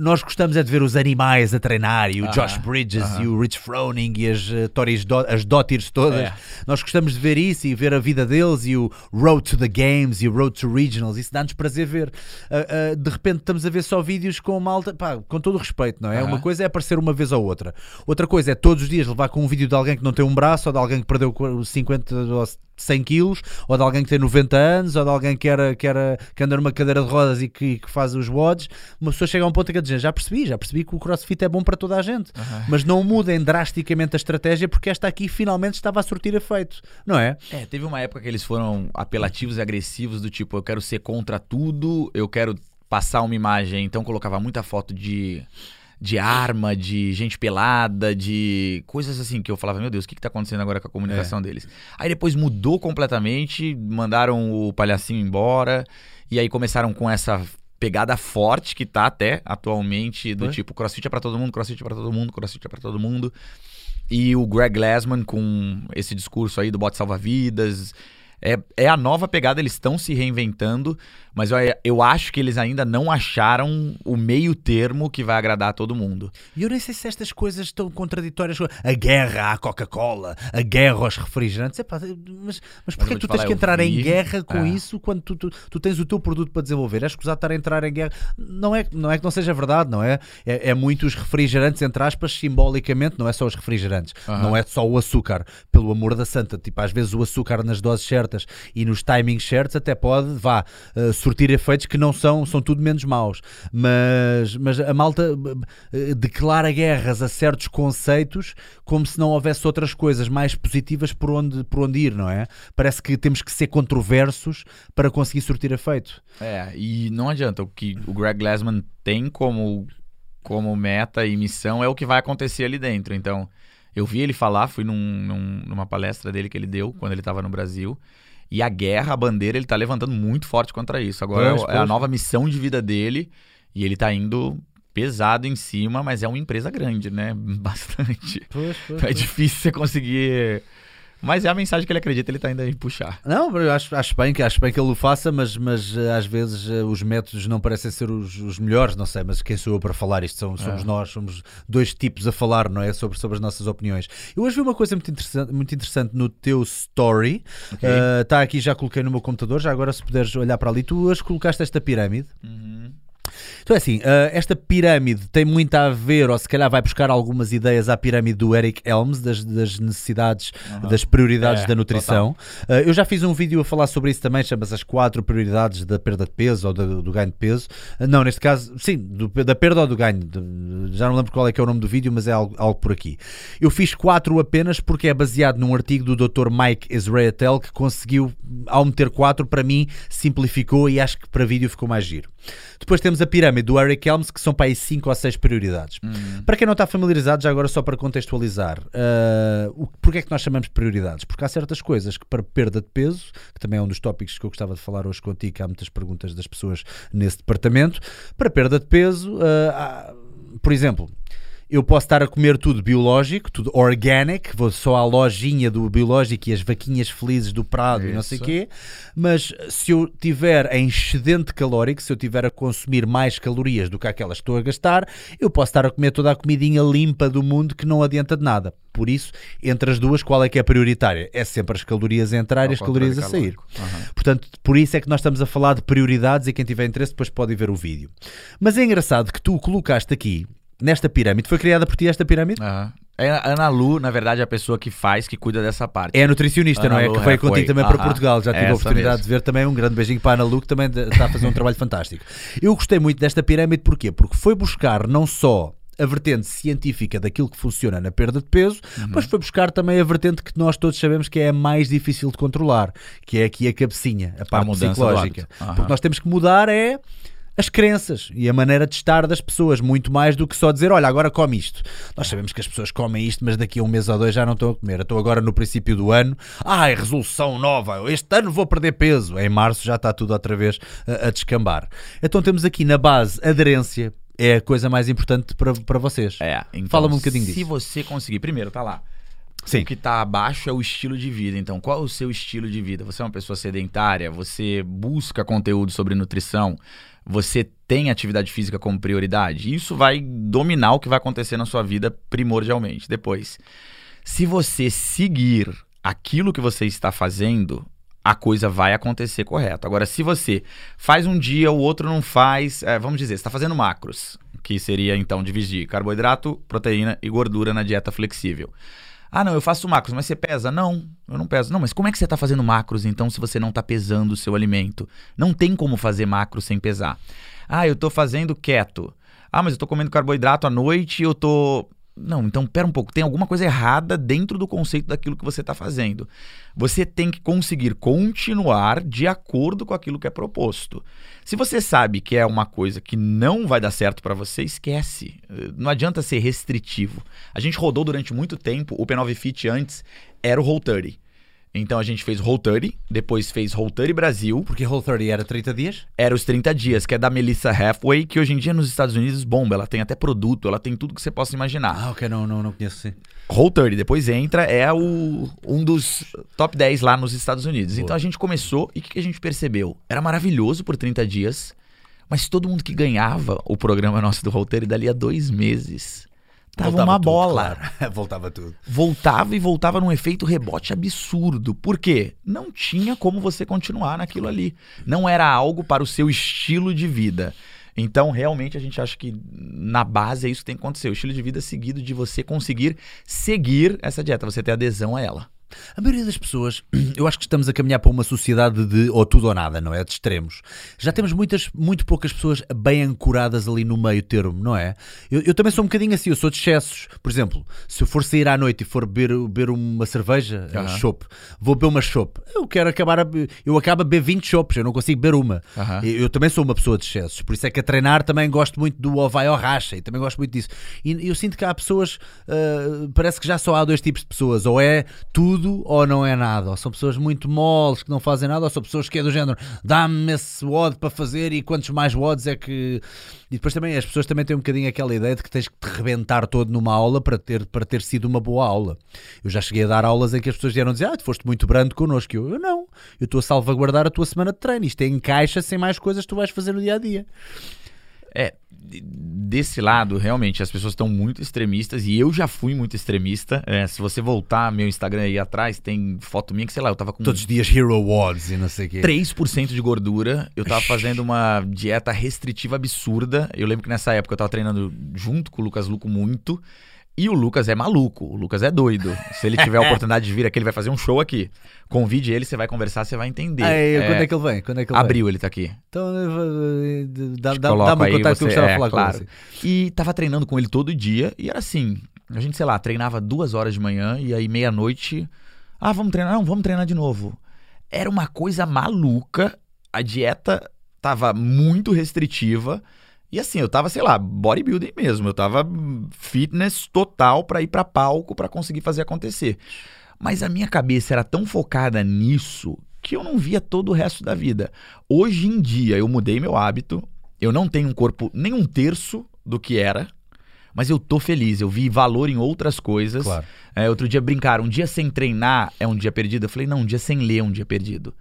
Nós gostamos é de ver os animais a treinar e o Aham, Josh Bridges aham. e o Rich Froning e as, uh, Tories Do- as todas. É. Nós gostamos de ver isso e ver a vida deles e o Road to the Games e o Road to Regionals. Isso dá-nos prazer ver. Uh, uh, de repente estamos a ver só vídeos com malta, pá, com todo o respeito, não é? Aham. Uma coisa é aparecer uma vez ou outra. Outra coisa é todos os dias levar com um vídeo de alguém que não tem um braço ou de alguém que perdeu 50 ou 100 quilos ou de alguém que tem 90 anos ou de alguém que, era, que, era, que anda numa cadeira de rodas e que, que faz os WODs. Uma pessoa chega a um ponto em que diz, já percebi, já percebi que o CrossFit é bom para toda a gente. Mas não mudem drasticamente a estratégia porque esta aqui finalmente estava a surtir efeito, não é? É, teve uma época que eles foram apelativos e agressivos, do tipo, eu quero ser contra tudo, eu quero passar uma imagem, então colocava muita foto de, de arma, de gente pelada, de coisas assim que eu falava, meu Deus, o que, que tá acontecendo agora com a comunicação deles? Aí depois mudou completamente, mandaram o palhacinho embora, e aí começaram com essa pegada forte que tá até atualmente, do Foi? tipo, crossfit é pra todo mundo, crossfit é pra todo mundo, crossfit é pra todo mundo. E o Greg Glassman com esse discurso aí do bote salva-vidas. É, é a nova pegada, eles estão se reinventando, mas eu, eu acho que eles ainda não acharam o meio termo que vai agradar a todo mundo. E eu nem sei se estas coisas estão contraditórias. A guerra à Coca-Cola, a guerra aos refrigerantes. Epá, mas, mas porquê tu te tens que entrar em vi- guerra com É. isso quando tu, tu, tu tens o teu produto para desenvolver? És escusado estar a entrar em guerra. Não é, não é que não seja verdade, não é? É, é muito os refrigerantes, entre aspas, simbolicamente, não é só os refrigerantes, Aham. não é só o açúcar, pelo amor da santa. Tipo, às vezes o açúcar nas doses certas e nos timings certos até pode, vá, eh, surtir efeitos que não são, são tudo menos maus. Mas, mas a malta eh, declara guerras a certos conceitos como se não houvesse outras coisas mais positivas por onde, por onde ir, não é? Parece que temos que ser controversos para conseguir surtir efeito. É, e não adianta, o que o Greg Glassman tem como, como meta e missão é o que vai acontecer ali dentro. Então, eu vi ele falar, fui num, num- numa palestra dele que ele deu quando ele estava no Brasil. E a guerra, a bandeira, ele tá levantando muito forte contra isso. Agora Pois, é, é a nova missão de vida dele e ele tá indo pesado em cima, mas é uma empresa grande, né? Bastante. Pois, pois, É difícil você conseguir. Mas é a mensagem que ele acredita, ele tá indo aí puxar. Não, eu acho, acho, bem que, acho bem que ele o faça, mas, mas eh, às vezes eh, os métodos não parecem ser os, os melhores, não sei, mas quem sou eu para falar isto? São, somos É. nós, somos dois tipos a falar, não é? Sobre, sobre as nossas opiniões. Eu hoje vi uma coisa muito interessante, muito interessante no teu story, Ok. está aqui, já coloquei no meu computador, já agora se puderes olhar para ali, tu hoje colocaste esta pirâmide, Uhum. Então é assim, uh, esta pirâmide tem muito a ver, ou se calhar vai buscar algumas ideias à pirâmide do Eric Helms, das, das necessidades, das prioridades É, da nutrição. Uh, eu já fiz um vídeo a falar sobre isso também, chama-se as quatro prioridades da perda de peso ou do, do ganho de peso. Uh, não, neste caso, sim, do- da perda ou do ganho. já não lembro qual é que é o nome do vídeo, mas é algo, algo por aqui. Eu fiz quatro apenas porque é baseado num artigo do Dr. Mike Israetel que conseguiu, ao meter quatro, para mim, simplificou e acho que para vídeo ficou mais giro. Depois temos a pirâmide do Eric Helms, que são para aí 5 ou 6 prioridades. Para quem não está familiarizado, já agora só para contextualizar, uh, o, porque é que nós chamamos de prioridades? Porque há certas coisas que para perda de peso, que também é um dos tópicos que eu gostava de falar hoje contigo, que há muitas perguntas das pessoas nesse departamento, para perda de peso, uh, há- por exemplo, eu posso estar a comer tudo biológico, tudo organic, vou só à lojinha do biológico e as vaquinhas felizes do Prado e não sei o Isso. quê, mas se eu tiver em excedente calórico, se eu tiver a consumir mais calorias do que aquelas que estou a gastar, eu posso estar a comer toda a comidinha limpa do mundo que não adianta de nada. Por isso, entre as duas, qual é que é prioritária? É sempre as calorias a entrar e as calorias a sair. Aham. Portanto, por isso é que nós estamos a falar de prioridades e quem tiver interesse depois pode ver o vídeo. Mas é engraçado que tu colocaste aqui, nesta pirâmide, foi criada por ti esta pirâmide? Aham. É a Ana Lu, na verdade, é a pessoa que faz, que cuida dessa parte. É a nutricionista, Ana não é? Lu Que veio contigo Hathaway. também para Aham. Portugal. Já tive a Essa oportunidade mesmo. de ver também. Um grande beijinho para a Ana Lu, que também está a fazer um trabalho fantástico. Eu gostei muito desta pirâmide, porquê? Porque foi buscar não só a vertente científica daquilo que funciona na perda de peso, Uhum. mas foi buscar também a vertente que nós todos sabemos que é a mais difícil de controlar, que é aqui a cabecinha, a parte do psicológica. Aham. Porque nós temos que mudar é as crenças e a maneira de estar das pessoas, muito mais do que só dizer, olha, agora come isto. Nós sabemos que as pessoas comem isto, mas daqui a um mês ou dois já não estão a comer. Eu estou agora no princípio do ano, ai, resolução nova, este ano vou perder peso. Em março já está tudo outra vez a, a descambar. Então temos aqui na base aderência, é a coisa mais importante para, para vocês. É, então, Fala-me um bocadinho Se disso. você conseguir, primeiro, tá lá. Sim. O que tá abaixo é o estilo de vida. Então, qual é o seu estilo de vida? Você é uma pessoa sedentária? Você busca conteúdo sobre nutrição? Você tem atividade física como prioridade? Isso vai dominar o que vai acontecer na sua vida primordialmente. Depois, se você seguir aquilo que você está fazendo, a coisa vai acontecer correto. Agora, se você faz um dia, o outro não faz, é, vamos dizer, está fazendo macros, que seria então dividir carboidrato, proteína e gordura na dieta flexível. Ah, não, eu faço macros, mas você pesa? Não, eu não peso. Não, mas como é que você está fazendo macros então se você não está pesando o seu alimento? Não tem como fazer macros sem pesar. Ah, eu estou fazendo keto. Ah, mas eu estou comendo carboidrato à noite e eu tô. Não, então pera um pouco, tem alguma coisa errada dentro do conceito daquilo que você está fazendo. Você tem que conseguir continuar de acordo com aquilo que é proposto. Se você sabe que é uma coisa que não vai dar certo para você, esquece. Não adianta ser restritivo. A gente rodou durante muito tempo, o P9 Fit antes era o Whole30. Então a gente fez Whole30, depois fez Whole30 Brasil, Porque Whole 30 era 30 dias? era os 30 dias, que é da Melissa Halfway, que hoje em dia nos Estados Unidos bomba. Ela tem até produto, ela tem tudo que você possa imaginar. Ah, ok, não, não, não conheço sim. Whole 30, depois entra, é o, um dos top 10 lá nos Estados Unidos. Boa. Então a gente começou e o que, que a gente percebeu? Era maravilhoso por 30 dias, mas todo mundo que ganhava o programa nosso do Whole 30 dali a dois meses. Tava Voltava uma tudo, bola. claro. Voltava tudo. Voltava e voltava num efeito rebote absurdo. Por quê? Não tinha como você continuar naquilo ali. Não era algo para o seu estilo de vida. Então, realmente, a gente acha que na base é isso que tem que acontecer. O estilo de vida seguido de você conseguir seguir essa dieta, você ter adesão a ela. A maioria das pessoas, eu acho que estamos a caminhar para uma sociedade de ou tudo ou nada, não é? De extremos. Já temos muitas, muito poucas pessoas bem ancoradas ali no meio termo, não é? Eu, eu também sou um bocadinho assim, eu sou de excessos. Por exemplo, se eu for sair à noite e for beber, beber uma cerveja, Aham. uh chopp, vou beber uma chopp. Eu quero acabar a eu acabo a beber 20 choppes, eu não consigo beber uma. Eu, eu também sou uma pessoa de excessos, por isso é que a treinar também gosto muito do ou vai ou racha e também gosto muito disso. E eu sinto que há pessoas, ah, parece que já só há dois tipos de pessoas, ou é tudo ou não é nada, ou são pessoas muito moles que não fazem nada, ou são pessoas que é do género, dá-me esse WOD para fazer e quantos mais WODs é que. E depois também as pessoas também têm um bocadinho aquela ideia de que tens que te rebentar todo numa aula para ter, para ter sido uma boa aula. Eu já cheguei a dar aulas em que as pessoas vieram dizer, ah, tu foste muito brando connosco. Eu, eu não, eu estou a salvaguardar a tua semana de treino. Isto é em sem mais coisas que tu vais fazer no dia a dia. É, de- desse lado, realmente, as pessoas estão muito extremistas e eu já fui muito extremista. É, se você voltar meu Instagram aí atrás, tem foto minha que, sei lá, eu tava com Todos os dias Hero Awards e não sei o quê. 3% de gordura. Eu tava fazendo uma dieta restritiva absurda. Eu lembro que nessa época eu tava treinando junto com o Lucas Luco muito. E o Lucas é maluco, o Lucas é doido. Se ele tiver a oportunidade de vir aqui, ele vai fazer um show aqui. Convide ele, você vai conversar, você vai entender. Ei, É, Quando é que ele vem? Quando é que ele vem? Abril ele tá aqui. Então, eh, dá- dá- o aí, contato que eu você- de é, falar claro. com ele. E tava treinando com ele todo dia e era assim. A gente, sei lá, treinava duas horas de manhã e aí meia-noite. Ah, vamos treinar? Não, vamos treinar de novo. Era uma coisa maluca. A dieta tava muito restritiva. E assim, eu tava, sei lá, bodybuilding mesmo. Eu tava fitness total pra ir pra palco pra conseguir fazer acontecer. Mas a minha cabeça era tão focada nisso que eu não via todo o resto da vida. Hoje em dia eu mudei meu hábito. Eu não tenho um corpo nem um terço do que era. Mas eu tô feliz, eu vi valor em outras coisas. Claro. É, outro dia brincaram, um dia sem treinar é um dia perdido. Eu falei, não, um dia sem ler é um dia perdido.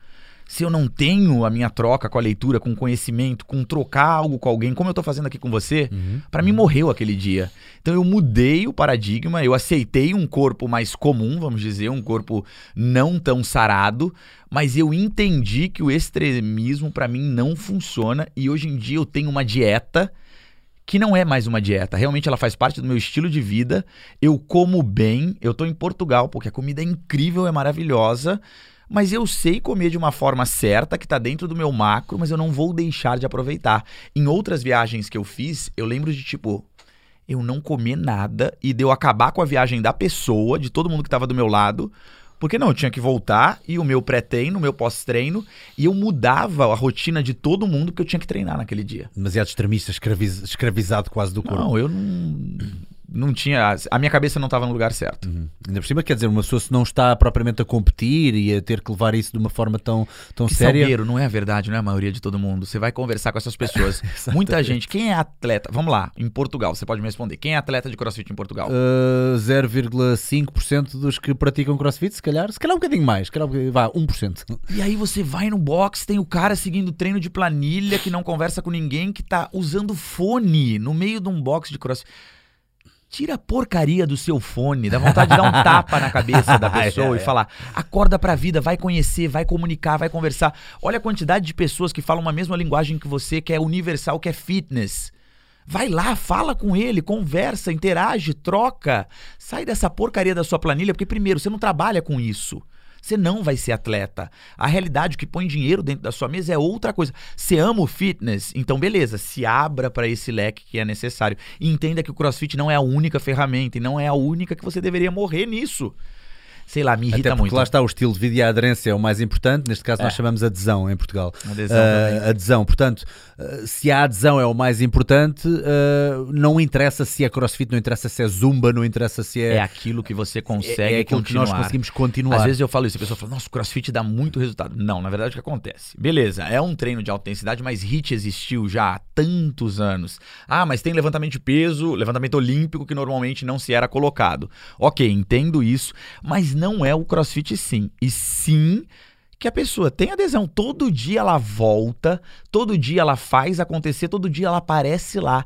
Se eu não tenho a minha troca com a leitura, com o conhecimento, com trocar algo com alguém, como eu tô fazendo aqui com você, Uhum. Pra mim morreu aquele dia. Então eu mudei o paradigma, eu aceitei um corpo mais comum, vamos dizer, um corpo não tão sarado, mas eu entendi que o extremismo pra mim não funciona e hoje em dia eu tenho uma dieta que não é mais uma dieta, realmente ela faz parte do meu estilo de vida. Eu como bem, eu tô em Portugal porque a comida é incrível, é maravilhosa. Mas eu sei comer de uma forma certa, que tá dentro do meu macro, mas eu não vou deixar de aproveitar. Em outras viagens que eu fiz, eu lembro de tipo, eu não comer nada e de eu acabar com a viagem da pessoa, de todo mundo que tava do meu lado. Porque não, eu tinha que voltar e o meu pré-treino, o meu pós-treino, e eu mudava a rotina de todo mundo porque eu tinha que treinar naquele dia. Demasiado extremista, escraviz- escravizado quase do corpo. Não, eu não. Não tinha. A minha cabeça não tava no lugar certo. Uhum. Ainda por cima, quer dizer, uma pessoa se não está propriamente a competir e a ter que levar isso de uma forma tão, tão Que séria. Salgueiro, não é a verdade, não é a maioria de todo mundo. Você vai conversar com essas pessoas. Muita gente. Quem é atleta? Vamos lá, em Portugal, você pode me responder. Quem é atleta de crossfit em Portugal? Uh, 0,5% dos que praticam crossfit, se calhar, se calhar um bocadinho mais, se calhar um vá, 1%. E aí você vai no box, tem o cara seguindo treino de planilha, que não conversa com ninguém, que tá usando fone no meio de um box de crossfit. Tira a porcaria do seu fone, dá vontade de dar um tapa na cabeça da pessoa e falar: acorda pra vida, vai conhecer, vai comunicar, vai conversar. Olha a quantidade de pessoas que falam uma mesma linguagem que você, que é universal, que é fitness. Vai lá, fala com ele, conversa, interage, troca. Sai dessa porcaria da sua planilha, porque primeiro, você não trabalha com isso. Você não vai ser atleta. A realidade o que põe dinheiro dentro da sua mesa é outra coisa. Você ama o fitness? Então, beleza, se abra para esse leque que é necessário. E entenda que o crossfit não é a única ferramenta e não é a única que você deveria morrer nisso. Sei lá, me irrita Até porque muito. lá está o estilo de vida e a aderência é o mais importante. Neste caso, nós É. chamamos adesão em Portugal. Adesão Uh, adesão. Portanto, se a adesão é o mais importante, uh, não interessa se é crossfit, não interessa se é zumba, não interessa se é. É aquilo que você consegue é aquilo que continuar. nós conseguimos continuar. Às vezes eu falo isso, a pessoa fala, nossa, o crossfit dá muito resultado. Não, na verdade o que acontece? Beleza, é um treino de alta intensidade, mas HIIT existiu já há tantos anos. Ah, mas tem levantamento de peso, levantamento olímpico que normalmente não se era colocado. Ok, entendo isso, mas não é o crossfit sim. E sim que a pessoa tem adesão. Todo dia ela volta, todo dia ela faz acontecer, todo dia ela aparece lá.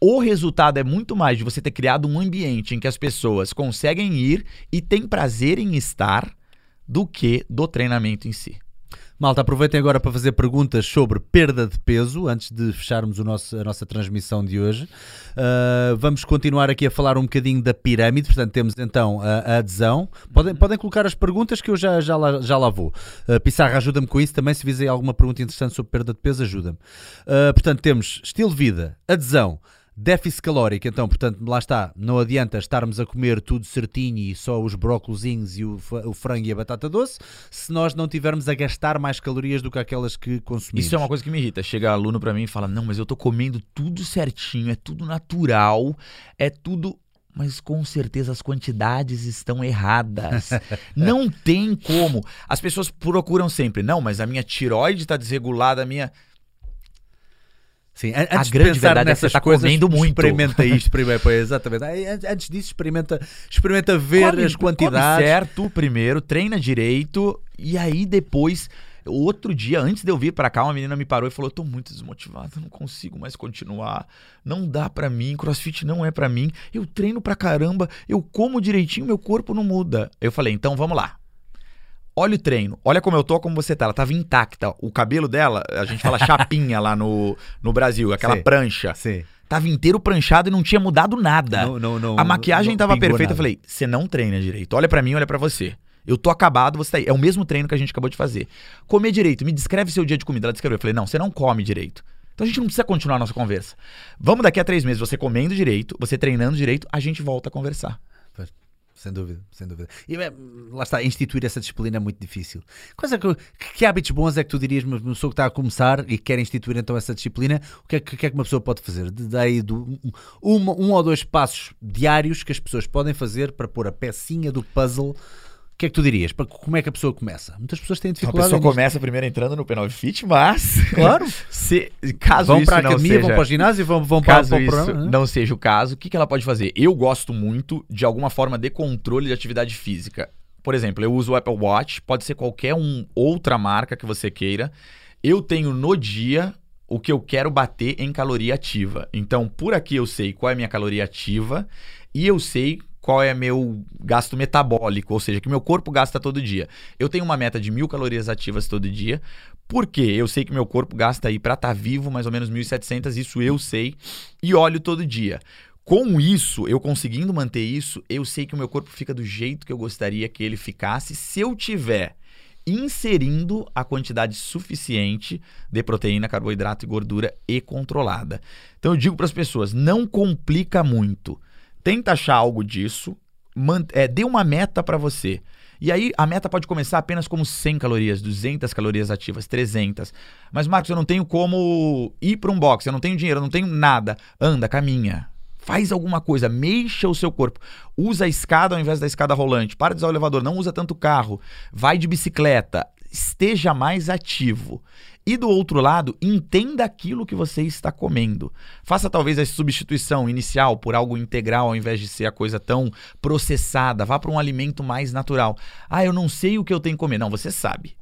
O resultado é muito mais de você ter criado um ambiente em que as pessoas conseguem ir e têm prazer em estar do que do treinamento em si. Malta, aproveitem agora para fazer perguntas sobre perda de peso antes de fecharmos nosso- a nossa transmissão de hoje. Uh, vamos continuar aqui a falar um bocadinho da pirâmide, portanto, temos então a, a adesão. Podem, podem colocar as perguntas que eu já, já, lá, já lá vou. Uh, Pissarra, ajuda-me com isso também. Se visei alguma pergunta interessante sobre perda de peso, ajuda-me. Uh, portanto, temos estilo de vida, adesão. Déficit calórico, então, portanto, lá está, não adianta estarmos a comer tudo certinho e só os brócolozinhos e o, o frango e a batata doce, se nós não tivermos a gastar mais calorias do que aquelas que consumimos. Isso é uma coisa que me irrita. Chega aluno pra mim e fala: Não, mas eu tô comendo tudo certinho, é tudo natural, é tudo. Mas com certeza as quantidades estão erradas. não tem como. As pessoas procuram sempre, não, mas a minha tiroide tá desregulada, a minha. Sim, an- antes de grande pensar verdade é que nessas você tá coisas, comendo muito. experimenta isto primeiro, pois, exatamente. Aí, Antes disso, experimenta, experimenta ver Come- as quantidades. Certo primeiro, treina direito e aí depois. Outro dia, antes de eu vir pra cá, uma menina me parou e falou: Eu tô muito desmotivado, não consigo mais continuar. Não dá pra mim, crossfit não é pra mim. Eu treino pra caramba, eu como direitinho, meu corpo não muda. Eu falei: Então vamos lá. Olha o treino, olha como eu tô, como você tá. Ela tava intacta. O cabelo dela, a gente fala chapinha lá no, no Brasil, aquela Sim. prancha. Sim. Tava inteiro pranchado e não tinha mudado nada. Não, não, não, a maquiagem não tava perfeita. nada. Eu falei, você não treina direito. Olha pra mim, olha pra você. Eu tô acabado, você tá aí. É o mesmo treino que a gente acabou de fazer. Comer direito, me descreve seu dia de comida. Ela descreveu. Eu falei, não, você não come direito. Então a gente não precisa continuar a nossa conversa. Vamos daqui a três meses, você comendo direito, você treinando direito, a gente volta a conversar. Sem dúvida, sem dúvida. E é, lá está, instituir essa disciplina é muito difícil. Coisa que, que, que hábitos bons é que tu dirias, uma pessoa que está a começar e quer instituir então essa disciplina, o que é que, que, é uma pessoa pode fazer? Daí do, um, um ou dois passos diários que as pessoas podem fazer para pôr a pecinha do puzzle. O que é que tu dirias? Para, como é que a pessoa começa? Muitas pessoas têm A dificuldade. pessoa nisto. começa primeiro entrando no penal fit, mas. Claro. se, caso Vão isso para a não academia, seja... vão para o ginásio, vão, vão para, Caso para o isso programa. né? não seja o caso, o que, que ela pode fazer? Eu gosto muito de alguma forma de controle de atividade física. Por exemplo, eu uso o Apple Watch, pode ser qualquer um, outra marca que você queira. Eu tenho no dia o que eu quero bater em caloria ativa. Então, por aqui eu sei qual é a minha caloria ativa e eu sei qual é meu gasto metabólico, ou seja, que meu corpo gasta todo dia. Eu tenho uma meta de mil calorias ativas todo dia, porque eu sei que meu corpo gasta aí para estar vivo mais ou menos 1.700, isso eu sei, e olho todo dia. Com isso, eu conseguindo manter isso, eu sei que o meu corpo fica do jeito que eu gostaria que ele ficasse se eu tiver inserindo a quantidade suficiente de proteína, carboidrato e gordura e controlada. Então eu digo para as pessoas, não complica muito. Tenta achar algo disso, é, dê uma meta para você. E aí a meta pode começar apenas como 100 calorias, 200 calorias ativas, 300. Mas Marcos, eu não tenho como ir para um box, eu não tenho dinheiro, eu não tenho nada. Anda, caminha. Faz alguma coisa, mexa o seu corpo. Usa a escada ao invés da escada rolante. Para de usar o elevador, não usa tanto carro. Vai de bicicleta. Esteja mais ativo. E do outro lado, entenda aquilo que você está comendo. Faça talvez a substituição inicial por algo integral ao invés de ser a coisa tão processada. Vá para um alimento mais natural. Ah, eu não sei o que eu tenho que comer. Não, você sabe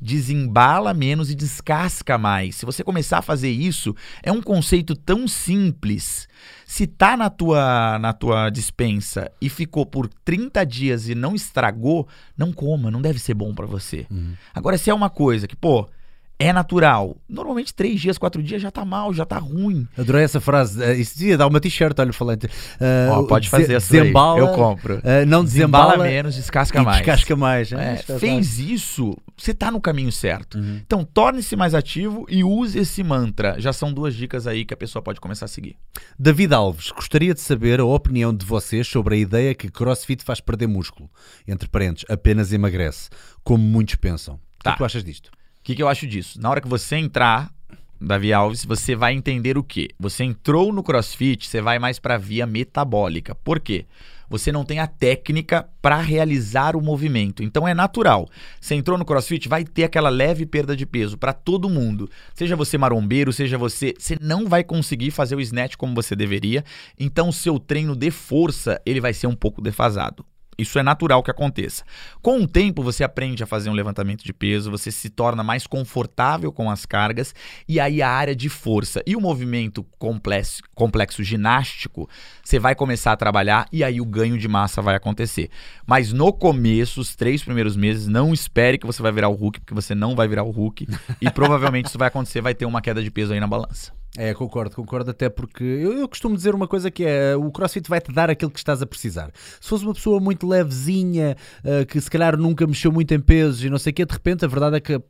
desembala menos e descasca mais. Se você começar a fazer isso, é um conceito tão simples. Se tá na tua na tua dispensa e ficou por 30 dias e não estragou, não coma, não deve ser bom pra você. Agora se é uma coisa que, pô, é natural. Normalmente três dias, quatro dias já tá mal, já tá ruim. Adorei essa frase. eh, Isso devia dar uma t-shirt, olha, falante. Eh, Ó, pode fazer essa. Desembala, Eu compro. eh, não Desembala desembala, menos, descasca mais. descasca mais. É, É, fez isso, você tá no caminho certo. Uhum. Então, torne-se mais ativo e use esse mantra. Já são duas dicas aí que a pessoa pode começar a seguir. David Alves, gostaria de saber a opinião de vocês sobre a ideia que CrossFit faz perder músculo. Entre parênteses, apenas emagrece, como muitos pensam. O é Tá. que tu achas disto? Que, que eu acho disso? Na hora que você entrar, Davi Alves, você vai entender o quê? Você entrou no CrossFit, você vai mais para via metabólica. Por quê? Você não tem a técnica para realizar o movimento. Então é natural. Você entrou no CrossFit, vai ter aquela leve perda de peso para todo mundo. Seja você marombeiro, seja você, você não vai conseguir fazer o snatch como você deveria. Então o seu treino de força, ele vai ser um pouco defasado. Isso é natural que aconteça. Com o tempo, você aprende a fazer um levantamento de peso, você se torna mais confortável com as cargas, e aí a área de força e o movimento complexo, complexo ginástico, você vai começar a trabalhar e aí o ganho de massa vai acontecer. Mas no começo, os três primeiros meses, não espere que você vai virar o Hulk, porque você não vai virar o Hulk, e provavelmente isso vai acontecer, vai ter uma queda de peso aí na balança. É, concordo, concordo até porque eu, eu costumo dizer uma coisa que é o CrossFit vai-te dar aquilo que estás a precisar. Se fosse uma pessoa muito levezinha, eh, que se calhar nunca mexeu muito em pesos e não sei o quê, de repente a verdade é que eh,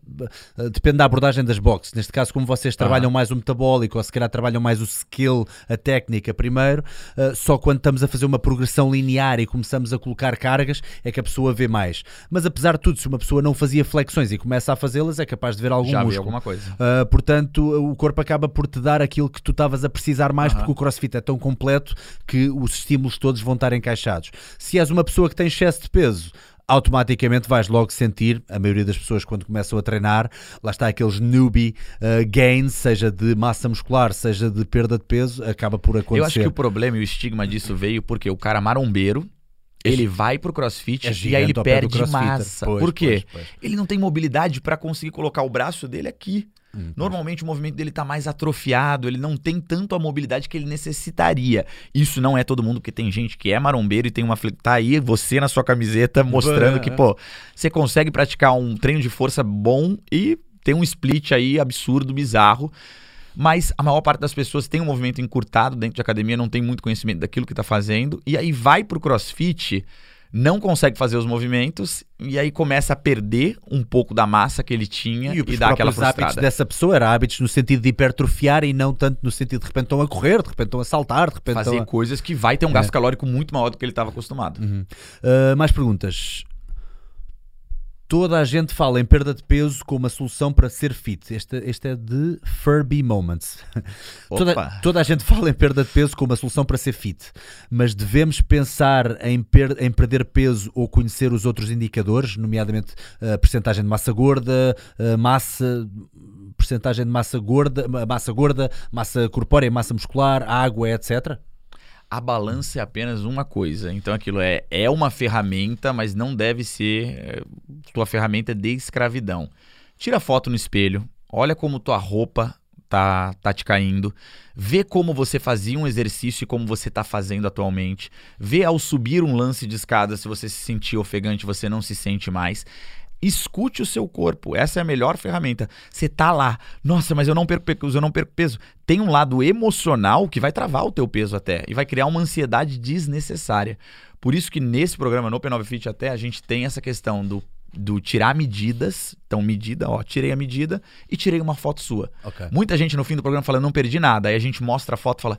depende da abordagem das boxes. Neste caso, como vocês trabalham mais o metabólico ou se calhar trabalham mais o skill, a técnica primeiro, eh, só quando estamos a fazer uma progressão linear e começamos a colocar cargas é que a pessoa vê mais. Mas apesar de tudo, se uma pessoa não fazia flexões e começa a fazê-las, é capaz de ver algum Já músculo. alguma coisa. Uh, portanto, o corpo acaba por te dar aquilo que tu estavas a precisar mais, Aham. porque o crossfit é tão completo que os estímulos todos vão estar encaixados. Se és uma pessoa que tem excesso de peso, automaticamente vais logo sentir, a maioria das pessoas quando começam a treinar, lá está aqueles newbie uh, gains, seja de massa muscular, seja de perda de peso, acaba por acontecer. Eu acho que o problema e o estigma disso veio porque o cara marombeiro, ele vai pro crossfit É e aí ele perde massa. Pois, Por quê? pois, pois. Ele não tem mobilidade para conseguir colocar o braço dele aqui. Hum, Normalmente o movimento dele tá mais atrofiado, ele não tem tanto a mobilidade que ele necessitaria. Isso não é todo mundo, porque tem gente que é marombeiro e tem uma. Tá aí você na sua camiseta mostrando É. que, pô, você consegue praticar um treino de força bom e tem um split aí absurdo, bizarro. Mas a maior parte das pessoas tem um movimento encurtado dentro de academia, não tem muito conhecimento daquilo que tá fazendo, e aí vai pro crossfit, não consegue fazer os movimentos, e aí começa a perder um pouco da massa que ele tinha E e, dá aquela próprios hábitos frustrada. dessa pessoa eram hábitos no sentido de hipertrofiar e não tanto no sentido de repente estão a correr, de repente estão a saltar, de repente fazer a... coisas que vai ter um gasto calórico muito maior do que ele estava acostumado. Uh, mais perguntas. Toda a gente fala em perda de peso como a solução para ser fit. Este, este é de Furby Moments. Toda, toda a gente fala em perda de peso como a solução para ser fit, mas devemos pensar em, per- em perder peso ou conhecer os outros indicadores, nomeadamente a percentagem de massa gorda, a massa, percentagem de massa gorda, massa gorda, massa corpórea, massa muscular, água, etc. A balança é apenas uma coisa. Então aquilo é, é uma ferramenta, mas não deve ser é, tua ferramenta de escravidão. Tira foto no espelho, olha como tua roupa tá, tá te caindo, vê como você fazia um exercício e como você tá fazendo atualmente, vê ao subir um lance de escada se você se sentir ofegante, você não se sente mais. Escute o seu corpo, essa é a melhor ferramenta. Você tá lá, nossa, mas eu não perco peso, eu não perco peso. Tem um lado emocional que vai travar o teu peso até e vai criar uma ansiedade desnecessária. Por isso que nesse programa no P9 Fit até a gente tem essa questão do, do tirar medidas. Então, medida, ó, tirei a medida e tirei uma foto sua. Ok. Muita gente no fim do programa fala, não perdi nada. Aí a gente mostra a foto e fala,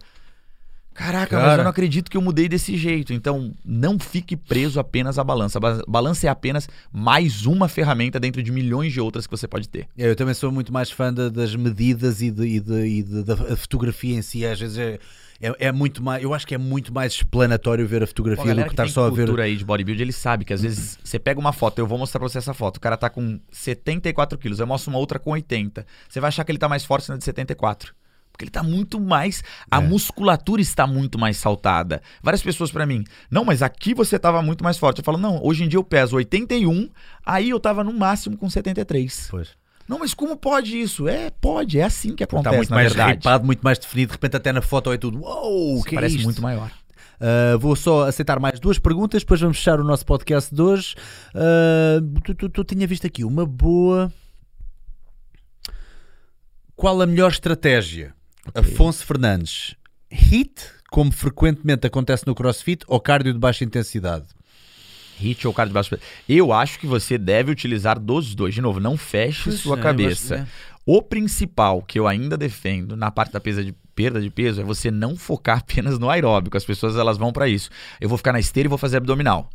caraca, mas Cara. eu não acredito que eu mudei desse jeito. Então, não fique preso apenas à balança. A ba- balança é apenas mais uma ferramenta dentro de milhões de outras que você pode ter. Eu também sou muito mais fã da- das medidas e, de- e de- e de- da fotografia em si. Às vezes é, é, é muito mais. Eu acho que é muito mais explanatório ver a Pô, a fotografia do que que estar só a ver. cultura aí de bodybuilding, ele sabe que às vezes você pega uma foto, eu vou mostrar pra você essa foto, o cara tá com 74 quilos, eu mostro uma outra com 80. Você vai achar que ele tá mais forte na de 74. Porque ele tá muito mais. A É. musculatura está muito mais saltada. Várias pessoas pra mim, não, mas aqui você tava muito mais forte. Eu falo, não, hoje em dia eu peso 81, aí eu tava no máximo com 73. Pois. Não, mas como pode isso? É, pode, é assim que Está acontece, Tá muito mais ripado, muito mais definido. De repente, até na foto é tudo. Uou, que é parece isto? muito maior. Uh, vou só aceitar mais duas perguntas, depois vamos fechar o nosso podcast de hoje. Uh, tu, tu- tu tinha visto aqui uma boa. Qual a melhor estratégia? Afonso Fernandes. Hit, como frequentemente acontece no CrossFit, ou cardio de baixa intensidade? Hit ou cardio de baixo peso. Eu acho que você deve utilizar dos dois. De novo, não feche Pois sua é, cabeça. acho- é. O principal que eu ainda defendo na parte da de perda de peso é você não focar apenas no aeróbico. As pessoas elas vão para isso. Eu vou ficar na esteira e vou fazer abdominal.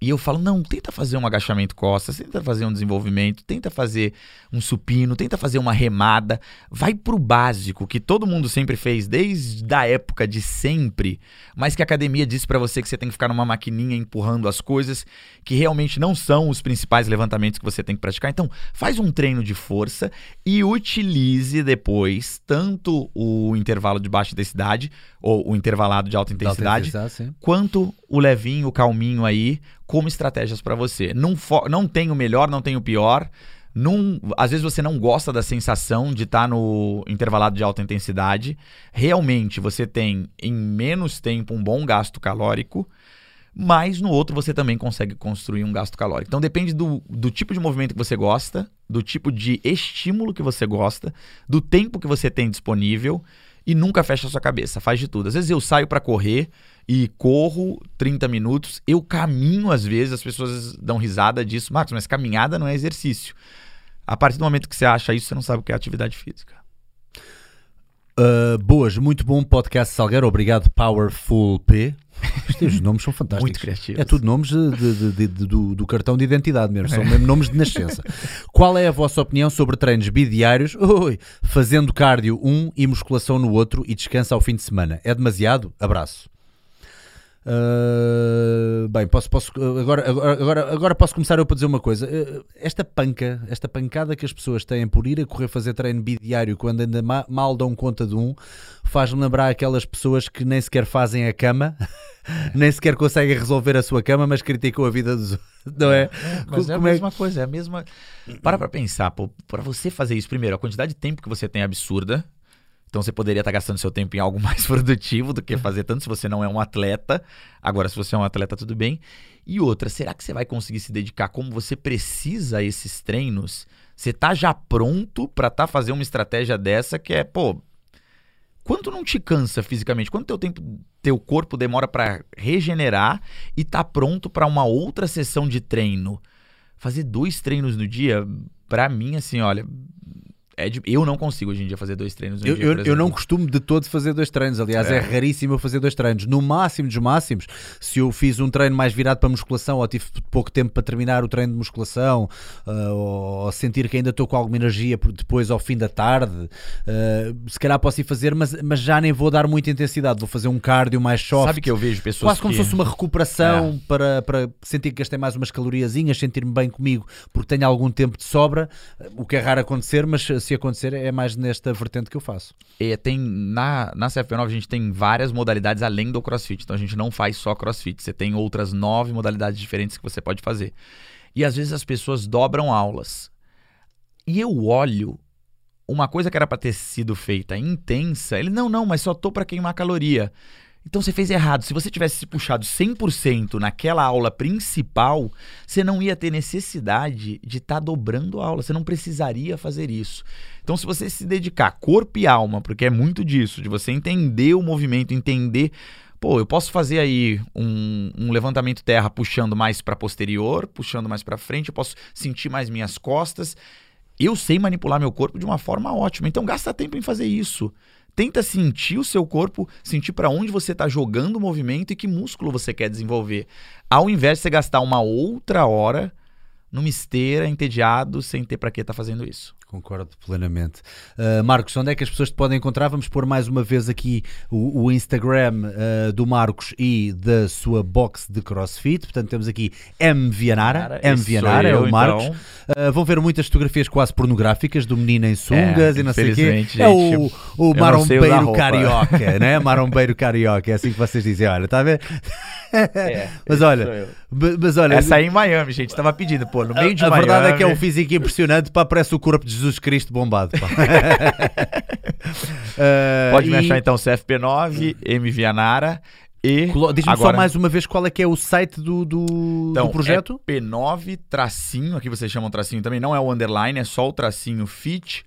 E eu falo, não, tenta fazer um agachamento costas, tenta fazer um desenvolvimento, tenta fazer um supino, tenta fazer uma remada. Vai pro básico, que todo mundo sempre fez, desde a época de sempre, mas que a academia disse pra você que você tem que ficar numa maquininha empurrando as coisas, que realmente não são os principais levantamentos que você tem que praticar. Então, faz um treino de força e utilize depois tanto o intervalo de baixa intensidade, ou o intervalado de alta intensidade, sim. quanto o levinho, o calminho aí, como estratégias pra você. Não, não tem o melhor, não tem o pior. Não, às vezes você não gosta da sensação de estar no intervalado de alta intensidade. Realmente você tem em menos tempo um bom gasto calórico, mas no outro você também consegue construir um gasto calórico. Então depende do, do tipo de movimento que você gosta, do tipo de estímulo que você gosta, do tempo que você tem disponível e nunca fecha a sua cabeça, faz de tudo. Às vezes eu saio para correr e corro 30 minutos, eu caminho às vezes, as pessoas dão risada disso, Marcos, mas caminhada não é exercício. A partir do momento que você acha isso, você não sabe o que é atividade física. Uh, boas, muito bom podcast Salgueiro. Obrigado, Powerful P. Os nomes são fantásticos. Muito criativos. É tudo nomes de- de- de- do, do cartão de identidade mesmo, são mesmo nomes de nascença. Qual é a vossa opinião sobre treinos bidiários, oi, fazendo cardio um e musculação no outro e descansa ao fim de semana? É demasiado? Abraço. Uh, bem, posso, posso agora, agora, agora, posso começar eu para dizer uma coisa. Uh, esta panca, esta pancada que as pessoas têm por ir a correr fazer treino bidiário quando ainda ma mal dão conta de um, faz-me lembrar aquelas pessoas que nem sequer fazem a cama, nem sequer conseguem resolver a sua cama, mas criticam a vida dos outros. Não é? Mas é a mesma coisa, é a mesma. Para pra pensar, para você fazer isso, primeiro, a quantidade de tempo que você tem é absurda. Então você poderia estar gastando seu tempo em algo mais produtivo do que fazer tanto se você não é um atleta. Agora, se você é um atleta, tudo bem. E outra, será que você vai conseguir se dedicar como você precisa a esses treinos? Você tá já pronto para tá fazendo uma estratégia dessa que é, pô, quanto não te cansa fisicamente? Quanto teu tempo, teu corpo demora para regenerar e tá pronto para uma outra sessão de treino? Fazer dois treinos no dia, para mim, assim, olha, é de, eu não consigo hoje em dia fazer dois treinos no eu, dia. Eu, eu, não costumo de todo fazer dois treinos. Aliás, é. é. raríssimo eu fazer dois treinos. No máximo dos máximos, se eu fiz um treino mais virado para musculação ou tive pouco tempo para terminar o treino de musculação, uh, ou sentir que ainda estou com alguma energia depois ao fim da tarde, uh, se calhar posso ir fazer, mas, mas já nem vou dar muita intensidade. Vou fazer um cardio mais soft. Sabe que eu vejo pessoas. Quase como que... se fosse uma recuperação é. para, para sentir que gastei mais umas caloriazinhas, sentir-me bem comigo porque tenho algum tempo de sobra, o que é raro acontecer, mas se acontecer é mais nesta vertente que eu faço. E tem na, na CFP9 a gente tem várias modalidades além do CrossFit. Então a gente não faz só CrossFit. Você tem outras nove modalidades diferentes que você pode fazer. E às vezes as pessoas dobram aulas. E eu olho uma coisa que era para ter sido feita intensa, ele não, não, mas só tô para queimar caloria. Então você fez errado. Se você tivesse se puxado 100% naquela aula principal, você não ia ter necessidade de estar tá dobrando a aula. Você não precisaria fazer isso. Então, se você se dedicar corpo e alma, porque é muito disso, de você entender o movimento, entender. Pô, eu posso fazer aí um, um levantamento terra puxando mais para posterior, puxando mais para frente, eu posso sentir mais minhas costas. Eu sei manipular meu corpo de uma forma ótima. Então, gasta tempo em fazer isso. Tenta sentir o seu corpo, sentir para onde você está jogando o movimento e que músculo você quer desenvolver. Ao invés de você gastar uma outra hora numa esteira, entediado, sem ter para que estar tá fazendo isso. Concordo plenamente. Uh, Marcos, onde é que as pessoas te podem encontrar? Vamos pôr mais uma vez aqui o, o Instagram uh, do Marcos e da sua box de CrossFit. Portanto, temos aqui M Vianara. M Vianara é o Marcos. Então. Uh, vão ver muitas fotografias quase pornográficas do menino em sungas é, e não sei o quê. Gente, é o, o marombeiro carioca, né? Marombeiro carioca. É assim que vocês dizem. Olha, está a ver? É, mas olha, mas olha, essa aí em Miami, gente, estava pedindo, pô, no meio de a Miami. A verdade é que é um físico impressionante, para parece o corpo de Jesus Cristo bombado. uh, Pode e... me achar então CFP9, M Vianara e Diz-me agora... só mais uma vez qual é que é o site do, do, então, do projeto. É P9 tracinho, aqui vocês chamam tracinho também, não é o underline, é só o tracinho fit.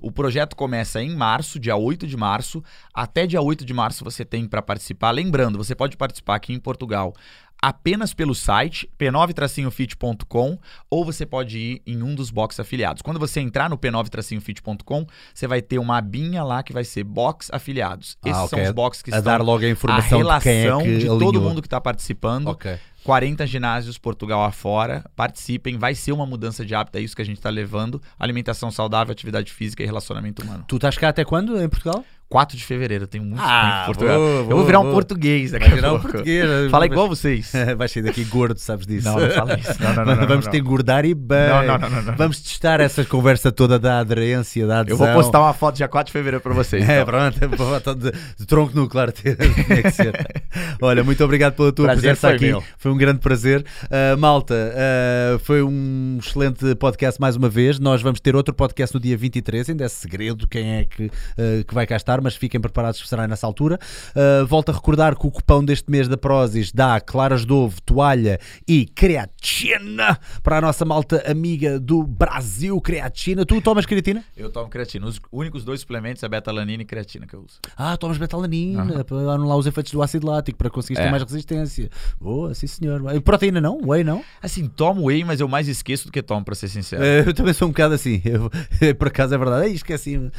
O projeto começa em março, dia 8 de março. Até dia 8 de março você tem para participar. Lembrando, você pode participar aqui em Portugal apenas pelo site p9-fit.com ou você pode ir em um dos box afiliados. Quando você entrar no p9-fit.com, você vai ter uma abinha lá que vai ser box afiliados. Esses ah, okay. são os boxes que a estão dar logo a informação a relação de, é de todo mundo que está participando. Okay. 40 ginásios Portugal afora, participem, vai ser uma mudança de hábito, é isso que a gente está levando, alimentação saudável, atividade física e relacionamento humano. Tu estás cá até quando em Portugal? 4 de fevereiro, tenho muito ah, tempo Portugal. Vou, vou, eu vou virar um português daqui Vai virar um português. Fala igual vocês. Vai sair daqui gordo, sabes disso. Não, não fala isso. Não, não, não, Vamos te engordar e bem. Não, não, não, Vamos testar essa conversa toda da aderência, da adesão. Eu vou postar uma foto dia 4 de fevereiro para vocês. É, então. pronto. De, de tronco nuclear. Tinha que ser. Olha, muito obrigado pela tua prazer presença aqui. Meu. Foi um grande prazer. Uh, malta, uh, foi um excelente podcast mais uma vez. Nós vamos ter outro podcast no dia 23. Ainda é segredo quem é que, uh, que vai cá estar, mas fiquem preparados que será nessa altura. Uh, volto a recordar que o cupão deste mês da Prozis dá claras de ovo, toalha e creatina para a nossa malta amiga do Brasil, creatina. Tu tomas creatina? Eu tomo creatina. Os únicos dois suplementos é betalanina e creatina que eu uso. Ah, tomas betalanina uhum. para anular os efeitos do ácido lático, para conseguir é. ter mais resistência. Boa, sim senhor. E proteína não? Whey não? Assim, tomo whey, mas eu mais esqueço do que tomo, para ser sincero. Uh, eu também sou um bocado assim. Eu, por acaso é verdade. Ei, esqueci. Uh,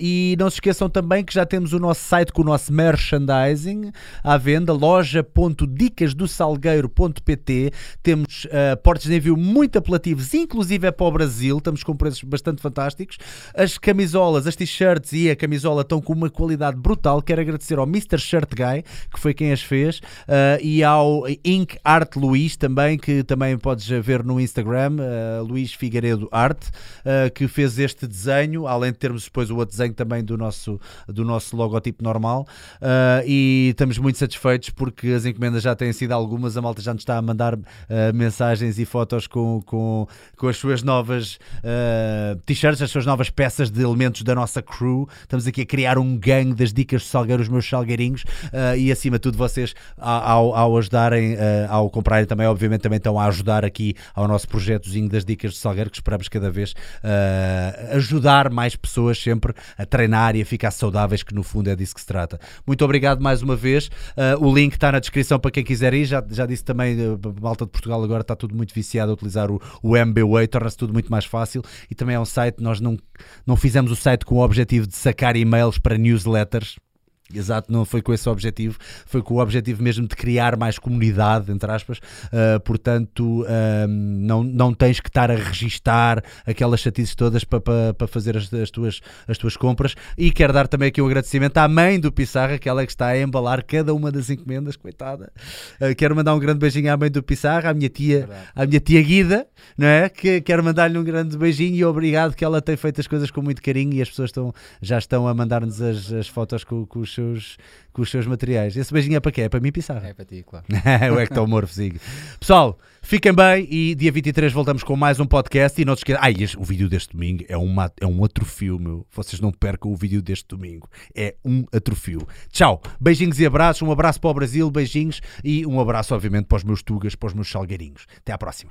e não se esqueçam esqueçam também que já temos o nosso site com o nosso merchandising à venda, loja.dicasdosalgueiro.pt. Temos uh, portos de envio muito apelativos, inclusive é para o Brasil, estamos com preços bastante fantásticos. As camisolas, as t-shirts e a camisola estão com uma qualidade brutal. Quero agradecer ao Mr. Shirt Guy, que foi quem as fez, uh, e ao Ink Art Luís também, que também podes ver no Instagram, uh, Luís Figueiredo Art, uh, que fez este desenho, além de termos depois o outro desenho também do nosso, do nosso logotipo normal. e estamos muito satisfeitos porque as encomendas já têm sido algumas, a malta já nos está a mandar mensagens e fotos com, com, com as suas novas t-shirts, as suas novas peças de elementos da nossa crew. Estamos aqui a criar um gangue das dicas de salgueiro, os meus salgueirinhos, e acima de tudo vocês, ao, ao ajudarem, ao comprarem também, obviamente, também estão a ajudar aqui ao nosso projetozinho das dicas de Salgueiro, que esperamos cada vez uh, ajudar mais pessoas sempre a treinar e a ficar saudáveis, que no fundo é disso que se trata. Muito obrigado mais uma vez. Uh, o link está na descrição para quem quiser ir. Já, já disse também, uh, malta de Portugal agora está tudo muito viciado a utilizar o, o MBWay, torna-se tudo muito mais fácil e também é um site, nós não, não fizemos o site com o objetivo de sacar e-mails para newsletters, Exato, não foi com esse objetivo, foi com o objetivo mesmo de criar mais comunidade, entre aspas. Uh, portanto, uh, não, não tens que estar a registar aquelas chatices todas para pa, pa fazer as, as, tuas, as tuas compras. E quero dar também aqui um agradecimento à mãe do Pissarra, que ela é que está a embalar cada uma das encomendas, coitada. Uh, quero mandar um grande beijinho à mãe do Pissarra, à minha tia, à minha tia Guida, não é? Que quero mandar-lhe um grande beijinho e obrigado que ela tem feito as coisas com muito carinho e as pessoas estão, já estão a mandar-nos as, as fotos com, com os seus, com os seus materiais. Esse beijinho é para quê? É para mim, pisar É para ti, claro. o ectomorfozinho. Pessoal, fiquem bem e dia 23 voltamos com mais um podcast. E não se esqueçam. Ai, este, o vídeo deste domingo é, uma, é um atrofio, meu. Vocês não percam o vídeo deste domingo. É um atrofio. Tchau. Beijinhos e abraços. Um abraço para o Brasil, beijinhos. E um abraço, obviamente, para os meus tugas, para os meus salgueirinhos. Até à próxima.